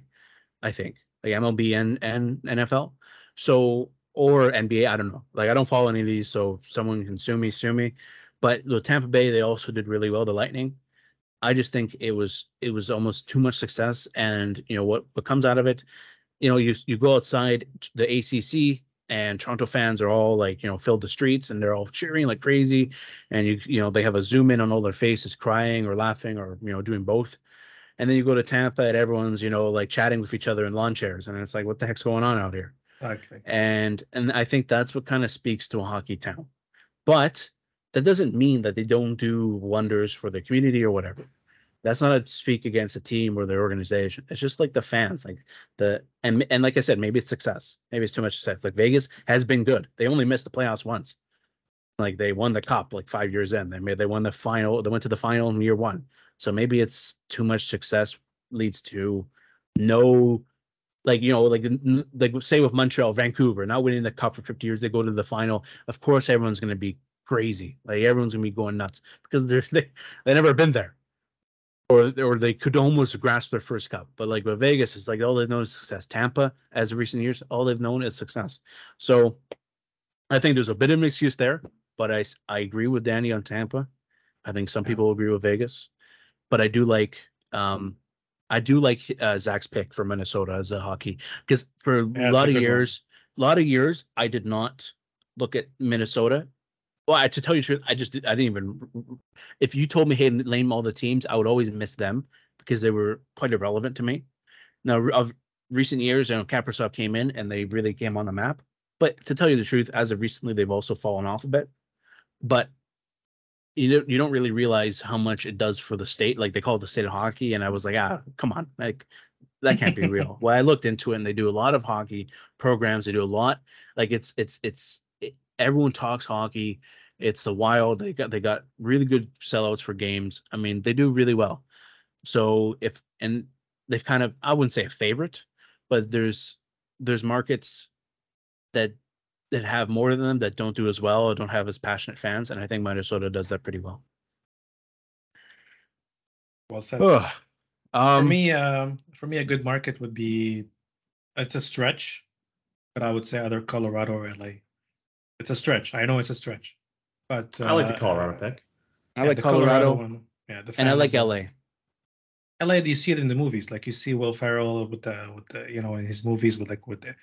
I think like MLB and and NFL. So or NBA, I don't know. Like I don't follow any of these, so someone can sue me, sue me. But the Tampa Bay, they also did really well. The Lightning, I just think it was it was almost too much success. And you know what what comes out of it, you know, you you go outside the ACC and Toronto fans are all like you know filled the streets and they're all cheering like crazy, and you you know they have a zoom in on all their faces, crying or laughing or you know doing both. And then you go to Tampa and everyone's you know like chatting with each other in lawn chairs, and it's like what the heck's going on out here? Exactly. And and I think that's what kind of speaks to a hockey town. But that doesn't mean that they don't do wonders for the community or whatever. That's not a speak against a team or their organization. It's just like the fans, like the and and like I said, maybe it's success. Maybe it's too much success. Like Vegas has been good. They only missed the playoffs once. Like they won the cup like five years in. They made they won the final. They went to the final in year one. So maybe it's too much success leads to no like you know like like say with Montreal, Vancouver, not winning the cup for 50 years, they go to the final. Of course, everyone's going to be crazy. Like everyone's going to be going nuts because they're *laughs* they they never been there, or or they could almost grasp their first cup. But like with Vegas, it's like all they've known is success. Tampa, as of recent years, all they've known is success. So I think there's a bit of an excuse there, but I I agree with Danny on Tampa. I think some people agree with Vegas, but I do like um I do like uh, Zach's pick for Minnesota as a hockey because for yeah, a lot of years, a lot of years, I did not look at Minnesota. Well, I, to tell you the truth, I just did, I didn't even. If you told me, hey, name all the teams, I would always miss them because they were quite irrelevant to me. Now, of recent years, you know, Kaprizov came in and they really came on the map. But to tell you the truth, as of recently, they've also fallen off a bit. But you don't you don't really realize how much it does for the state. Like they call it the state of hockey, and I was like, ah, come on, like that can't be real. *laughs* well, I looked into it, and they do a lot of hockey programs. They do a lot. Like it's it's it's it, everyone talks hockey. It's the wild. They got they got really good sellouts for games. I mean, they do really well. So if and they've kind of I wouldn't say a favorite, but there's there's markets that that have more of them that don't do as well or don't have as passionate fans, and I think Minnesota does that pretty well. Well said. Um, for me, um, for me, a good market would be it's a stretch, but I would say either Colorado or LA. It's a stretch. I know it's a stretch, but I like the uh, Colorado pick. I yeah, like the Colorado, one. Yeah, the and I like fans- LA. LA, you see it in the movies, like you see Will Ferrell with the with the you know in his movies with like with the uh,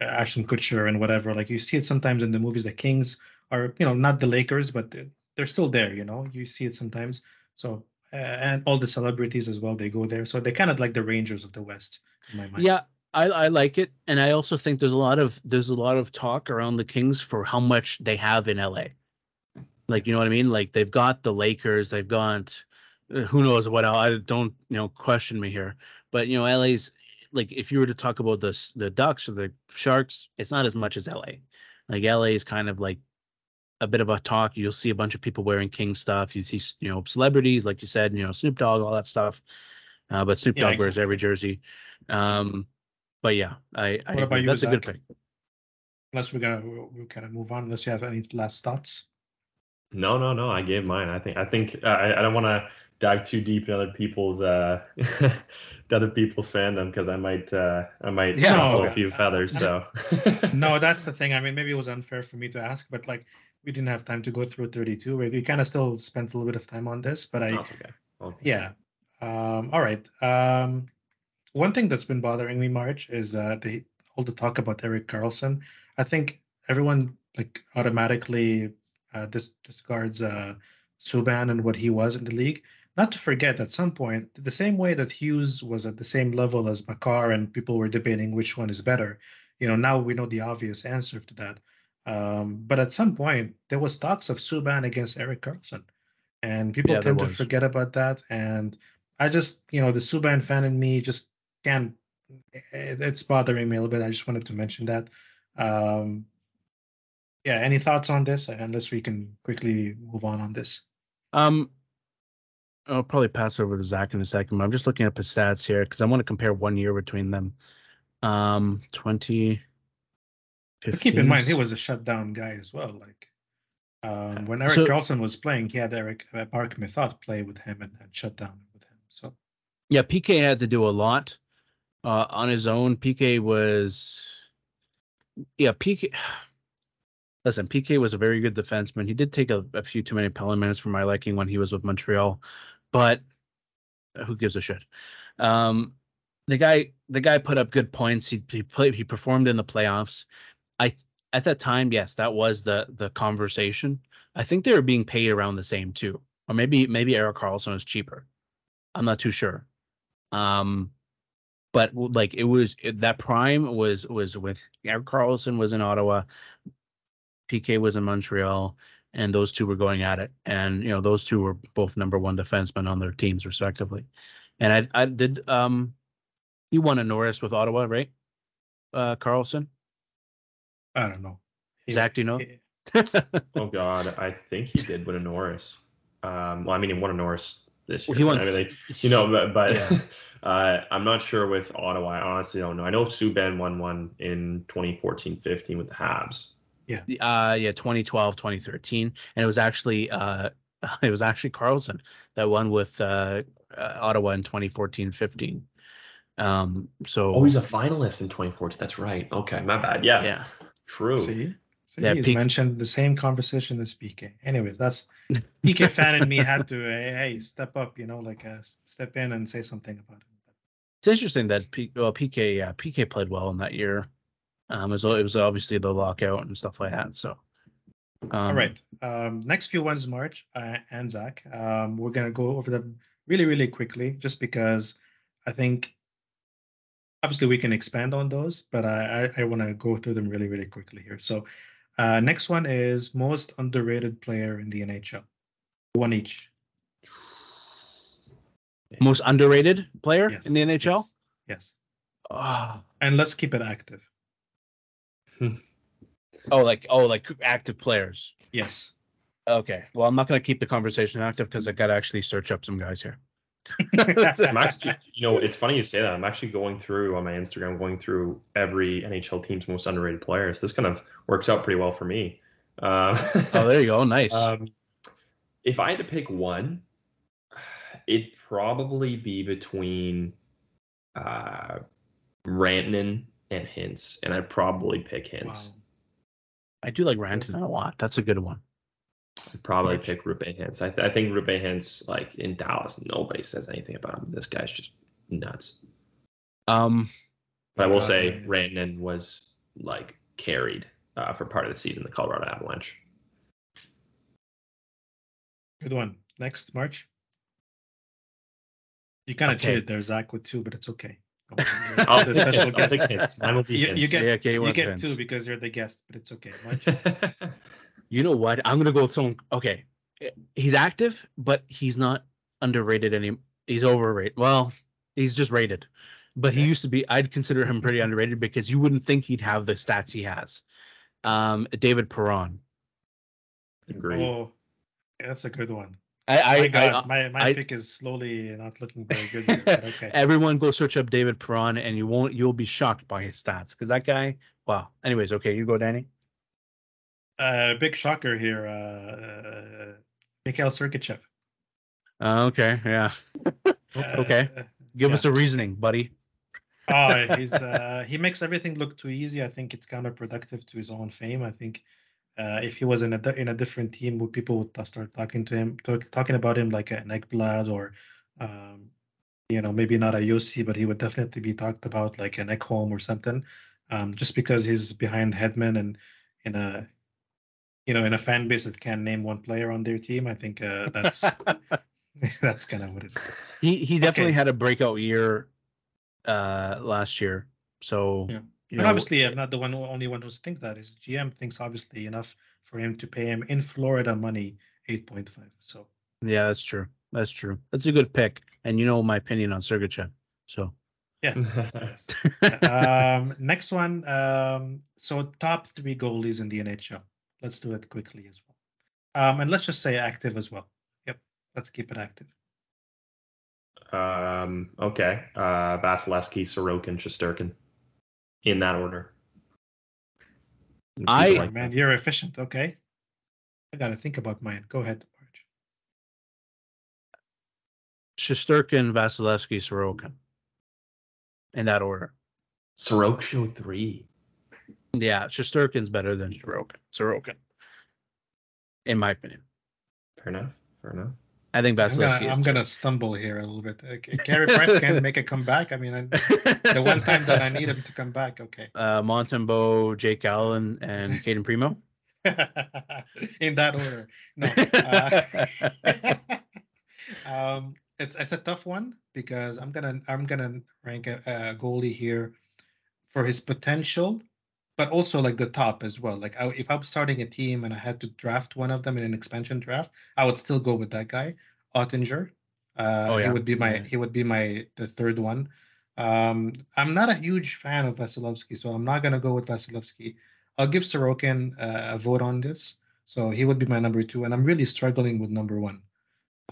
Ashton Kutcher and whatever. Like you see it sometimes in the movies. The Kings are you know not the Lakers, but they're still there. You know you see it sometimes. So uh, and all the celebrities as well, they go there. So they're kind of like the Rangers of the West in my mind. Yeah, I, I like it, and I also think there's a lot of there's a lot of talk around the Kings for how much they have in LA. Like you know what I mean? Like they've got the Lakers, they've got uh, who knows what else. I don't you know question me here, but you know LA's like if you were to talk about the the Ducks or the Sharks, it's not as much as LA. Like LA is kind of like a bit of a talk. You'll see a bunch of people wearing King stuff. You see you know celebrities like you said, you know Snoop Dogg, all that stuff. Uh, but Snoop Yeah, Dogg wears every jersey. Um, but yeah, I, I What about you, that's a good Zach? pick. Unless we're gonna we'll, we'll kind of move on. Unless you have any last thoughts. No, no, no. I gave mine. I think I think uh, I, I don't want to dive too deep in other people's uh *laughs* other people's fandom because I might uh I might Yeah, ruffle okay. a few feathers. So *laughs* no, *laughs* that's the thing. I mean, maybe it was unfair for me to ask, but like we didn't have time to go through 32. We, we kind of still spent a little bit of time on this, but I No, okay. Okay. yeah. Um, all right. Um, one thing that's been bothering me, March, is uh, the all the talk about Erik Karlsson. I think everyone like automatically uh, dis- discards uh, Subban and what he was in the league. Not to forget, at some point, the same way that Hughes was at the same level as Makar, and people were debating which one is better. You know, now we know the obvious answer to that. Um, but at some point, there was talks of Subban against Erik Karlsson, and people Yeah, tend to forget about that. And I just, you know, the Subban fan in me just can't. it- It's bothering me a little bit. I just wanted to mention that. Um, yeah. Any thoughts on this? Unless we can quickly move on on this. Um, I'll probably pass over to Zach in a second, but I'm just looking up his stats here because I want to compare one year between them. Um, 20. Keep in mind, he was a shutdown guy as well. Like um, when Erik So- Karlsson was playing, he had Eric uh, Marc Methot play with him and, and shut down with him. So Yeah, PK had to do a lot uh, on his own. PK was, yeah, PK. *sighs* Listen, PK was a very good defenseman. He did take a, a few too many penalty minutes for my liking when he was with Montreal, but who gives a shit? Um, the guy, the guy put up good points. He he played. He performed in the playoffs. I at that time, yes, that was the the conversation. I think they were being paid around the same too, or maybe maybe Erik Karlsson was cheaper. I'm not too sure. Um, but like it was it, that prime was was with Erik Karlsson was in Ottawa, PK was in Montreal, and those two were going at it. And you know those two were both number one defensemen on their teams respectively. And I I did um he won a Norris with Ottawa, right? Uh, Karlsson. I don't know. He- Zach, do you know? he- *laughs* Oh God, I think he did win a Norris. Um, well, I mean, he won a Norris this year. Well, he won- I mean, like, *laughs* you know, but, but Yeah. *laughs* uh, I'm not sure with Ottawa. I honestly don't know. I know Subban won one in 2014-15 with the Habs. Uh yeah 2012 2013 and it was actually uh *laughs* it was actually Karlsson that won with uh, uh ottawa in 2014 15 um so Oh, he's a finalist in 2014. That's right. Okay, my bad. Yeah, yeah true. See, See, Yeah, he's P- mentioned the same conversation as PK. Anyways, that's *laughs* PK fan and me had to hey, hey step up, you know, like uh, step in and say something about it. it's interesting that P, well pk yeah pk played well in that year um it was, it was obviously the lockout and stuff like that so um, All right. Um, next few ones, March uh, and Zach. Um, we're gonna go over them really, really quickly, just because I think obviously we can expand on those, but I I, I want to go through them really, really quickly here. So, uh, next one is most underrated player in the NHL. One each. most underrated player Yes. in the nhl Yes. yes. oh, And let's keep it active. Oh like oh like active players Yes. okay well i'm not going to keep the conversation active because i got to actually search up some guys here *laughs* I'm actually, *laughs* you know, it's funny you say that. I'm actually going through on my Instagram, going through every NHL team's most underrated players. This kind of works out pretty well for me. Um, *laughs* oh there you go nice um, if I had to pick one, it'd probably be between uh, Rantanen and Hintz, and I'd probably pick Hintz. Wow. I do like Rantanen a lot. That's a good one. I'd probably Which- pick Roope Hintz. I, th- I think Roope Hintz, like in Dallas, nobody says anything about him. This guy's just nuts. Um, But I will God, say yeah. Rantanen was like carried uh, for part of the season, the Colorado Avalanche. Good one. Next, March. You kind of Okay. cheated there, Zach, with two, but it's okay. I'll The special Hintz. I'll guest. Mine will be You- you get- yeah, okay, You what get two because you're the guest, but it's okay. *laughs* You know what? I'm gonna go with someone. Okay, he's active, but he's not underrated any. He's overrated. Well, he's just rated. But he used to be. I'd consider him pretty underrated because you wouldn't think he'd have the stats he has. Um, David Perron. Agreed. Oh, that's a good one. I, I, my God, I- my, my I- pick is slowly not looking very good here, *laughs* okay. Everyone go search up David Perron, and you won't. You'll be shocked by his stats because that guy. Wow. Anyways, okay, you go, Danny. Uh, big shocker here. Uh, uh, Mikhail Sergachev. Uh, okay, yeah. *laughs* Okay. Uh, Give Yeah. us a reasoning, buddy. oh, he's *laughs* uh, he makes everything look too easy. I think it's counterproductive to his own fame. I think uh, if he was in a in a different team, would people would start talking to him, talk, talking about him like an Ekblad or, um, you know, maybe not a Josi, but he would definitely be talked about like an Ekholm or something. Um, just because he's behind Hedman and in a, you know, in a fan base that can't name one player on their team, I think uh, that's *laughs* *laughs* that's kind of what it is. He he definitely Okay. had a breakout year uh last year. So Yeah. You and know, obviously, I'm not the one only one who thinks that is GM thinks obviously enough for him to pay him in Florida money 8.5. So yeah, that's true. That's true. That's a good pick. And you know my opinion on Sergachev. So yeah. *laughs* um, next one. Um, so top three goalies in the NHL. Let's do it quickly as well. Um, and let's just say active as well. Yep, let's keep it active. um, okay. Uh, Vasilevskiy, Sorokin, Shesterkin. In that order. I- like man, that. you're efficient. Okay, I gotta think about mine. Go ahead, March. Shesterkin, Vasilevskiy, Sorokin. In that order. Sorokin show three. Yeah, Shesterkin's better than Sorokin. Sorokin. In my opinion. Fair enough. Fair enough. I think I'm Vasilevskiy gonna, I'm gonna stumble here a little bit. Uh, Carey Price can make a comeback. I mean, I, the one time that I need him to come back, okay. *laughs* uh Montembeault, Jake Allen, and Cayden Primeau. *laughs* In that order. No. Uh, *laughs* um, it's it's a tough one because I'm gonna I'm gonna rank a, a goalie here for his potential, but also like the top as well. Like I, if I'm starting a team and I had to draft one of them in an expansion draft, I would still go with that guy, Oettinger. Uh, Oh, He would be my Yeah. he would be my the third one. Um, I'm not a huge fan of Vasilevskiy, so I'm not gonna go with Vasilevskiy. I'll give Sorokin uh, a vote on this. So he would be my number two, and I'm really struggling with number one.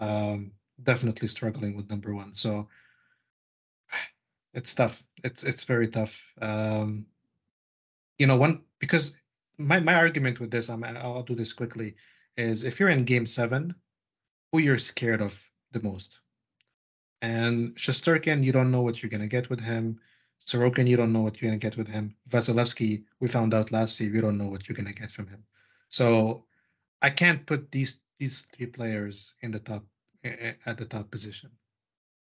Um, definitely struggling with number one. So *sighs* it's tough. It's it's very tough. Um, you know, one because my my argument with this, I'm I'll do this quickly, is if you're in Game Seven, who you're scared of the most, and Shesterkin, you don't know what you're gonna get with him. Sorokin, you don't know what you're gonna get with him. Vasilevskiy, we found out last year, you don't know what you're gonna get from him. So I can't put these these three players in the top at the top position.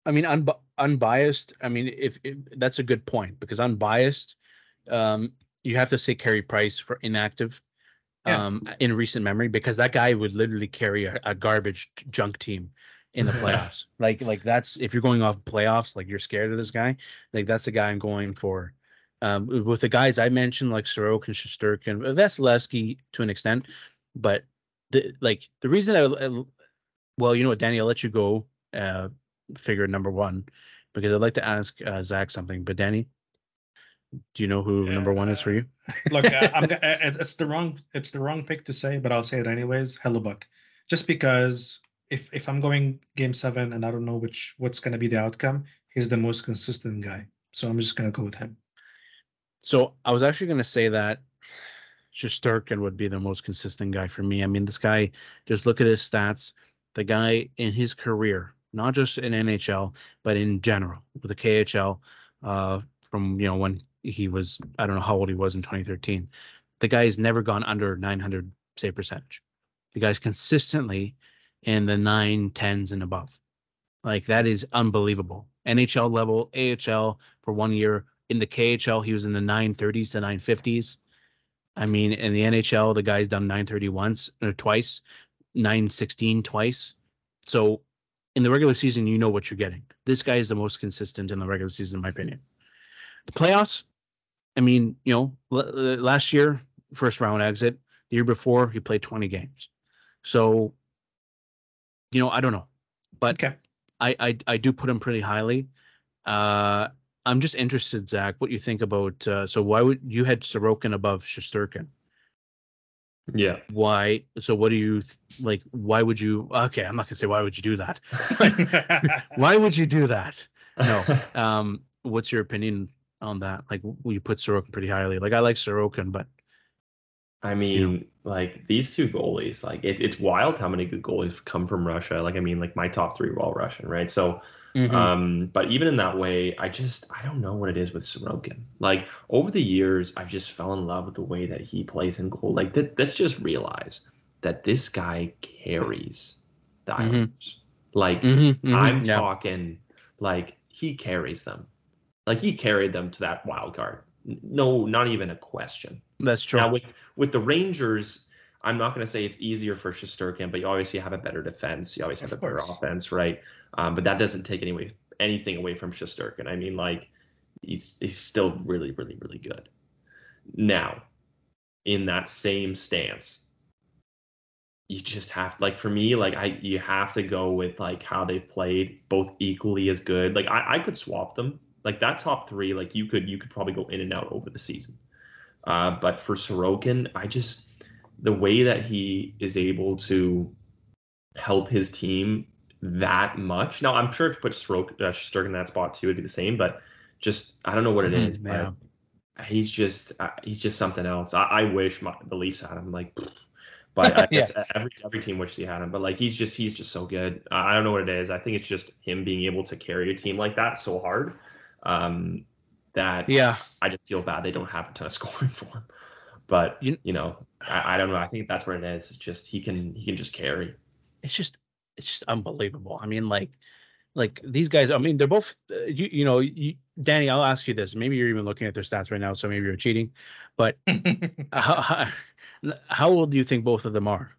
I mean, unbi- unbiased. I mean, if, if that's a good point because unbiased, um, you have to say Carey Price for inactive, Yeah. um, in recent memory because that guy would literally carry a, a garbage junk team in the *laughs* playoffs. like, like that's if you're going off playoffs, like you're scared of this guy. Like that's the guy I'm going for. Um, with the guys I mentioned, like Sorokin, Shesterkin, Vasilevskiy to an extent, but the like the reason I, I well, you know what, Danny, I'll let you go. Uh, figure number one because I'd like to ask uh, Zach something. But Danny, do you know who number one is for you? Look, uh, I'm *laughs* uh, it's the wrong it's the wrong pick to say, but I'll say it anyways. Hellebuyck, just because if if I'm going game seven and I don't know which what's gonna be the outcome, he's the most consistent guy, so I'm just gonna go with him. So I was actually going to say that Shesterkin would be the most consistent guy for me. I mean, this guy, just look at his stats. The guy in his career, not just in NHL, but in general with the KHL, uh, from you know when he was I don't know how old he was in 2013. The guy has never gone under 900 save percentage. The guy's consistently in the nine tens and above. Like that is unbelievable. NHL level, AHL for one year. In the KHL, he was in the 930s to 950s. I mean, in the NHL, the guy's done 930 once or twice, 916 twice. So in the regular season, you know what you're getting. This guy is the most consistent in the regular season, in my opinion. The playoffs, I mean, you know, l- last year, first round exit. The year before, he played 20 games. So, you know, I don't know, but Okay. I, I I do put him pretty highly. Uh, I'm just interested, Zach, what you think about. Uh, so why would you had Sorokin above Shesterkin? Yeah. Why? So what do you like? Why would you? Okay, I'm not gonna say why would you do that. *laughs* *laughs* Why would you do that? No. *laughs* Um, what's your opinion on that? Like, you put Sorokin pretty highly? Like, I like Sorokin, but I mean, like these two goalies, like it, it's wild how many good goalies come from Russia. Like, I mean, like my top three were all Russian, right? So, Mm-hmm. um, but even in that way, I just I don't know what it is with Sorokin. Like over the years, I've just fell in love with the way that he plays in goal. Like that, let's just realize that this guy carries the Mhm. Islanders. Like Mhm, mhm, I'm yeah. talking like he carries them. Like he carried them to that wild card. No, not even a question. That's true. Now with with the Rangers, I'm not going to say it's easier for Shesterkin, but you obviously have a better defense. You always have Of a better offense, right? Um, but that doesn't take any way, anything away from Shesterkin. I mean, like he's he's still really, really, really good. Now, in that same stance, you just have like for me, like I you have to go with like how they've played, both equally as good. Like I, I could swap them. Like that top three, like you could you could probably go in and out over the season. Uh, but for Sorokin, I just the way that he is able to help his team that much. Now I'm sure if you put Sorokin, uh, in that spot too, it'd be the same. But just I don't know what it Mhm, is, but he's just uh, he's just something else. I, I wish my, the Leafs had him. Like, but I *laughs* Yeah. guess every every team wishes he had him. But like he's just he's just so good. I I don't know what it is. I think it's just him being able to carry a team like that so hard. Um, that Yeah. I just feel bad they don't have a ton of *laughs* scoring for him. But You- you, know, I, I don't know. I think that's what it is. It's just he can he can just carry. it's just it's just unbelievable. I mean, like like these guys. I mean, they're both. Uh, you you know, you, Danny. I'll ask you this. Maybe you're even looking at their stats right now, so maybe you're cheating. But *laughs* how, how, *laughs* how old do you think both of them are?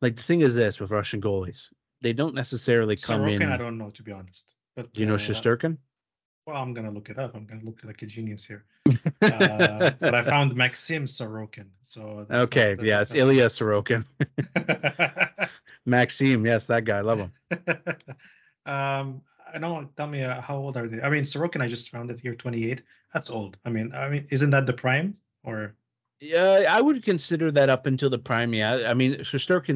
Like the thing is this with Russian goalies, they don't necessarily come Sorokin, in. I don't know to be honest. But do you know uh, Shesterkin? Well, I'm gonna look it up. I'm gonna look like a genius here. Uh, but I *laughs* found Maxim Sorokin. So that's Okay, not- yeah, it's that's Ilya Sorokin. *laughs* Maxim, yes, that guy. Love him. *laughs* um, I don't tell me uh, how old are they? I mean, Sorokin, I just found it here, 28. That's old. I mean, I mean, isn't that the prime or? Yeah, I would consider that up until the prime. Yeah, I mean,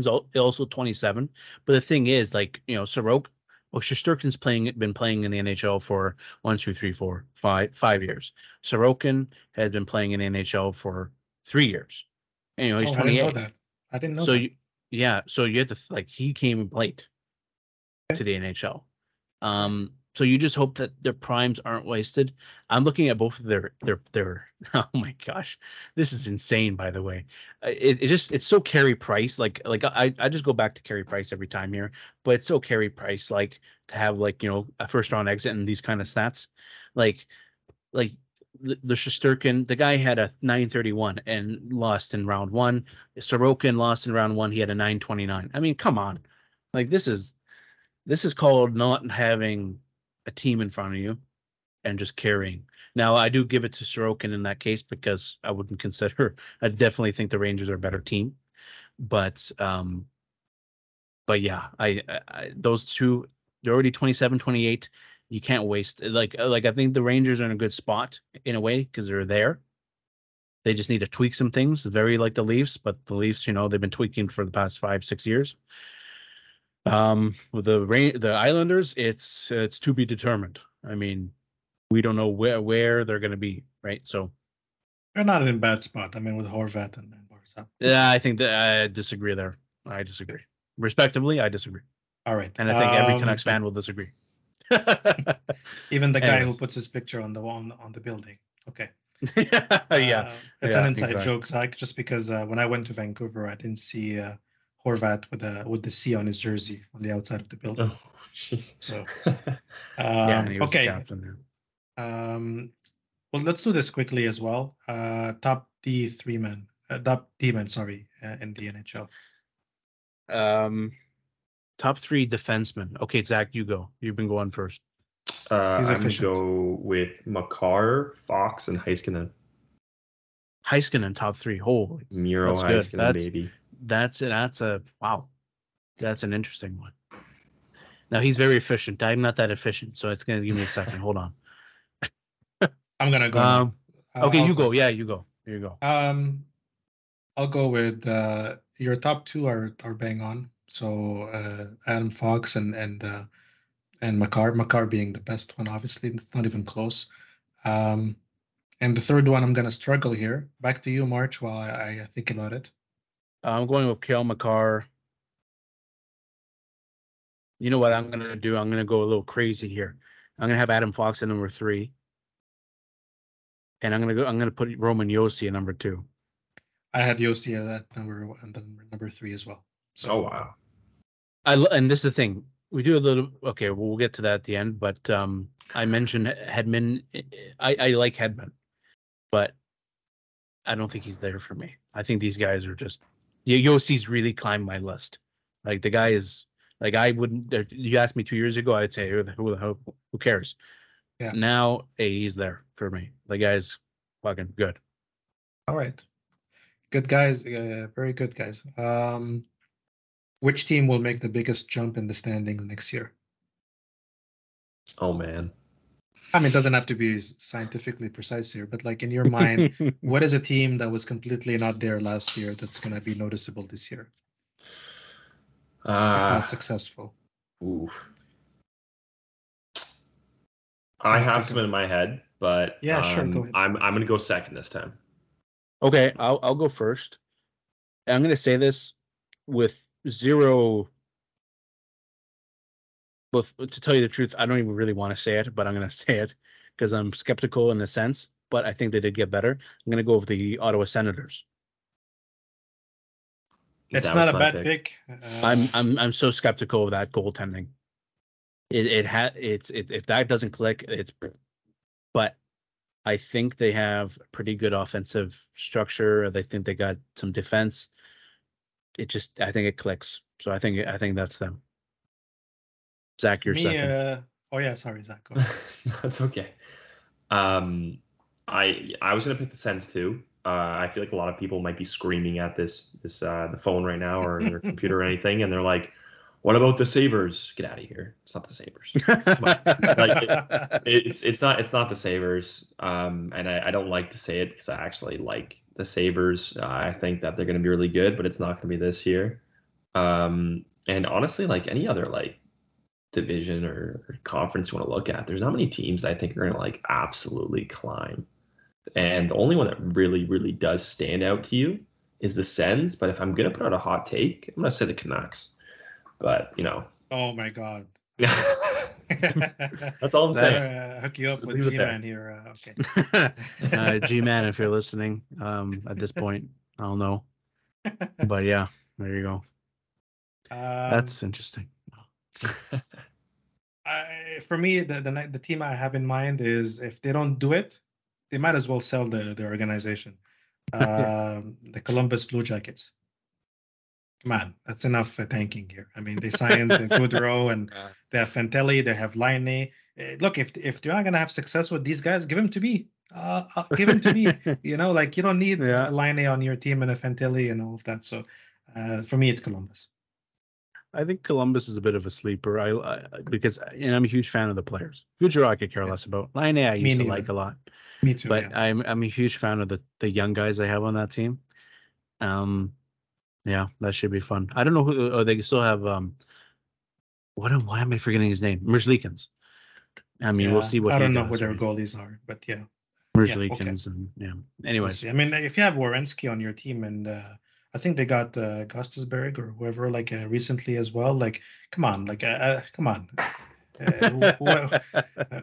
al- also 27, but the thing is, like, you know, Sorok, well, Shesterkin's playing, been playing in the NHL for one, two, three, four, five, five years. Sorokin had been playing in the NHL for three years. And, you know, he's oh, I didn't know that. I didn't know so that. you, yeah, so you have to like he came late to the NHL. Um, so you just hope that their primes aren't wasted. I'm looking at both of their their their. *laughs* Oh my gosh, this is insane. By the way, it, it just it's so Carey Price. Like like I I just go back to Carey Price every time here, but it's so Carey Price like to have like you know a first round exit and these kind of stats, like like the, the Shesterkin, the guy had a 931 and lost in round one. Sorokin lost in round one. He had a 929. I mean, come on. Like this is this is called not having a team in front of you and just carrying. Now I do give it to Sorokin in that case because I wouldn't *laughs* consider I definitely think the Rangers are a better team. But um but yeah, I, I, those two they're already 27, 28 you can't waste like like I think the Rangers are in a good spot in a way because they're there. They just need to tweak some things, very like the Leafs, but the Leafs, you know, they've been tweaking for the past five, six years. Um, with the rain, the Islanders, it's it's to be determined. I mean, we don't know where where they're going to be, right? So They're not in a bad spot. I mean, with Horvat and, and yeah, I think that I disagree there. I disagree. Respectively, I disagree, All right. and I think every Um, Canucks fan will disagree. *laughs* Even the guy who puts his picture on the on, on the building. Okay. *laughs* yeah, Uh, it's Yeah, an inside exactly. joke, Zach. Just because uh, when I went to Vancouver, I didn't see uh, Horvat with the with the C on his jersey on the outside of the building. Oh, *laughs* jeez. So, yeah, um, and he was okay. captain there. Um, well, let's do this quickly as well. Uh, top D three men, uh, top D men, sorry, uh, in the NHL. Um, top three defensemen. Okay, Zach, you go. You've been going first. Uh, He's I'm gonna go with Makar, Fox, and Heiskanen. Heiskanen top three. Holy, Miro That's good. Heiskanen, That's- baby. That's a, that's a wow. That's an interesting one. Now he's very efficient. I'm not that efficient, so it's gonna give me a second. Hold on. I'm gonna go. Um, okay, I'll you go. Yeah, you go. Here you go. Um, I'll go with uh, your top two are are bang on. So uh, Adam Fox and and uh, and Makar. Makar being the best one, obviously. It's not even close. Um, and the third one, I'm gonna struggle here. Back to you, March, while I, I think about it. I'm going with Cale Makar. You know what I'm gonna do? I'm gonna go a little crazy here. I'm gonna have Adam Fox at number three, and I'm gonna go. I'm gonna put Roman Josi at number two. I had Josi at number one, and then number three as well. So Oh wow. I and this is the thing. We do a little. Okay, well, we'll get to that at the end. But um, I mentioned Hedman. I I like Hedman, but I don't think he's there for me. I think these guys are just. Yeah, Josi's really climbed my list. Like the guy is like I wouldn't. You asked me two years ago, I'd say who the who, the who cares. Yeah. Now, hey, he's there for me. The guy's fucking good. all right, good guys, uh, very good guys. Um, which team will make the biggest jump in the standings next year? Oh man. I mean, it doesn't have to be scientifically precise here, but like in your mind, *laughs* what is a team that was completely not there last year that's going to be noticeable this year, if Uh, not successful? ooh. I have some in my head, but Yeah, sure, um, go ahead. I'm I'm gonna go second this time. Okay, I'll I'll go first. I'm gonna say this with zero. With to tell you the truth, I don't even really want to say it, but I'm gonna *laughs* say it because I'm skeptical in a sense. But I think they did get better. I'm gonna go with the Ottawa Senators. It's That not a my bad pick. Uh, I'm I'm I'm so skeptical of that goaltending. It it had it's it, if that doesn't click, it's. But I think they have pretty good offensive structure. They think they got some defense. It just I think it clicks. So I think I think that's them. Zach, you're me. second. Uh, oh yeah, sorry, Zach. Go. *laughs* That's okay. Um, I I was gonna pick the Sens too. Uh, I feel like a lot of people might be screaming at this this uh, the phone right now or their computer or anything, and they're like, "What about the Sabers? Get out of here! It's not the Sabers. *laughs* Like, it's it's not it's not the Sabers. Um, and I, I don't like to say it because I actually like the Sabers. Uh, I think that they're going to be really good, but it's not going to be this year. Um, and honestly, like any other like division or, or conference you want to look at, there's not many teams that I think are going to like absolutely climb. And the only one that really really does stand out to you is the Sens. But if I'm going to put out a hot take, I'm going to say the Canucks. But you know. oh my God. *laughs* *laughs* That's all I'm saying. uh, hook you up Just with leave it there. G-Man here. Uh, okay. *laughs* uh, G-Man, if you're listening, um, at this point, I don't know, but yeah, there you go. Um, That's interesting. I, for me, the, the the team I have in mind is if they don't do it, they might as well sell the the organization. *laughs* Um, the Columbus Blue Jackets. Come on, that's enough for tanking here. I mean, they *laughs* signed Gaudreau and Yeah. they have Fantilli, they have Laine. Uh, look, if if they're not gonna have success with these guys, give them to me. Uh, uh, give them to me. *laughs* You know, like you don't need Yeah. a Laine on your team and a Fantilli and all of that. So, uh, for me, it's Columbus. I think Columbus is a bit of a sleeper. I, I because and I'm a huge fan of the players. Gaudreau I could care less about. Laine I Me used to like a lot, Me too. but yeah. I'm I'm a huge fan of the the young guys they have on that team. Um, yeah, that should be fun. I don't know who. Oh, they still have um. What? am- Why am I forgetting his name? Merzlikins. I mean, we'll see what I don't know who their goalies are, but yeah. Merzlikins and yeah. We'll Anyways. I mean, if you have Werenski on your team, and uh, I think they got uh, Gustasberg or whoever like uh, recently as well. Like, come on, like, uh, uh, come on. Uh,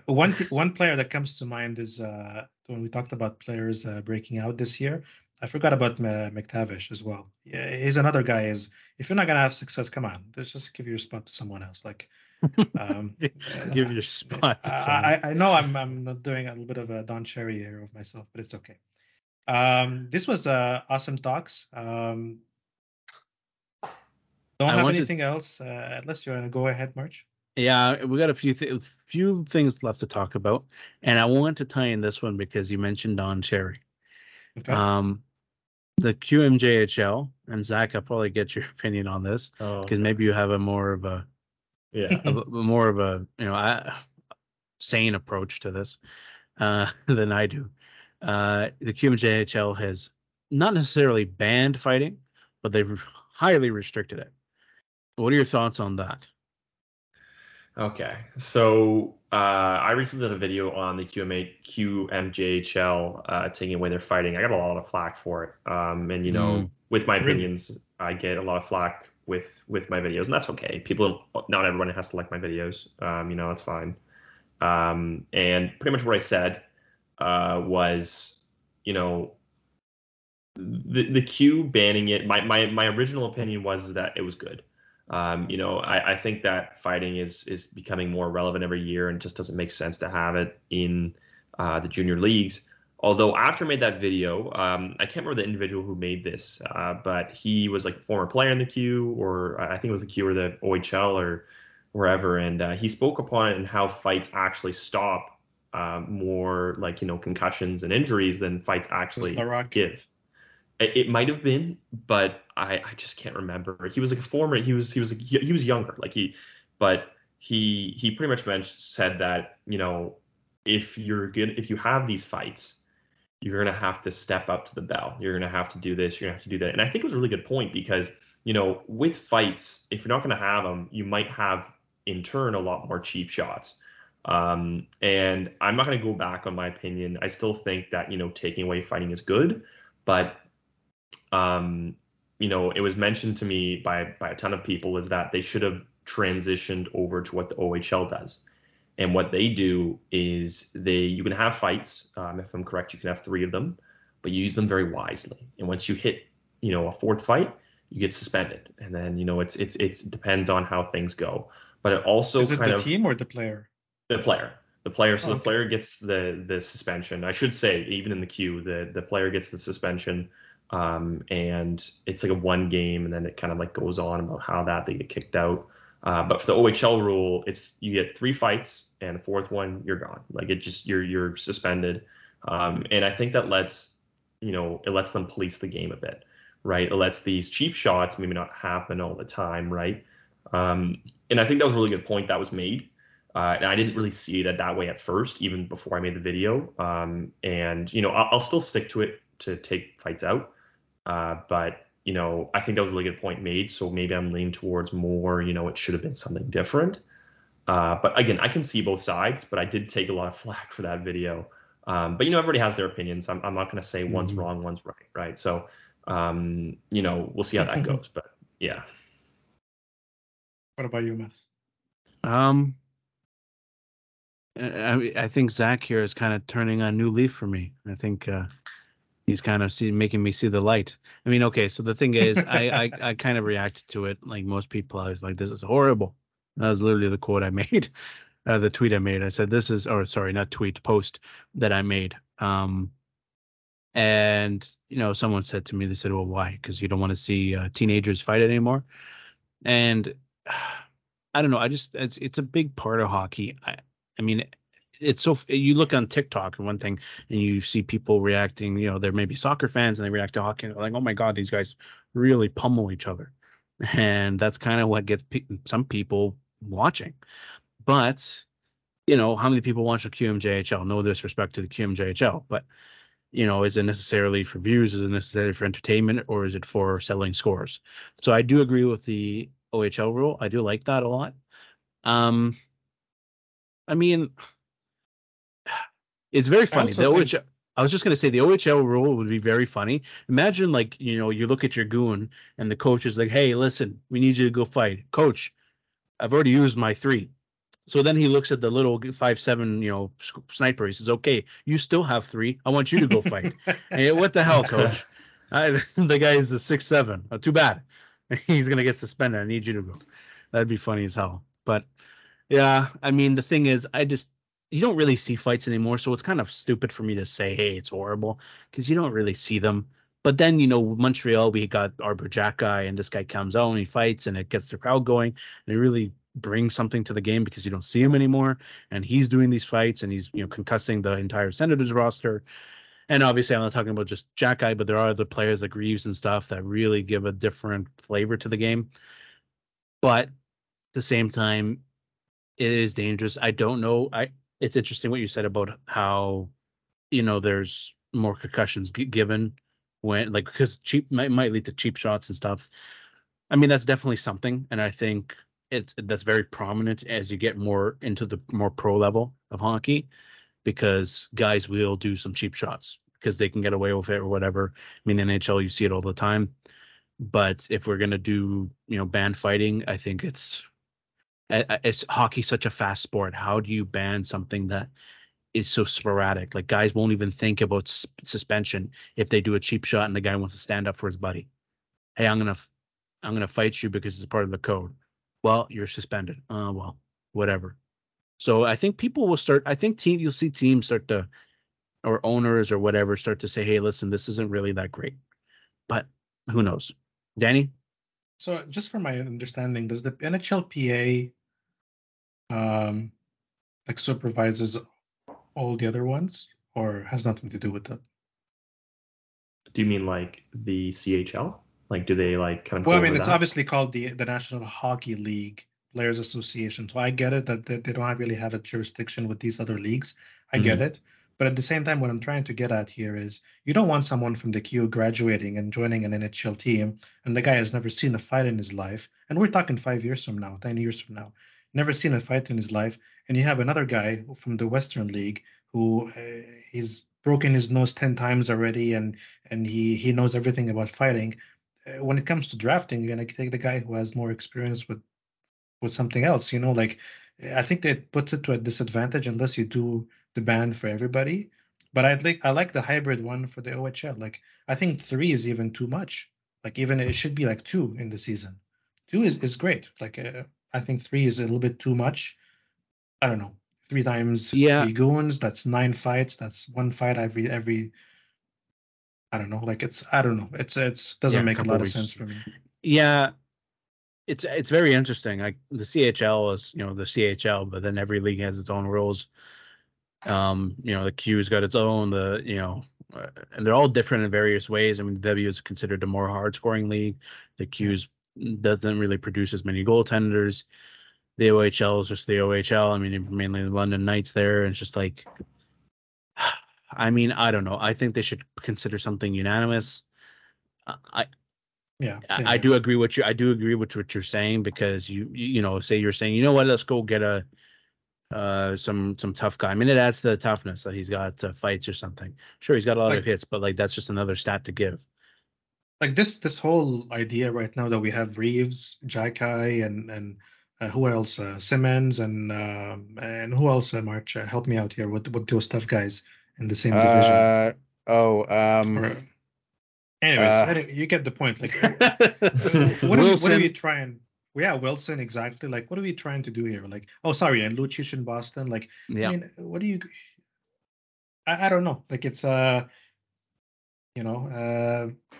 one th- one player that comes to mind is uh, when we talked about players uh, breaking out this year. I forgot about M- McTavish as well. Yeah, he's another guy. Is if you're not gonna have success, come on, let's just give your spot to someone else. Like, um, *laughs* give your spot. I, I, I know I'm I'm not doing a little bit of a Don Cherry here of myself, but it's okay. Um, this was uh, awesome talks. Um, don't I have anything to... else uh, unless you want to go ahead, March. Yeah, we got a few th- few things left to talk about, and I want to tie in this one because you mentioned Don Cherry. Okay. Um, the QMJHL and Zach, I'll probably get your *laughs* opinion on this because oh, okay. maybe you have a more of a yeah *laughs* a, more of a you know a sane approach to this uh, *laughs* than I do. Uh, the QMJHL has not necessarily banned fighting, but they've highly restricted it. What are your thoughts on that? Okay, so uh, I recently did a video on the QMA, QMJHL uh, taking away their fighting. I got a lot of flack for it, um, and you know, mm. with my opinions, I get a lot of flack with with my videos, and that's okay. People, not everyone has to like my videos. Um, you know, it's fine. Um, and pretty much what I said uh, was, you know, the the Q banning it. My my my original opinion was that it was good. Um, you know, I, I, think that fighting is is becoming more relevant every year, and just doesn't make sense to have it in uh, the junior leagues. Although after I made that video, um, I can't remember the individual who made this, uh, but he was like a former player in the Q, or I think it was the Q or the OHL or wherever, and uh, he spoke upon it and how fights actually stop uh, more like you know concussions and injuries than fights actually give. It, it might have been, but I, I just can't remember. He was like a former. He was he was like, he was younger. Like he, but he he pretty much mentioned said that you know if you're good if you have these fights you're gonna have to step up to the bell you're gonna have to do this you're gonna have to do that and i think it was a really good point because you know with fights if you're not gonna have them you might have in turn a lot more cheap shots um, and i'm not gonna go back on my opinion i still think that you know taking away fighting is good but um, you know, it was mentioned to me by by a ton of people is that they should have transitioned over to what the OHL does. And what they do is they you can have fights. Um, if I'm correct, you can have three of them, but you use them very wisely. And once you hit, you know, a fourth fight, you get suspended. And then you know it's it's it's it depends on how things go. But it also is it the of, team or the player? The player. The player. So okay. the player gets the the suspension. I should say even in the Q, the the player gets the suspension um, and it's like a one game, and then it kind of like goes on about how that they get kicked out. Uh, but for the OHL rule, it's you get three fights, and the fourth one you're gone. Like it just you're you're suspended. Um, and I think that lets you know it lets them police the game a bit, right? It lets these cheap shots maybe not happen all the time, right? Um, and I think that was a really good point that was made. Uh, and I didn't really see it that way at first, even before I made the video. Um, and you know, I'll, I'll, still stick to it to take fights out. Uh, but you know, I think that was a really good point made. So maybe I'm leaning towards more. You know, it should have been something different. Uh, but again, I can see both sides. But I did take a lot of *laughs* flack for that video. Um, but you know, everybody has their opinions. I'm, I'm not going to say mm-hmm. one's wrong, one's right, right? So, um, you know, we'll see how that *laughs* goes. But yeah. What about you, Matt? Um, I, I think Zach here is kind of turning a new leaf for me. I think uh, he's kind of see, making me see the light. I mean, okay, so the thing is, I, I, *laughs* I kind of reacted to it like most people. I was like, this is horrible. That was literally the quote I *laughs* made, uh, the tweet I made. I said, this is, or sorry, not tweet, post that I made. Um, and you know, someone said to me, they said, well, why? Because you don't want to see uh, teenagers fight anymore. And *sighs* I don't know. I just it's it's a big part of hockey. I I mean, it's so you look on TikTok and one thing, and you see people reacting. You know, they're maybe soccer fans and they react to hockey and like, oh my god, these guys really pummel each other, and that's kind of what gets pe- some people watching. But you know, how many people watch the QMJHL? No disrespect to the QMJHL, but you know, is it necessarily for views? Is it necessarily for entertainment, or is it for selling scores? So I do agree with the OHL rule. I do like that a lot. Um, I mean, *sighs* it's very funny. The think... OHL, I was just gonna say the OHL rule would be very funny. Imagine like you know you look at your goon and the coach is like, hey, listen, we need you to go fight. Coach, I've already used my three. So then he looks at the little five seven, you know, sniper. He says, "Okay, you still have three. I want you to go fight." *laughs* hey, what the hell, coach? I, *laughs* the guy is a six seven. Oh, too bad. *laughs* He's gonna get suspended. I need you to go. That'd be funny as hell. But yeah, I mean, the thing is, I just you don't really see fights anymore, so it's kind of stupid for me to say, hey, it's horrible, because you don't really see them. But then, you know, Montreal, we got our Xhekaj, and this guy comes out and he fights, and it gets the crowd going, and it really brings something to the game because you don't see him anymore, and he's doing these fights, and he's you know concussing the entire Senators roster. And obviously, I'm not talking about just Xhekaj, but there are other players like Reaves and stuff that really give a different flavor to the game. But at the same time, it is dangerous. I don't know. I it's interesting what you said about how you know there's more concussions given when like because cheap might, might lead to cheap shots and stuff. I mean that's definitely something, and I think it's that's very prominent as you get more into the more pro level of hockey because guys will do some cheap shots because they can get away with it or whatever. I mean NHL you see it all the time. But if we're gonna do you know band fighting, I think it's it's hockey such a fast sport. How do you ban something that is so sporadic? Like guys won't even think about suspension if they do a cheap shot and the guy wants to stand up for his buddy. Hey, I'm gonna I'm gonna fight you because it's part of the code. Well, you're suspended. Uh, well, whatever. So I think people will start. I think team you'll see teams start to, or owners or whatever, start to say, hey, listen, this isn't really that great. But who knows? Danny. So just from my understanding, does the NHLPA um, like supervises all the other ones, or has nothing to do with that? Do you mean like the CHL? Like, do they like kind of? Well, I mean, it's that? obviously called the the National Hockey League Players Association. So I get it that they, they don't really have a jurisdiction with these other leagues. I mm-hmm. get it. But at the same time, what I'm trying to get at here is you don't want someone from the Q graduating and joining an NHL team, and the guy has never seen a fight in his life. And we're talking five years from now, 10 years from now never seen a fight in his life, and you have another guy from the Western League who uh, he's broken his nose ten times already, and and he he knows everything about fighting. Uh, when it comes to drafting, you're gonna take the guy who has more experience with with something else. You know, like I think that puts it to a disadvantage unless you do the ban for everybody. But I like I like the hybrid one for the OHL. Like I think three is even too much. Like even it should be like two in the season. Two is, is great. Like uh, I think three is a little bit too much. I don't know. Three times yeah. three goons. That's nine fights. That's one fight every every. I don't know. Like it's I don't know. It's it's doesn't yeah, make a lot of sense for me. Yeah, it's it's very interesting. Like the CHL is you know the CHL, but then every league has its own rules. Um, you know the Q's got its own. The you know, uh, and they're all different in various ways. I mean, the W is considered a more hard scoring league. The Q's doesn't really produce as many goaltenders. The OHL is just the OHL. I mean, mainly the London Knights there. And it's just like, *sighs* I mean, I don't know. I think they should consider something unanimous. I, yeah, I, I, do agree with you. I do agree with what you're saying because you, you know, say you're saying, you know what, let's go get a, uh, some some tough guy. I mean, it adds to the toughness that he's got uh, fights or something. Sure, he's got a lot like, of hits, but like that's just another stat to give like this this whole idea right now that we have Reaves, Xhekaj, and and uh, who else? Uh, Simmonds and uh, and who else? Uh, March, uh, help me out here. What what those tough guys in the same division? Uh, oh, um. Or, anyways, uh, you get the point. Like, *laughs* what, are we, what are we trying? Yeah, Wilson, exactly. Like, what are we trying to do here? Like, oh, sorry, and Lucic in Boston. Like, yeah. I mean, what do you? I, I don't know. Like, it's uh, you know, uh,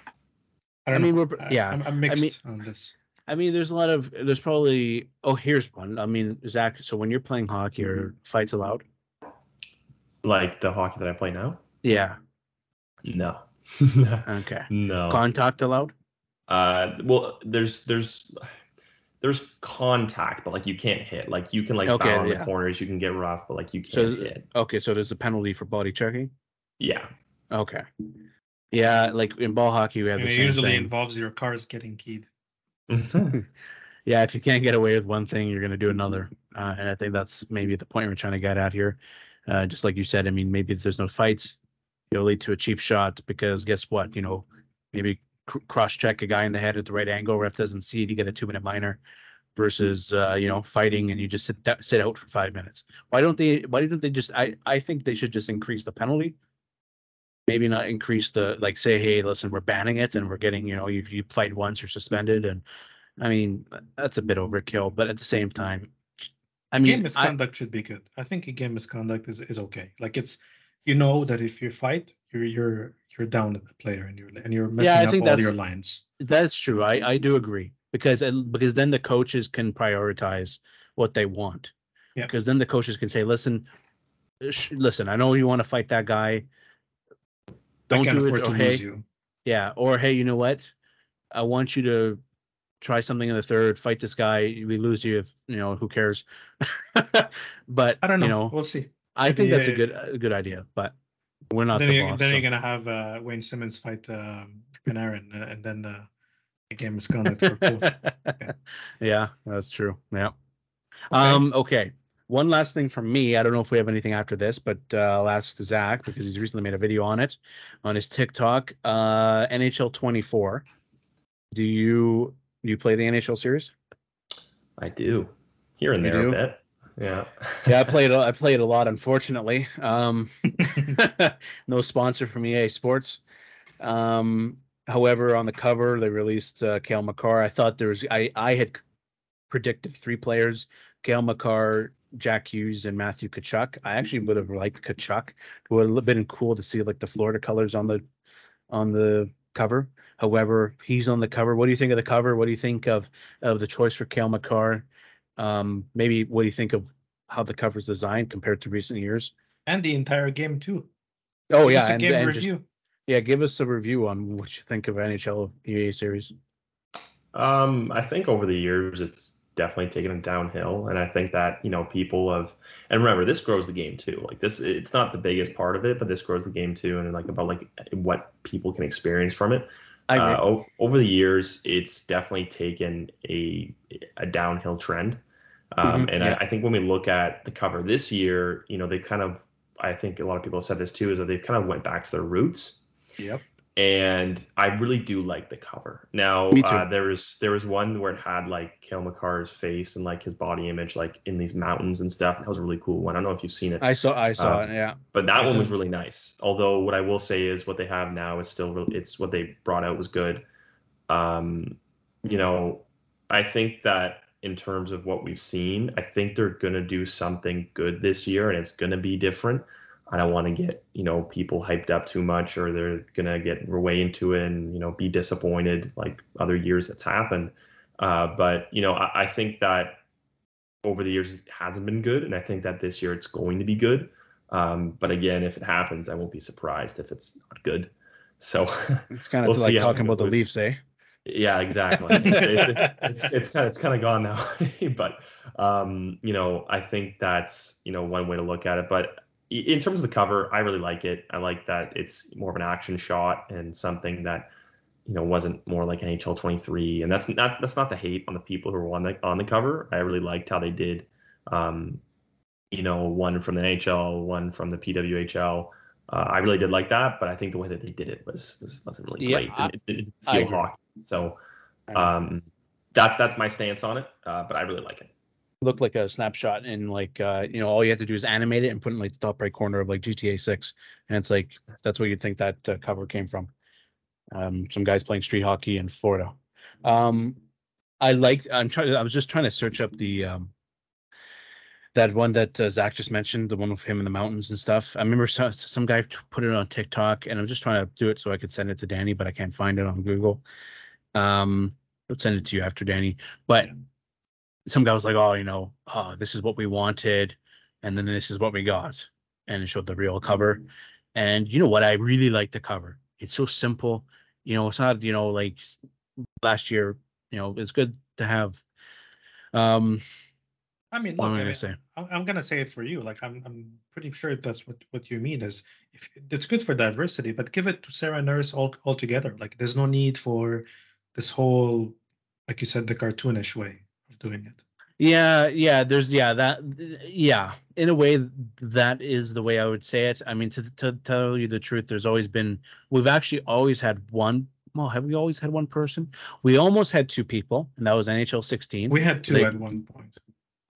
I, I mean, we're yeah. I'm, I'm mixed I mean, on this. I mean, there's a lot of there's probably oh here's one. I mean, Zach. So when you're playing hockey, are mm-hmm. fights allowed? Like the hockey that I play now? Yeah. No. *laughs* *laughs* okay. No. Contact allowed? Uh, well, there's there's there's contact, but like you can't hit. Like you can like okay, bow in yeah. the corners, you can get rough, but like you can't so, hit. Okay, so there's a penalty for body checking. Yeah. Okay. Yeah, like in ball hockey, we have the it same usually thing. involves your cars getting keyed. *laughs* yeah, if you can't get away with one thing, you're going to do another. Uh, and I think that's maybe the point we're trying to get at here. Uh, just like you said, I mean, maybe if there's no fights, it'll lead to a cheap shot because guess what? You know, maybe cr- cross check a guy in the head at the right angle. Ref doesn't see it, you get a two minute minor. versus uh, you know fighting and you just sit sit out for five minutes. Why don't they? Why don't they just? I I think they should just increase the penalty. Maybe not increase the like say hey listen we're banning it and we're getting you know you you fight once you're suspended and I mean that's a bit overkill but at the same time I mean game misconduct I, should be good. I think a game misconduct is is okay. Like it's you know that if you fight you're you're you're down a player and you're and you're messing yeah, up all your lines. That's true. I I do agree because because then the coaches can prioritize what they want. Yeah. Because then the coaches can say, listen, sh- listen, I know you want to fight that guy. Don't do it. Or, hey, yeah. Or hey, you know what? I want you to try something in the third, fight this guy. We lose you if you know who cares. *laughs* but I don't know. You know we'll see. I think that's a good a good idea, but we're not then the you're, boss. Then so. you're gonna have uh, Wayne Simmonds fight uh, Panarin, and then uh, game is both. Yeah. *laughs* yeah, that's true. Yeah. Okay. Um. Okay. One last thing from me. I don't know if we have anything after this, but uh, I'll ask Zach because he's recently made a video on it on his TikTok. Uh, NHL 24. Do you do you play the NHL series? I do. Here and you there do? a bit. Yeah. yeah, I played I *laughs* played a lot. Unfortunately, um, *laughs* no sponsor from EA Sports. Um, However, on the cover they released uh, Cale Makar. I thought there was I I had predicted three players: Cale Makar, Jack Hughes, and Matthew Tkachuk. I actually would have liked Tkachuk. It would have been cool to see like the Florida colors on the on the cover. However, he's on the cover. What do you think of the cover? What do you think of of the choice for Cale Makar? Um, maybe what do you think of how the cover's designed compared to recent years? And the entire game too. Oh yeah, and, and just, yeah, give us a review on what you think of NHL EA series. Um, I think over the years it's definitely taken it downhill, and I think that you know people have, and remember this grows the game too. Like this, it's not the biggest part of it, but this grows the game too, and like about like what people can experience from it. Uh, o- over the years, it's definitely taken a a downhill trend. Um, mm-hmm, and yeah. I, I, think when we look at the cover this year, you know, they kind of, I think a lot of people have said this too, is that they've kind of went back to their roots. Yep. And I really do like the cover. Now uh, there was there was one where it had like Cale Makar's face and like his body image like in these mountains and stuff. That was a really cool one. I don't know if you've seen it. I saw I saw um, it, yeah. But that I one didn't. was really nice. Although what I will say is what they have now is still really, it's what they brought out was good. Um, you know, I think that in terms of what we've seen, I think they're gonna do something good this year, and it's gonna be different. I don't want to get you know people hyped up too much, or they're gonna get way into it and you know be disappointed like other years that's happened. Uh, but you know I, I, think that over the years it hasn't been good, and I think that this year it's going to be good. Um, but again, if it happens, I won't be surprised if it's not good. So *laughs* it's kind of we'll like talking about the Leafs, eh? Yeah, exactly. *laughs* it's, it's, it's kind of it's kind of gone now, *laughs* but um, you know I think that's you know one way to look at it. But in terms of the cover, I really like it. I like that it's more of an action shot and something that you know wasn't more like an NHL 23. And that's not that's not the hate on the people who were on the on the cover. I really liked how they did, um, you know, one from the NHL, one from the PWHL. Uh, I really did like that, but I think the way that they did it was, was wasn't really yeah, great. I, it, didn't feel hockey. So um, that's that's my stance on it. Uh, but I really like it looked like a snapshot and like uh, you know all you have to do is animate it and put it in like the top right corner of like GTA 6 and it's like that's where you'd think that uh, cover came from. Um, some guys playing street hockey in Florida. Um, I liked. I'm trying. I was just trying to search up the um, that one that uh, Zach just mentioned, the one with him in the mountains and stuff. I remember some, some guy put it on TikTok, and I'm just trying to do it so I could send it to Danny, but I can't find it on Google. Um, I'll send it to you after Danny. But some guy was like, oh, you know, oh, this is what we wanted, and then this is what we got, and it showed the real cover. And you know what? I really like the cover. It's so simple. You know, it's not, you know, like last year. You know, it's good to have. Um, I mean, look, I mean, say? I'm gonna say it for you. Like, I'm, I'm pretty sure that's what what you mean is if it's good for diversity, but give it to Sarah Nurse all altogether. Like, there's no need for this whole, like you said, the cartoonish way doing it. Yeah, yeah, there's yeah that yeah in a way that is the way I would say it. I mean to to tell you the truth, there's always been we've actually always had one well, have we always had one person? We almost had two people, and that was NHL 16. We had two They- at one point.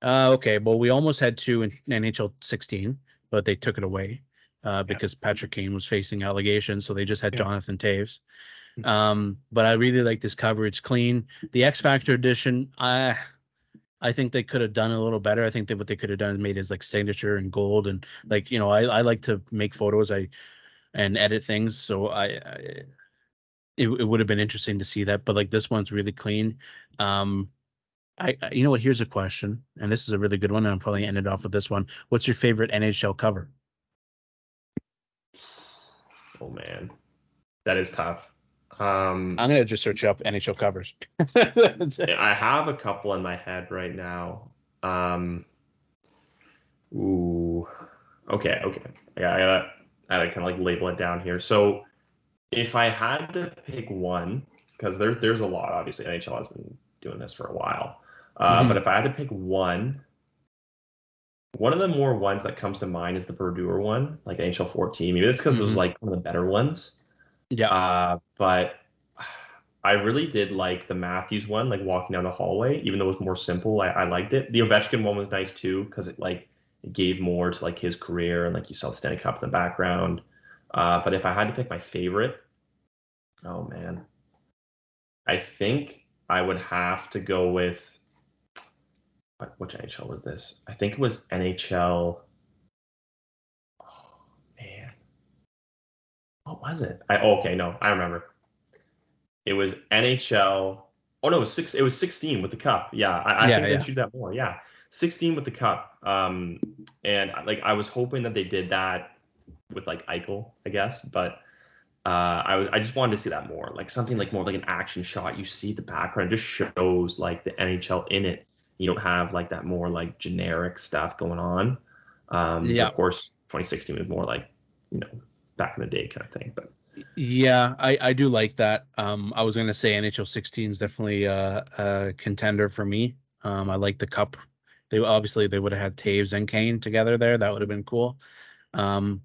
Uh, okay, well, we almost had two in NHL 16, but they took it away uh, because Patrick Kane was facing allegations, so they just had Yeah. Jonathan Toews. Mhm. Um, but I really like this cover. It's clean. The X Factor edition, I I think they could have done a little better. I think that what they could have done is made his like signature and gold and like you know I, I like to make photos I and edit things, so I, I it, it would have been interesting to see that. But like this one's really clean. Um, I, I- you know what? Here's a question, and this is a really good one, and I'm probably ended off with this one. What's your favorite NHL cover? Oh man, that is tough. Um, I'm gonna just search up NHL covers. *laughs* I have a couple in my head right now. Um, ooh, okay, okay. Yeah, I gotta, I gotta kind of like label it down here. So, if I had to pick one, because there, there's a lot. Obviously, NHL has been doing this for a while. Uh, Mhm. But if I had to pick one, one of the more ones that comes to mind is the Purdue one, like NHL 14. Maybe that's because it was Mhm. like one of the better ones. Yeah, Uh, but *sighs* I really did like the Matthews one, like walking down the hallway, even though it was more simple. I, I liked it. The Ovechkin one was nice too, because it like it gave more to like his career and like you saw the Stanley Cup in the background. Uh, but if I had to pick my favorite, oh man, I think I would have to go with which NHL was this? I think it was NHL. Oh man, what was it? I oh, okay, no, I remember. It was NHL. Oh no, it was six. It was 16 with the cup. Yeah, I, I Yeah, think yeah. they should do that more. Yeah, 16 with the cup. Um, and like I was hoping that they did that with like Eichel, I guess, but uh, I was I just wanted to see that more, like something like more like an action shot. You see the background just shows like the NHL in it. You don't have like that more like generic stuff going on. Um, Yeah. Of course, 2016 was more like you know back in the day kind of thing, but. yeah, I, I do like that. Um, I was gonna say NHL 16 is definitely a, a contender for me. Um, I like the cup. They obviously they would have had Toews and Kane together there. That would have been cool. Um,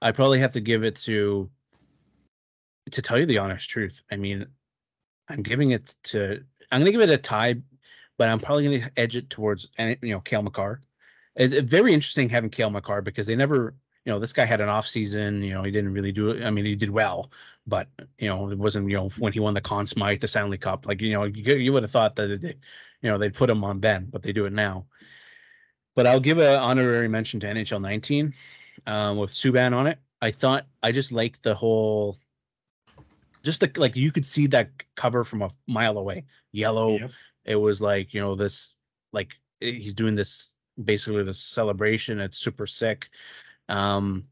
I probably have to give it to. To tell you the honest truth, I mean, I'm giving it to. I'm gonna give it a tie, but I'm probably gonna edge it towards you know Cale Makar. It's very interesting having Cale Makar because they never, you know, this guy had an off season. You know, he didn't really do it. I mean, he did well, but you know, it wasn't you know when he won the Conn Smythe, the Stanley Cup. Like you know, you, you would have thought that they, you know they'd put him on then, but they do it now. But I'll give an honorary mention to NHL 19 um, with Subban on it. I thought I just liked the whole, just the like you could see that cover from a mile away, yellow. Yep. It was like you know this like he's doing this basically this celebration. It's super sick. Um,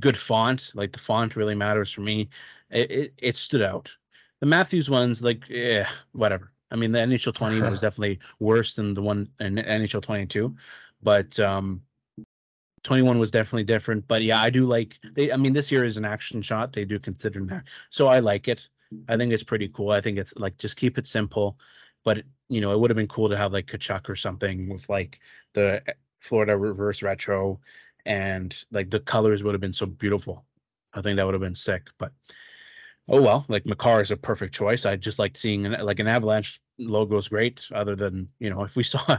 good font, like the font really matters for me. It it, it stood out. The Matthews ones, like yeah, whatever. I mean, the NHL *laughs* 20 was definitely worse than the one in NHL 22, but um, 21 was definitely different. But yeah, I do like they. I mean, this year is an action shot. They do consider that, so I like it. I think it's pretty cool. I think it's like just keep it simple, but you know, it would have been cool to have like Tkachuk or something with like the Florida reverse retro, and like the colors would have been so beautiful. I think that would have been sick, but oh well. Like Makar is a perfect choice. I just like seeing an, like an Avalanche logo is great. Other than you know, if we saw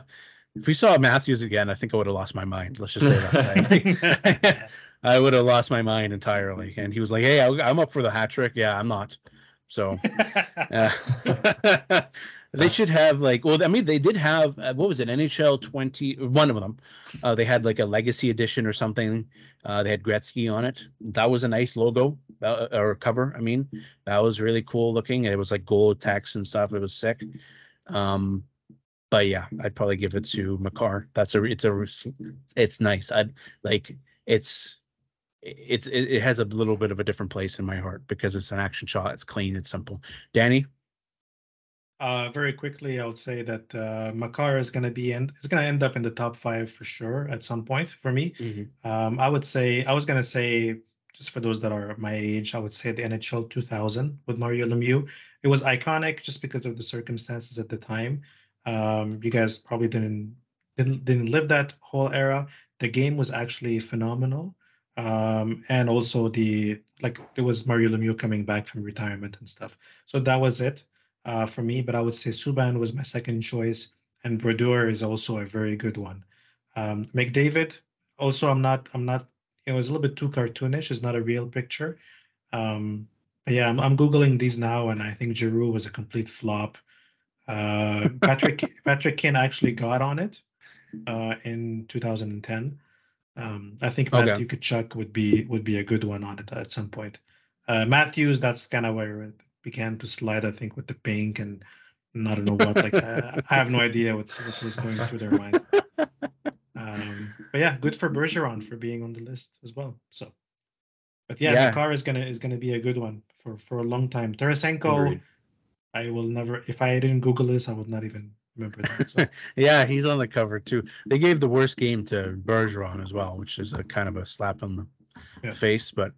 if we saw Matthews again, I think I would have lost my mind. Let's just say that. *laughs* *laughs* I would have lost my mind entirely. And he was like, "Hey, I'm up for the hat trick." Yeah, I'm not. So *laughs* uh, *laughs* they should have like, well, I mean, they did have uh, what was it, NHL 20? One of them, uh, they had like a legacy edition or something. Uh, they had Gretzky on it. That was a nice logo uh, or cover. I mean, that was really cool looking. It was like gold text and stuff. It was sick. Um, but yeah, I'd probably give it to Makar. That's a it's a it's nice. I'd like it's it's it, it has a little bit of a different place in my heart because it's an action shot. It's clean. It's simple. Danny, Uh, very quickly, I would say that uh, Makar is going to be in. It's going to end up in the top five for sure at some point for me. Um, I would say I was going to say just for those that are my age, I would say the NHL 2000 with Mario Lemieux. It was iconic just because of the circumstances at the time. Um, you guys probably didn't didn't didn't live that whole era. The game was actually phenomenal. Um, and also the like it was Mario Lemieux coming back from retirement and stuff. So that was it uh, for me. But I would say Subban was my second choice, and Brodeur is also a very good one. Um, McDavid also I'm not I'm not it was a little bit too cartoonish. It's not a real picture. Um, yeah, I'm, I'm googling these now, and I think Giroux was a complete flop. Uh, Patrick *laughs* Patrick Kane actually got on it uh, in 2010. Um, I think Okay. Matthew Tkachuk would be would be a good one on it at some point. Uh, Matthews, that's kind of where it began to slide. I think with the pink and and I don't know what. Like I, I have no idea what, what was going through their mind. Um, but yeah, good for Bergeron for being on the list as well. So, but yeah, Yeah. Makar is gonna is gonna be a good one for for a long time. Tarasenko, Agreed. I will never. If I didn't Google this, I would not even remember that. So, *laughs* Yeah, he's on the cover too. They gave the worst game to Bergeron as well, which is a kind of a slap in the Yeah. face. But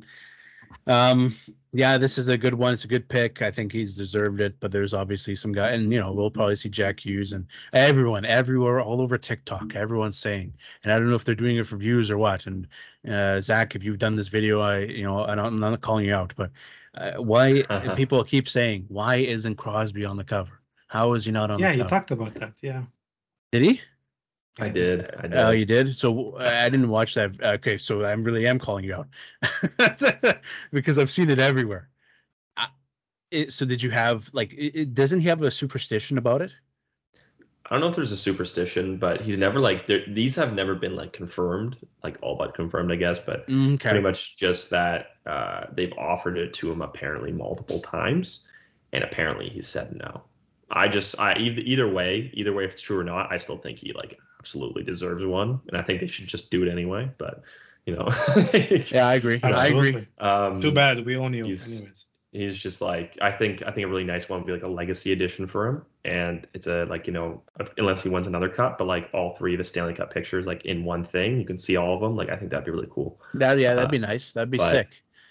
um, yeah, this is a good one. It's a good pick. I think he's deserved it. But there's obviously some guy, and you know, we'll probably see Jack Hughes and everyone, everywhere, all over TikTok. Everyone's saying, and I don't know if they're doing it for views or what. And uh, Zach, if you've done this video, I, you know, I don't, I'm not calling you out, but uh, why *laughs* people keep saying, why isn't Crosby on the cover? How is he not on yeah, the you talked about that. Yeah. Did he? I did. I did. Oh, you did. So I didn't watch that. Okay, so I'm really am calling you out *laughs* because I've seen it everywhere. I, it, so did you have like? It, it- doesn't he have a superstition about it? I don't know if there's a superstition, but he's never like these have never been like confirmed, like all but confirmed, I guess. But Okay. pretty much just that uh, they've offered it to him apparently multiple times, and apparently he said no. I just I either either way, either way if it's true or not, I still think he like absolutely deserves one, and I think they should just do it anyway. But you know, *laughs* Yeah, I agree. I agree. um, Too bad we own you he's- anyways. he's just like I think I think a really nice one would be like a legacy edition for him, and it's a like you know unless he wins another cup, but like all three of his Stanley Cup pictures like in one thing, you can see all of them. Like I think that'd be really cool. That yeah, that'd Uh, be nice. That'd be but- sick.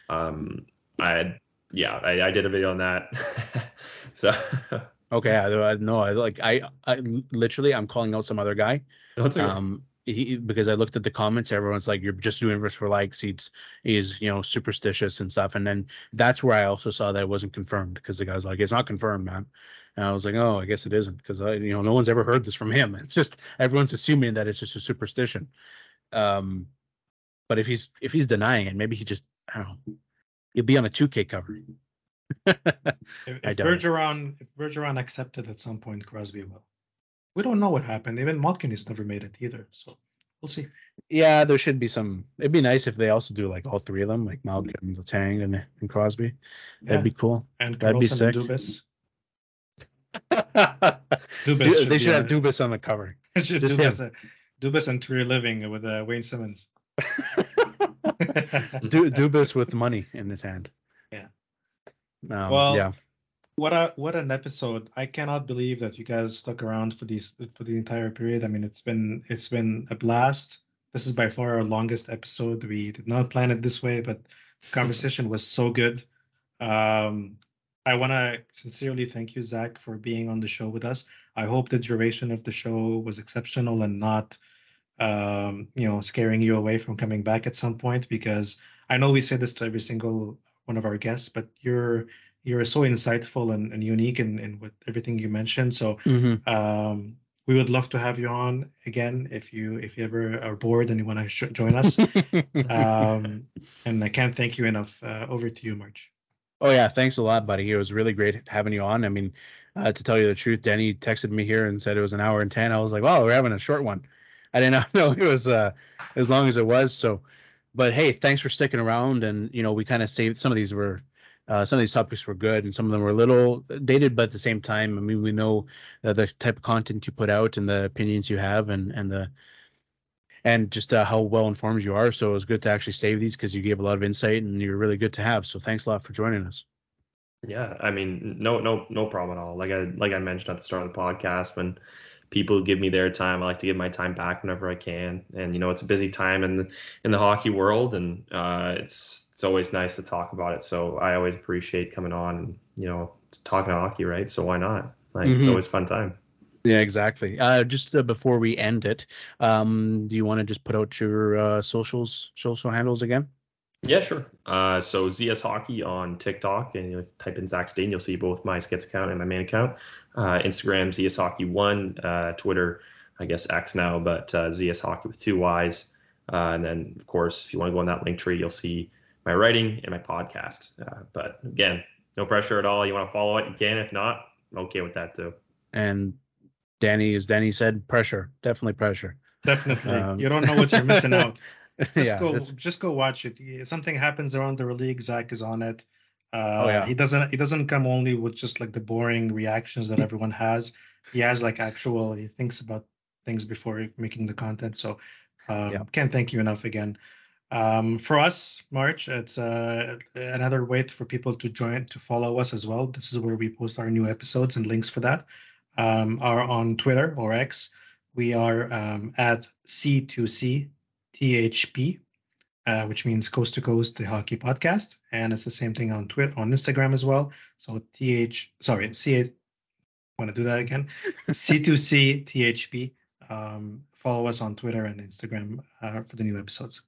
Um, I yeah, I, I did a video on that, *laughs* so *laughs* Okay, I, I no, I like I, I literally I'm calling out some other guy. that's okay. Um, he, because I looked at the comments, everyone's like, "You're just doing this for likes." He's he's you know superstitious and stuff. And then that's where I also saw that it wasn't confirmed because the guy's like, "It's not confirmed, man." And I was like, "Oh, I guess it isn't," because I you know no one's ever heard this from him. *laughs* It's just everyone's assuming that it's just a superstition. Um, but if he's if he's denying it, maybe he just I don't know. He'll be on a 2K cover. If, if. Bergeron, if Bergeron accepted at some point, Crosby will. We don't know what happened. Even Malkin has never made it either. So we'll see. Yeah, there should be some. It'd be nice if they also do like all three of them, like Malkin, Letang, and, and Crosby. Yeah. That'd be cool. and that'd be Karlsson and sick. Dubas. *laughs* Dubas should they should have on Dubas on the cover. *laughs* should Just Dubas, uh, Dubas and Treliving with uh, Wayne Simmonds. *laughs* Du- Dubas with money in his hand. Um, Well, yeah. what a what an episode! I cannot believe that you guys stuck around for these for the entire period. I mean, it's been it's been a blast. This is by far our longest episode. We did not plan it this way, but the conversation was so good. Um, I want to sincerely thank you, Zach, for being on the show with us. I hope the duration of the show was exceptional and not, um, you know, scaring you away from coming back at some point. Because I know we say this to every single one of our guests, but you're you're so insightful and, and unique in, in with everything you mentioned. So Mhm. um, we would love to have you on again if you if you ever are bored and you want to sh- join us. *laughs* um, and I can't thank you enough. Uh, over to you, March. oh yeah, thanks a lot, buddy. It was really great having you on. I mean, uh, to tell you the truth, Danny texted me here and said it was an hour and ten. I was like, wow, we're having a short one. I did not *laughs* know it was uh, as long as it was. So, but hey, thanks for sticking around. And you know, we kind of saved some of these were. Uh, some of these topics were good and some of them were a little dated, but at the same time, I mean, we know uh, the type of content you put out and the opinions you have and, and the, and just uh, how well informed you are. So it was good to actually save these because you gave a lot of insight and you're really good to have. So thanks a lot for joining us. Yeah, I mean, no, no, no problem at all. Like I, like I mentioned at the start of the podcast, when people give me their time, I like to give my time back whenever I can. And you know, it's a busy time in the in the hockey world, and uh, it's it's always nice to talk about it. So I always appreciate coming on and you know talking hockey, right? So why not? Like it's Mhm. always a fun time. Yeah, exactly. Uh, just uh, before we end it, um, do you want to just put out your uh, socials, social handles again? Yeah, sure. Uh, so ZS Hockey on TikTok, and you type in Zach Staten, you'll see both my skits account and my main account. Uh, Instagram ZS Hockey One, uh, Twitter, I guess X now, but uh, ZS Hockey with two Y's. Uh, and then, of course, if you want to go on that Linktree, you'll see my writing and my podcast. Uh, but again, no pressure at all. You want to follow it, you can. If not, I'm okay with that too. And Danny, as Danny said, pressure, definitely pressure. Definitely. Um, you don't know what you're missing *laughs* out. *laughs* Just yeah, go, this- just go watch it. Something happens around the league, Zach is on it. Uh, Oh, yeah. He doesn't. He doesn't come only with just like the boring reactions that everyone has. He has like actual. He thinks about things before making the content. So, um, Yeah. can't thank you enough again. Um, for us, March, it's uh, another way for people to join to follow us as well. This is where we post our new episodes and links for that. Um, are on Twitter or X. We are um, at C2C THP, uh, which means Coast to Coast, the hockey podcast, and it's the same thing on Twitter, on Instagram as well. So TH, sorry, C. Want to do that again? *laughs* C2C THP. Um, follow us on Twitter and Instagram uh, for the new episodes.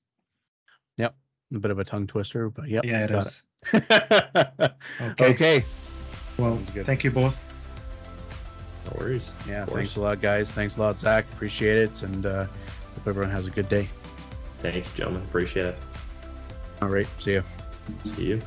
Yep. A bit of a tongue twister, but yep. yeah, it got it. *laughs* Okay. okay. Well, Sounds good. thank you both. No worries. Yeah, thanks a lot, guys. Thanks a lot, Zach. Appreciate it, and uh, hope everyone has a good day. Thank you, gentlemen. Appreciate it. All right, see you. See you.